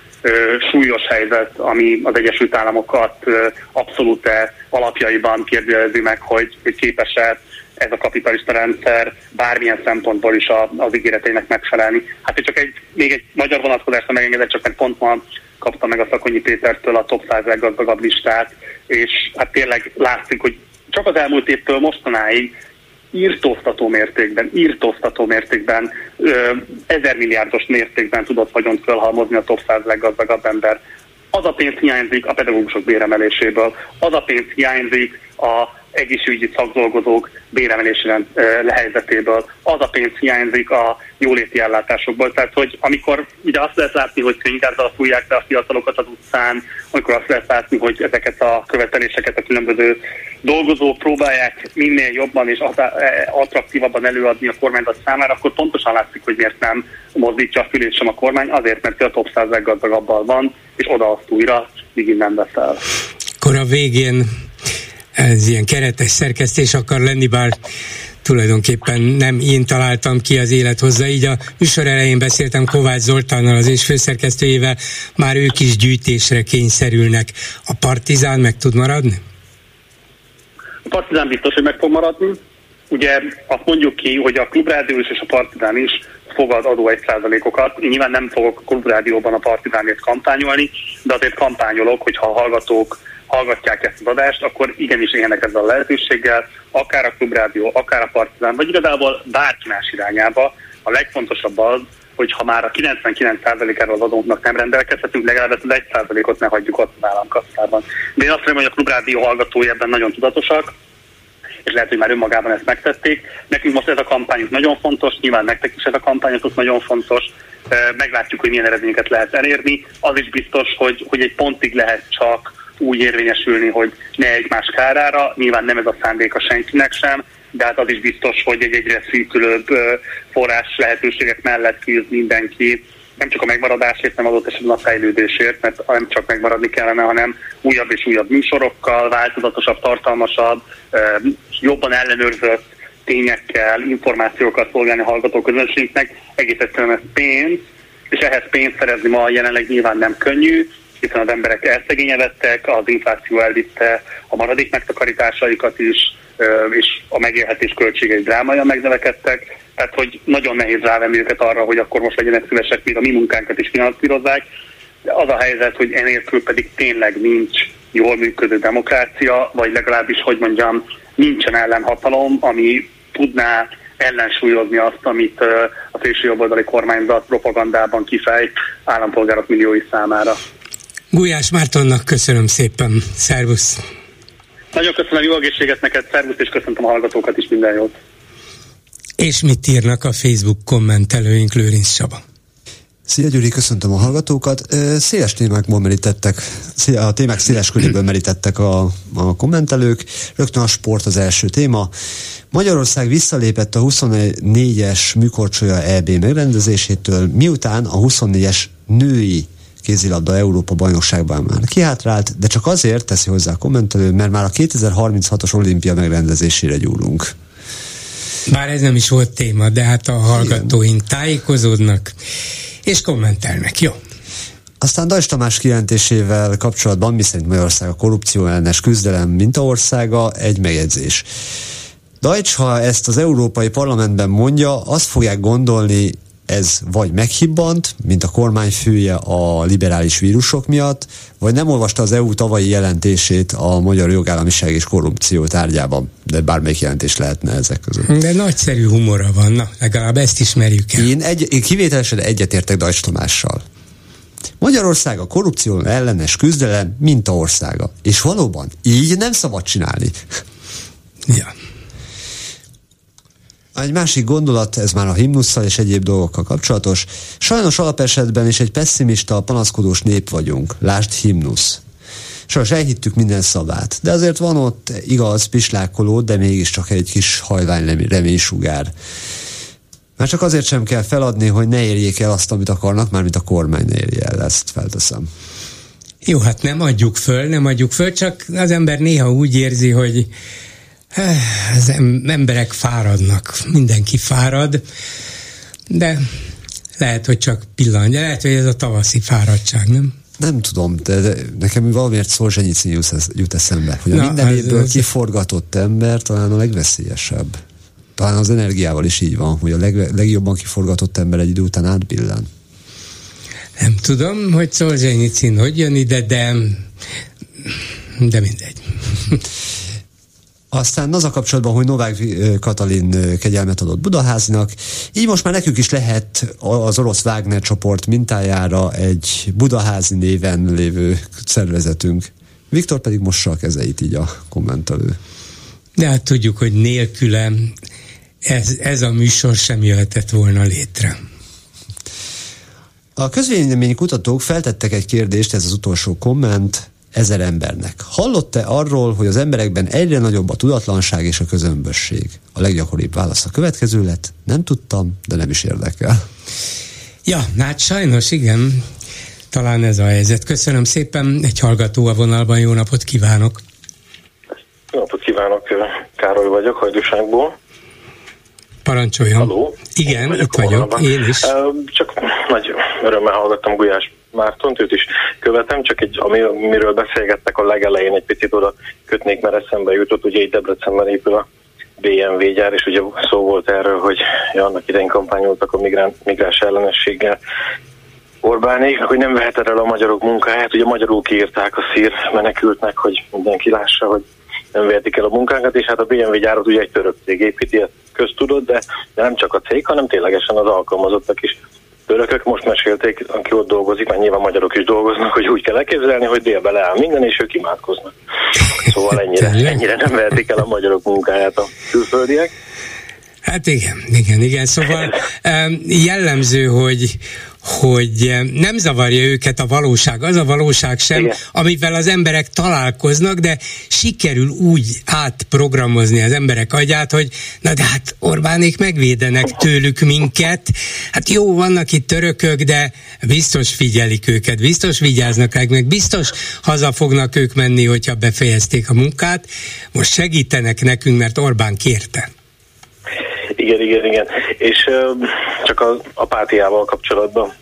súlyos helyzet, ami az Egyesült Államokat abszolút alapjaiban kérdőjelezi meg, hogy, hogy képes-e ez a kapitalista rendszer bármilyen szempontból is a, az ígéreteinek megfelelni. Hát csak egy, még egy magyar vonatkozást megengedett, csak meg pont ma kapta meg a Szakonyi Pétertől a top 100 leggazdagabb listát, és hát tényleg látszik, hogy csak az elmúlt évtől mostanáig írtóztató mértékben, írtóztató mértékben, ezer milliárdos mértékben tudott vagyont felhalmozni a top 100 leggazdagabb ember. Az a pénz hiányzik a pedagógusok béremeléséből, az a pénz hiányzik a egészségügyi szakdolgozók béremelésének lehelyzetéből. Az a pénz hiányzik a jóléti ellátásokból. Tehát, hogy amikor ugye azt lehet látni, hogy könyvgárdal fújják le a fiatalokat az utcán, amikor azt lehet látni, hogy ezeket a követeléseket a különböző dolgozók próbálják minél jobban és attraktívabban előadni a kormányzat számára, akkor pontosan látszik, hogy miért nem mozdítja a fülét sem a kormány, azért, mert a top 100 leggazdagabbal van, és oda azt újra, míg innen veszel. Akkor a végén ez ilyen keretes szerkesztés akar lenni, bár tulajdonképpen nem én találtam ki az élet hozzá, így a műsor elején beszéltem Kovács Zoltánnal, az és főszerkesztőjével, már ők is gyűjtésre kényszerülnek. A Partizán meg tud maradni? A Partizán biztos, hogy meg fog maradni. Ugye azt mondjuk ki, hogy a Klubrádió és a Partizán is fogad adó egy százalékokat. Én nyilván nem fogok a Klubrádióban a Partizánért kampányolni, de azért kampányolok, hogyha a hallgatók hallgatják ezt az adást, akkor igenis élnek ezzel a lehetőséggel, akár a klubrádió, akár a partizán, vagy igazából bárki más irányába. A legfontosabb az, hogy ha már a 99%-áról az adónknak nem rendelkezhetünk, legalább ezt az 1%-ot ne hagyjuk ott az államkasszában. De én azt remélem, hogy a klubrádió hallgatói ebben nagyon tudatosak, és lehet, hogy már önmagában ezt megtették. Nekünk most ez a kampányunk nagyon fontos, nyilván nektek is ez a kampányok nagyon fontos, meglátjuk, hogy milyen eredményeket lehet elérni. Az is biztos, hogy, hogy egy pontig lehet csak úgy érvényesülni, hogy ne egymás kárára. Nyilván nem ez a szándéka senkinek sem, de hát az is biztos, hogy egy egyre szűkülőbb forrás lehetőségek mellett küzd mindenki, nem csak a megmaradásért, nem adott esetben a fejlődésért, mert nem csak megmaradni kellene, hanem újabb és újabb műsorokkal, változatosabb, tartalmasabb, jobban ellenőrzött tényekkel, információkat szolgálni a hallgató közönségnek. Egész egyszerűen ez pénz, és ehhez pénzt szerezni ma jelenleg nyilván nem könnyű, hiszen az emberek elszegényedettek, az infláció elvitte a maradék megtakarításaikat is, és a megélhetés költségei drámaian megnövekedtek, tehát hogy nagyon nehéz rávenni őket arra, hogy akkor most legyenek szívesek, még a mi munkánkat is finanszírozzák. De az a helyzet, hogy enélkül pedig tényleg nincs jól működő demokrácia, vagy legalábbis, hogy mondjam, nincsen ellenhatalom, ami tudná ellensúlyozni azt, amit a szélső jobboldali kormányzat propagandában kifejt állampolgárok milliói számára. Gulyás Mártonnak köszönöm szépen. Szervusz! Nagyon köszönöm, jó egészséget neked, szervusz, és köszöntöm a hallgatókat is, minden jót! És mit írnak a Facebook kommentelőink, Lőrinc Csaba? Szia Gyuri, köszöntöm a hallgatókat. Széles témákból merítettek, a témák széles köréből merítettek a, a kommentelők. Rögtön a sport az első téma. Magyarország visszalépett a 24-es műkorcsolya EB megrendezésétől, miután a 24-es női kézilabda Európa bajnokságban már kihátrált, de csak azért teszi hozzá a kommentelő, mert már a 2036-os olimpia megrendezésére gyúrunk. Bár ez nem is volt téma, de hát a hallgatóink Igen. tájékozódnak és kommentelnek. Jó. Aztán Dajs Tamás kijelentésével kapcsolatban, miszerint Magyarország a korrupció ellenes küzdelem mintaországa, egy megjegyzés. Dajcs, ha ezt az Európai Parlamentben mondja, azt fogják gondolni ez vagy meghibbant, mint a kormányfője a liberális vírusok miatt, vagy nem olvasta az EU tavalyi jelentését a magyar jogállamiság és korrupció tárgyában, de bármelyik jelentés lehetne ezek között. De nagyszerű humora van, na, legalább ezt ismerjük el. Én, egy, én kivételesen egyetértek Dajcs Tamással. Magyarország a korrupció ellenes küzdelem mintaországa. És valóban, így nem szabad csinálni. Ja. Egy másik gondolat, ez már a himnusszal és egyéb dolgokkal kapcsolatos. Sajnos alapesetben is egy pessimista, panaszkodós nép vagyunk. Lásd himnusz. Sajnos elhittük minden szavát, de azért van ott igaz, pislákoló, de mégiscsak egy kis hajvány reménysugár. Már csak azért sem kell feladni, hogy ne érjék el azt, amit akarnak, mármint a kormány ne érje el, ezt felteszem. Jó, hát nem adjuk föl, nem adjuk föl, csak az ember néha úgy érzi, hogy az emberek fáradnak, mindenki fárad, de lehet, hogy csak pillanat, lehet, hogy ez a tavaszi fáradtság, nem? nem tudom, de, de nekem valamiért Szolzsenyicin jut, jut eszembe, hogy a Na, minden évből ez... kiforgatott ember talán a legveszélyesebb. Talán az energiával is így van, hogy a leg, legjobban kiforgatott ember egy idő után átbillen. Nem tudom, hogy Szolzsenyicin hogy jön ide, de, de mindegy. Aztán az a kapcsolatban, hogy Novák Katalin kegyelmet adott Budaházinak, így most már nekünk is lehet az orosz Wagner csoport mintájára egy Budaházi néven lévő szervezetünk. Viktor pedig mossa a kezeit így a kommentelő. De hát tudjuk, hogy nélkülem ez, ez a műsor sem jöhetett volna létre. A közvélemény kutatók feltettek egy kérdést, ez az utolsó komment, ezer embernek. Hallott-e arról, hogy az emberekben egyre nagyobb a tudatlanság és a közömbösség? A leggyakoribb válasz a következő lett, nem tudtam, de nem is érdekel. Ja, hát sajnos igen, talán ez a helyzet. Köszönöm szépen, egy hallgató a vonalban, jó napot kívánok! Jó napot kívánok, Károly vagyok, Hajdúságból. Parancsoljon. Halló. Igen, vagyok itt vagyok, én is. Csak nagy örömmel hallgattam Gulyás Mártont, őt is követem, csak egy, amiről beszélgettek a legelején, egy picit oda kötnék, mert eszembe jutott, ugye egy Debrecenben épül a BMW gyár, és ugye szó volt erről, hogy annak idején kampányoltak a migrán, migráns ellenességgel, Orbánék, hogy nem veheted el a magyarok munkáját. Ugye a magyarok írták a szír menekültnek, hogy mindenki lássa, hogy nem vehetik el a munkánkat, és hát a BMW gyárat ugye egy török cég építi, ezt köztudott, de nem csak a cég, hanem ténylegesen az alkalmazottak is törökök most mesélték, aki ott dolgozik, mert nyilván magyarok is dolgoznak, hogy úgy kell elképzelni, hogy délbe leáll minden, és ők imádkoznak. Szóval ennyire, ennyire nem vehetik el a magyarok munkáját a külföldiek. Hát igen, igen, igen. Szóval jellemző, hogy, hogy nem zavarja őket a valóság, az a valóság sem, Igen. amivel az emberek találkoznak, de sikerül úgy átprogramozni az emberek agyát, hogy na de hát Orbánék megvédenek tőlük minket, hát jó, vannak itt törökök, de biztos figyelik őket, biztos vigyáznak rá, meg biztos haza fognak ők menni, hogyha befejezték a munkát, most segítenek nekünk, mert Orbán kérte. Igen, igen, igen. És csak az apátiával kapcsolatban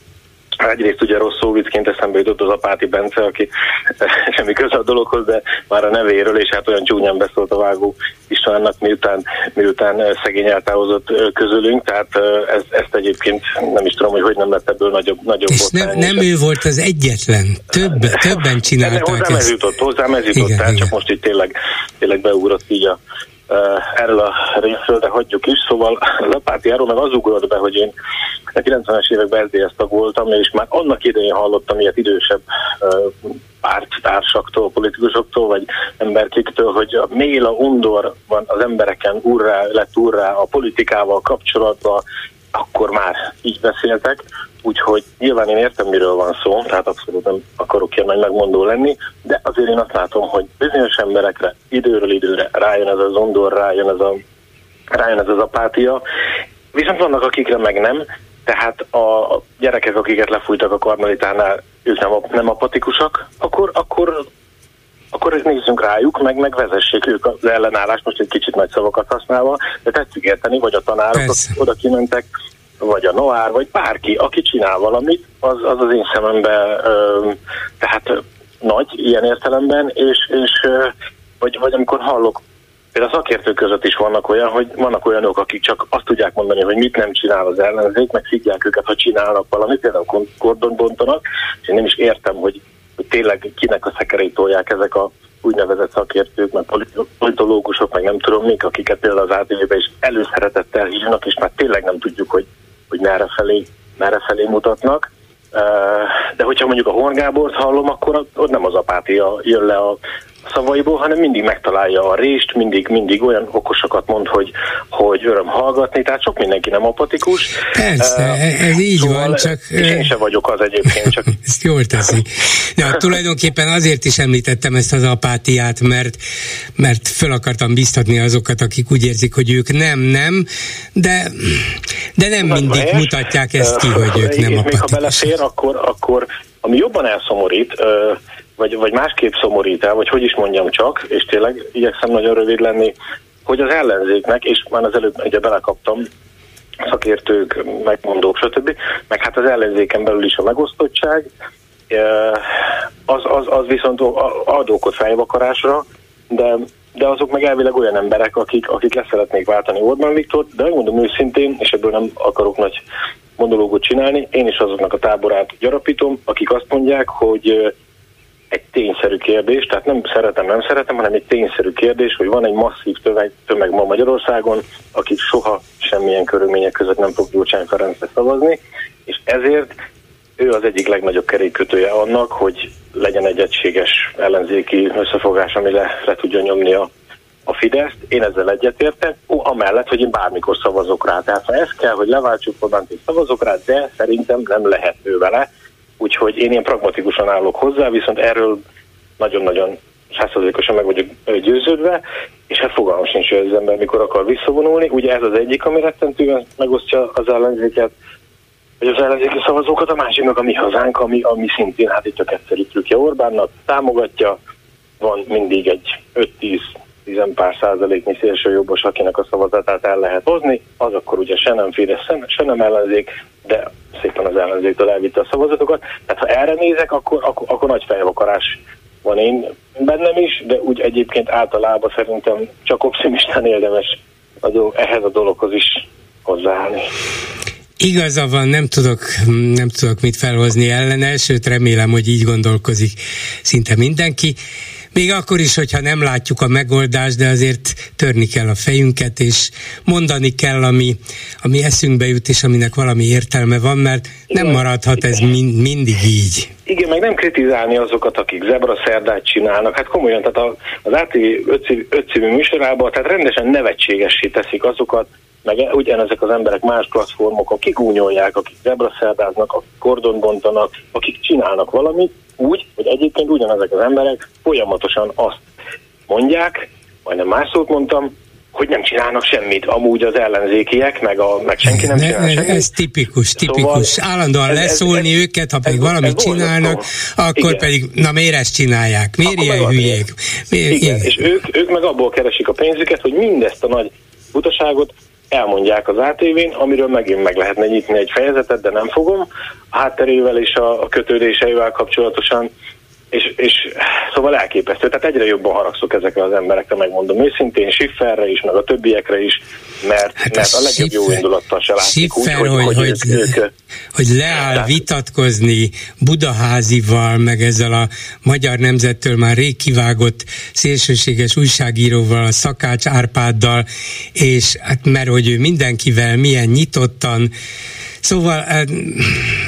Egyrészt ugye rossz szóvicként eszembe jutott az Apáti Bence, aki semmi köze a dologhoz, de már a nevéről, és hát olyan csúnyán beszólt a Vágó Istvánnak, miután, miután szegény eltávozott közülünk, tehát ez, ezt egyébként nem is tudom, hogy hogy nem lett ebből nagyobb, nagyobb és nem, nem ő volt az egyetlen, Több, többen csinálták hozzám ezt. ez jutott, hozzám ez jutott, igen, tehát igen. csak most itt tényleg, tényleg beugrott így a, erről a részről, de hagyjuk is. Szóval az apátiáról meg az ugrott be, hogy én a 90-es években SZDSZ tag voltam, és már annak idején hallottam ilyet idősebb párttársaktól, politikusoktól, vagy emberkiktől, hogy a méla undor van az embereken urrá, lett urrá a politikával kapcsolatban, akkor már így beszéltek, úgyhogy nyilván én értem, miről van szó, tehát abszolút nem akarok ilyen nagy megmondó lenni, de azért én azt látom, hogy bizonyos emberekre időről időre rájön ez az undor, rájön ez, a, rájön ez az apátia, viszont vannak akikre meg nem, tehát a gyerekek, akiket lefújtak a karmelitánál, ők nem, nem apatikusak, akkor, akkor akkor nézzünk rájuk, meg megvezessék ők az ellenállást, most egy kicsit nagy szavakat használva, de tetszik érteni, vagy a tanárok, akik oda kimentek, vagy a Noár, vagy bárki, aki csinál valamit, az az, az én szememben ö, tehát nagy ilyen értelemben, és, és vagy, vagy amikor hallok Például a szakértők között is vannak olyan, hogy vannak olyanok, akik csak azt tudják mondani, hogy mit nem csinál az ellenzék, meg figyelják őket, ha csinálnak valamit, például kordon bontanak, és én nem is értem, hogy, hogy tényleg kinek a szekerét tolják ezek a úgynevezett szakértők, meg politológusok, meg nem tudom még, akiket például az ATV-be is előszeretettel hívnak, és már tényleg nem tudjuk, hogy, hogy merre felé, merre felé mutatnak. De hogyha mondjuk a Horngábort hallom, akkor ott nem az apátia jön le a, szavaiból, hanem mindig megtalálja a rést, mindig, mindig olyan okosakat mond, hogy, hogy öröm hallgatni, tehát sok mindenki nem apatikus. Persze, uh, ez így szóval van, csak... Én sem vagyok az egyébként, csak... ezt jól teszi. Ja, tulajdonképpen azért is említettem ezt az apátiát, mert, mert föl akartam biztatni azokat, akik úgy érzik, hogy ők nem, nem, de, de nem Nagy mindig helyes. mutatják ezt ki, hogy ők nem apatikus. Még ha belefér, akkor, akkor ami jobban elszomorít, vagy, vagy másképp szomorít el, vagy hogy is mondjam csak, és tényleg igyekszem nagyon rövid lenni, hogy az ellenzéknek, és már az előbb ugye belekaptam, szakértők, megmondók, stb., meg hát az ellenzéken belül is a megosztottság, az, az, az viszont ad okot fejvakarásra, de, de azok meg elvileg olyan emberek, akik, akik leszeretnék váltani Orbán Viktort, de megmondom őszintén, és ebből nem akarok nagy monológot csinálni, én is azoknak a táborát gyarapítom, akik azt mondják, hogy egy tényszerű kérdés, tehát nem szeretem, nem szeretem, hanem egy tényszerű kérdés, hogy van egy masszív tömeg, tömeg ma Magyarországon, akik soha semmilyen körülmények között nem fog Gyurcsány Ferencre szavazni, és ezért ő az egyik legnagyobb kerékkötője annak, hogy legyen egy egységes ellenzéki összefogás, ami le, tudja nyomni a, a Fideszt. Én ezzel egyetértek, amellett, hogy én bármikor szavazok rá. Tehát ha ez kell, hogy leváltsuk Orbánt és szavazok rá, de szerintem nem lehet ő vele. Úgyhogy én ilyen pragmatikusan állok hozzá, viszont erről nagyon-nagyon százszerzékosan meg vagyok győződve, és hát fogalmam sincs, hogy az ember mikor akar visszavonulni. Ugye ez az egyik, ami rettentően megosztja az ellenzéket, vagy az ellenzéki szavazókat, a másiknak a mi hazánk, ami, ami szintén hát itt csak egyszerű trükkje Orbánnak, támogatja, van mindig egy 5-10 tizen pár százaléknyi szélső jobbos, akinek a szavazatát el lehet hozni, az akkor ugye se nem Fidesz, se nem ellenzék, de szépen az ellenzéktől elvitte a szavazatokat. Tehát ha erre nézek, akkor, akkor, akkor nagy fejvakarás van én bennem is, de úgy egyébként általában szerintem csak optimistán érdemes ehhez a dologhoz is hozzáállni. Igaza van, nem tudok, nem tudok mit felhozni ellene, sőt remélem, hogy így gondolkozik szinte mindenki. Még akkor is, hogyha nem látjuk a megoldást, de azért törni kell a fejünket, és mondani kell, ami, ami eszünkbe jut, és aminek valami értelme van, mert nem maradhat ez mind, mindig így. Igen, meg nem kritizálni azokat, akik zebra szerdát csinálnak. Hát komolyan, tehát az ATV 5 című műsorában, tehát rendesen nevetségessé teszik azokat, meg ugyanezek az emberek más platformokon kigúnyolják, akik zebraszerdáznak, akik kordon bontanak, akik csinálnak valamit, úgy, hogy egyébként ugyanezek az emberek folyamatosan azt mondják, majdnem más szót mondtam, hogy nem csinálnak semmit. Amúgy az ellenzékiek, meg, a, meg senki nem csinál semmit. Ez tipikus, tipikus. Szóval Állandóan ez, leszólni ez, őket, ha pedig ez, valamit ez csinálnak, akkor igen. pedig, na miért ezt csinálják? Miért akkor ilyen hülyék? Miért, igen, igen, és ők, ők meg abból keresik a pénzüket, hogy mindezt a nagy butaságot elmondják az ATV-n, amiről megint meg lehetne nyitni egy fejezetet, de nem fogom. A hátterével és a, kötődéseivel kapcsolatosan és, és szóval elképesztő. Tehát egyre jobban haragszok ezekre az emberekre, megmondom őszintén, Schifferre is, meg a többiekre is, mert, hát mert a, a legjobb jó indulattal se látszik úgy, hogy, hogy, hogy, ők, ők, hogy leáll tehát, vitatkozni Budaházival, meg ezzel a magyar nemzettől már rég kivágott szélsőséges újságíróval, a Szakács Árpáddal, és hát mert hogy ő mindenkivel milyen nyitottan Szóval,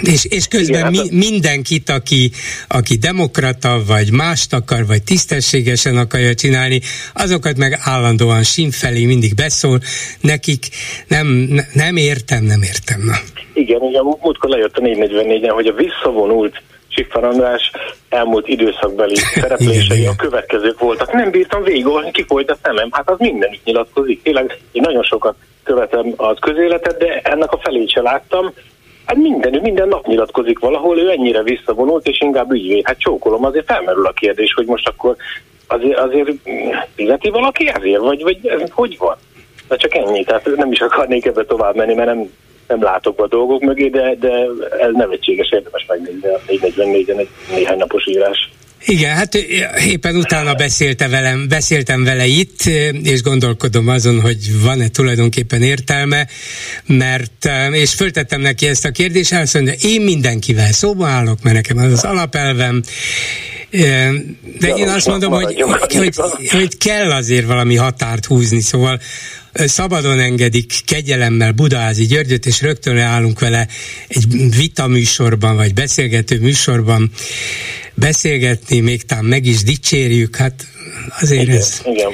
és, és közben Igen, hát mi, mindenkit, aki, aki demokrata, vagy mást akar, vagy tisztességesen akarja csinálni, azokat meg állandóan felé mindig beszól, nekik nem, nem értem, nem értem. Na. Igen, ugye múltkor lejött a 444-en, hogy a visszavonult Siffer András elmúlt időszakbeli szereplései a következők voltak. Nem bírtam végigolni, ki volt a szemem. Hát az mindenit nyilatkozik. Tényleg én nagyon sokat követem az közéletet, de ennek a felét se láttam. Hát minden, minden nap nyilatkozik valahol, ő ennyire visszavonult, és inkább ügyvéd. Hát csókolom, azért felmerül a kérdés, hogy most akkor azért, azért fizeti valaki ezért, vagy, vagy ez hogy van? De csak ennyi, tehát nem is akarnék ebbe tovább menni, mert nem, nem látok a dolgok mögé, de, de ez nevetséges, érdemes megnézni a 444-en egy néhány napos írás. Igen, hát éppen utána beszélte velem, beszéltem vele itt, és gondolkodom azon, hogy van-e tulajdonképpen értelme, mert, és föltettem neki ezt a kérdést, azt mondja, én mindenkivel szóba állok, mert nekem az az alapelvem, de én azt mondom, hogy, hogy, hogy kell azért valami határt húzni, szóval szabadon engedik kegyelemmel Budaházi Györgyöt, és rögtön leállunk vele egy vita műsorban, vagy beszélgető műsorban beszélgetni, még talán meg is dicsérjük, hát azért igen, ez... Igen.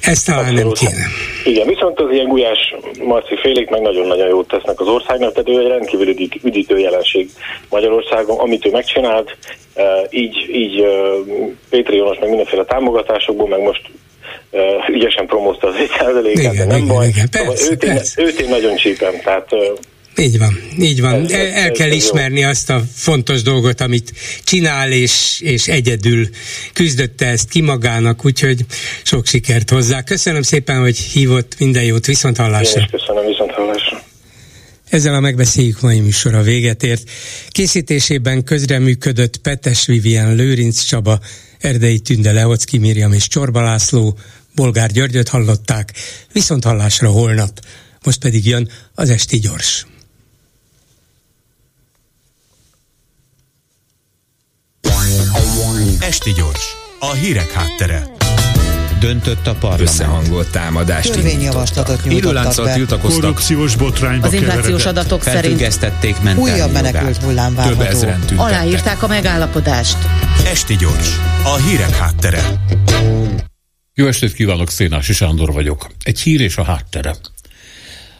Ez talán Abszolút. nem kéne. Igen, viszont az ilyen gulyás Marci félék meg nagyon-nagyon jót tesznek az országnak, tehát ő egy rendkívül üdítő jelenség Magyarországon, amit ő megcsinált, így, így Pétri Jónos meg mindenféle támogatásokból, meg most ügyesen promózta az 1%-át, de nem igen, baj. Igen, szóval persze, őt, én, őt én nagyon csípem, tehát így van, így van. El kell ismerni azt a fontos dolgot, amit csinál, és, és egyedül küzdötte ezt ki magának, úgyhogy sok sikert hozzá. Köszönöm szépen, hogy hívott, minden jót, viszont hallásra. Én köszönöm, viszont hallásra. Ezzel a megbeszéljük mai műsora véget ért. Készítésében közreműködött Petes Vivien, Lőrinc Csaba, Erdei Tünde, Leocki Miriam és Csorba László, Bolgár Györgyöt hallották, viszont hallásra holnap. Most pedig jön az Esti Gyors. Esti Gyors, a hírek háttere döntött a parlament. Összehangolt támadást Törvényjavaslatot nyújtottak be. tiltakoztak. Korrupciós botrányba Az inflációs adatok szerint újabb menekült hullám várható. Aláírták a megállapodást. Esti gyors, a hírek háttere. Jó estét kívánok, Szénási Sándor vagyok. Egy hír és a háttere.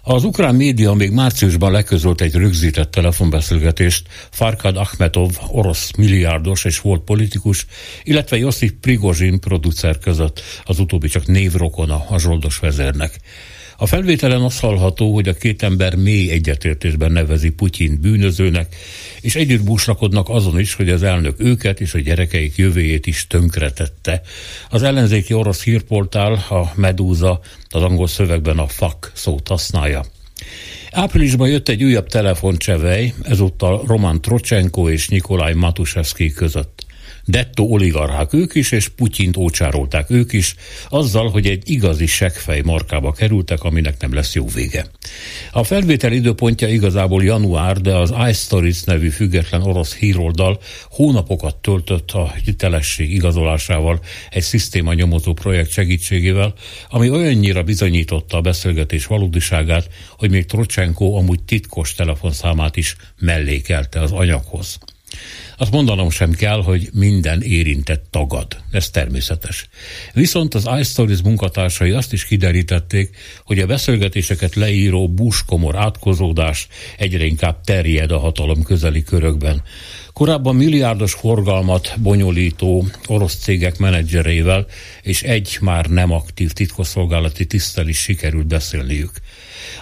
Az ukrán média még márciusban leközölt egy rögzített telefonbeszélgetést Farkad Ahmetov, orosz milliárdos és volt politikus, illetve Josip Prigozsin producer között, az utóbbi csak névrokona a zsoldos vezérnek. A felvételen az hallható, hogy a két ember mély egyetértésben nevezi Putyin bűnözőnek, és együtt búslakodnak azon is, hogy az elnök őket és a gyerekeik jövőjét is tönkretette. Az ellenzéki orosz hírportál, a Medúza, az angol szövegben a FAK szót használja. Áprilisban jött egy újabb telefoncsevej, ezúttal Roman Trocsenko és Nikolaj Matuszewski között dettó oligarchák ők is, és Putyint ócsárolták ők is, azzal, hogy egy igazi seggfej markába kerültek, aminek nem lesz jó vége. A felvétel időpontja igazából január, de az iStories nevű független orosz híroldal hónapokat töltött a hitelesség igazolásával egy szisztéma nyomozó projekt segítségével, ami olyannyira bizonyította a beszélgetés valódiságát, hogy még Trocsenko amúgy titkos telefonszámát is mellékelte az anyaghoz. Azt mondanom sem kell, hogy minden érintett tagad. Ez természetes. Viszont az iStories munkatársai azt is kiderítették, hogy a beszélgetéseket leíró buskomor átkozódás egyre inkább terjed a hatalom közeli körökben. Korábban milliárdos forgalmat bonyolító orosz cégek menedzserével és egy már nem aktív titkosszolgálati tisztel is sikerült beszélniük.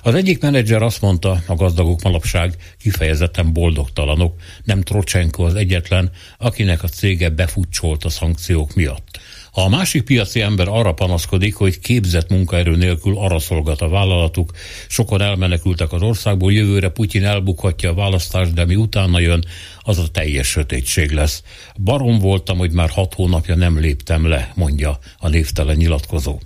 Az egyik menedzser azt mondta, a gazdagok manapság kifejezetten boldogtalanok, nem Trocsenko az egyetlen, akinek a cége befutcsolt a szankciók miatt. A másik piaci ember arra panaszkodik, hogy képzett munkaerő nélkül arra szolgat a vállalatuk, sokan elmenekültek az országból, jövőre Putyin elbukhatja a választást, de mi utána jön, az a teljes sötétség lesz. Barom voltam, hogy már hat hónapja nem léptem le, mondja a névtelen nyilatkozó.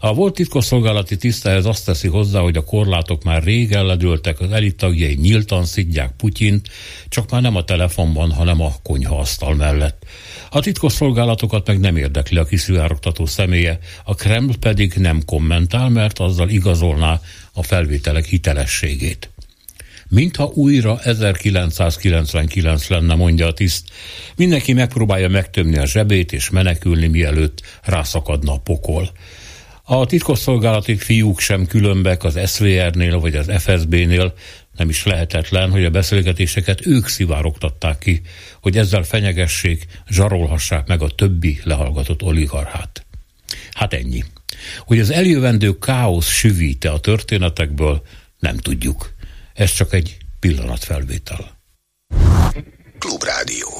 A volt titkosszolgálati tisztához azt teszi hozzá, hogy a korlátok már rég elledültek, az elit tagjai nyíltan szidják Putyint, csak már nem a telefonban, hanem a konyhaasztal mellett. A titkosszolgálatokat meg nem érdekli a kiszivárogtató személye, a Kreml pedig nem kommentál, mert azzal igazolná a felvételek hitelességét. Mintha újra 1999 lenne, mondja a tiszt. Mindenki megpróbálja megtömni a zsebét és menekülni, mielőtt rászakadna a pokol. A titkosszolgálati fiúk sem különbek az SVR-nél vagy az FSB-nél, nem is lehetetlen, hogy a beszélgetéseket ők szivárogtatták ki, hogy ezzel fenyegessék, zsarolhassák meg a többi lehallgatott oligarchát. Hát ennyi. Hogy az eljövendő káosz süvíte a történetekből, nem tudjuk. Ez csak egy pillanatfelvétel. Klubrádió.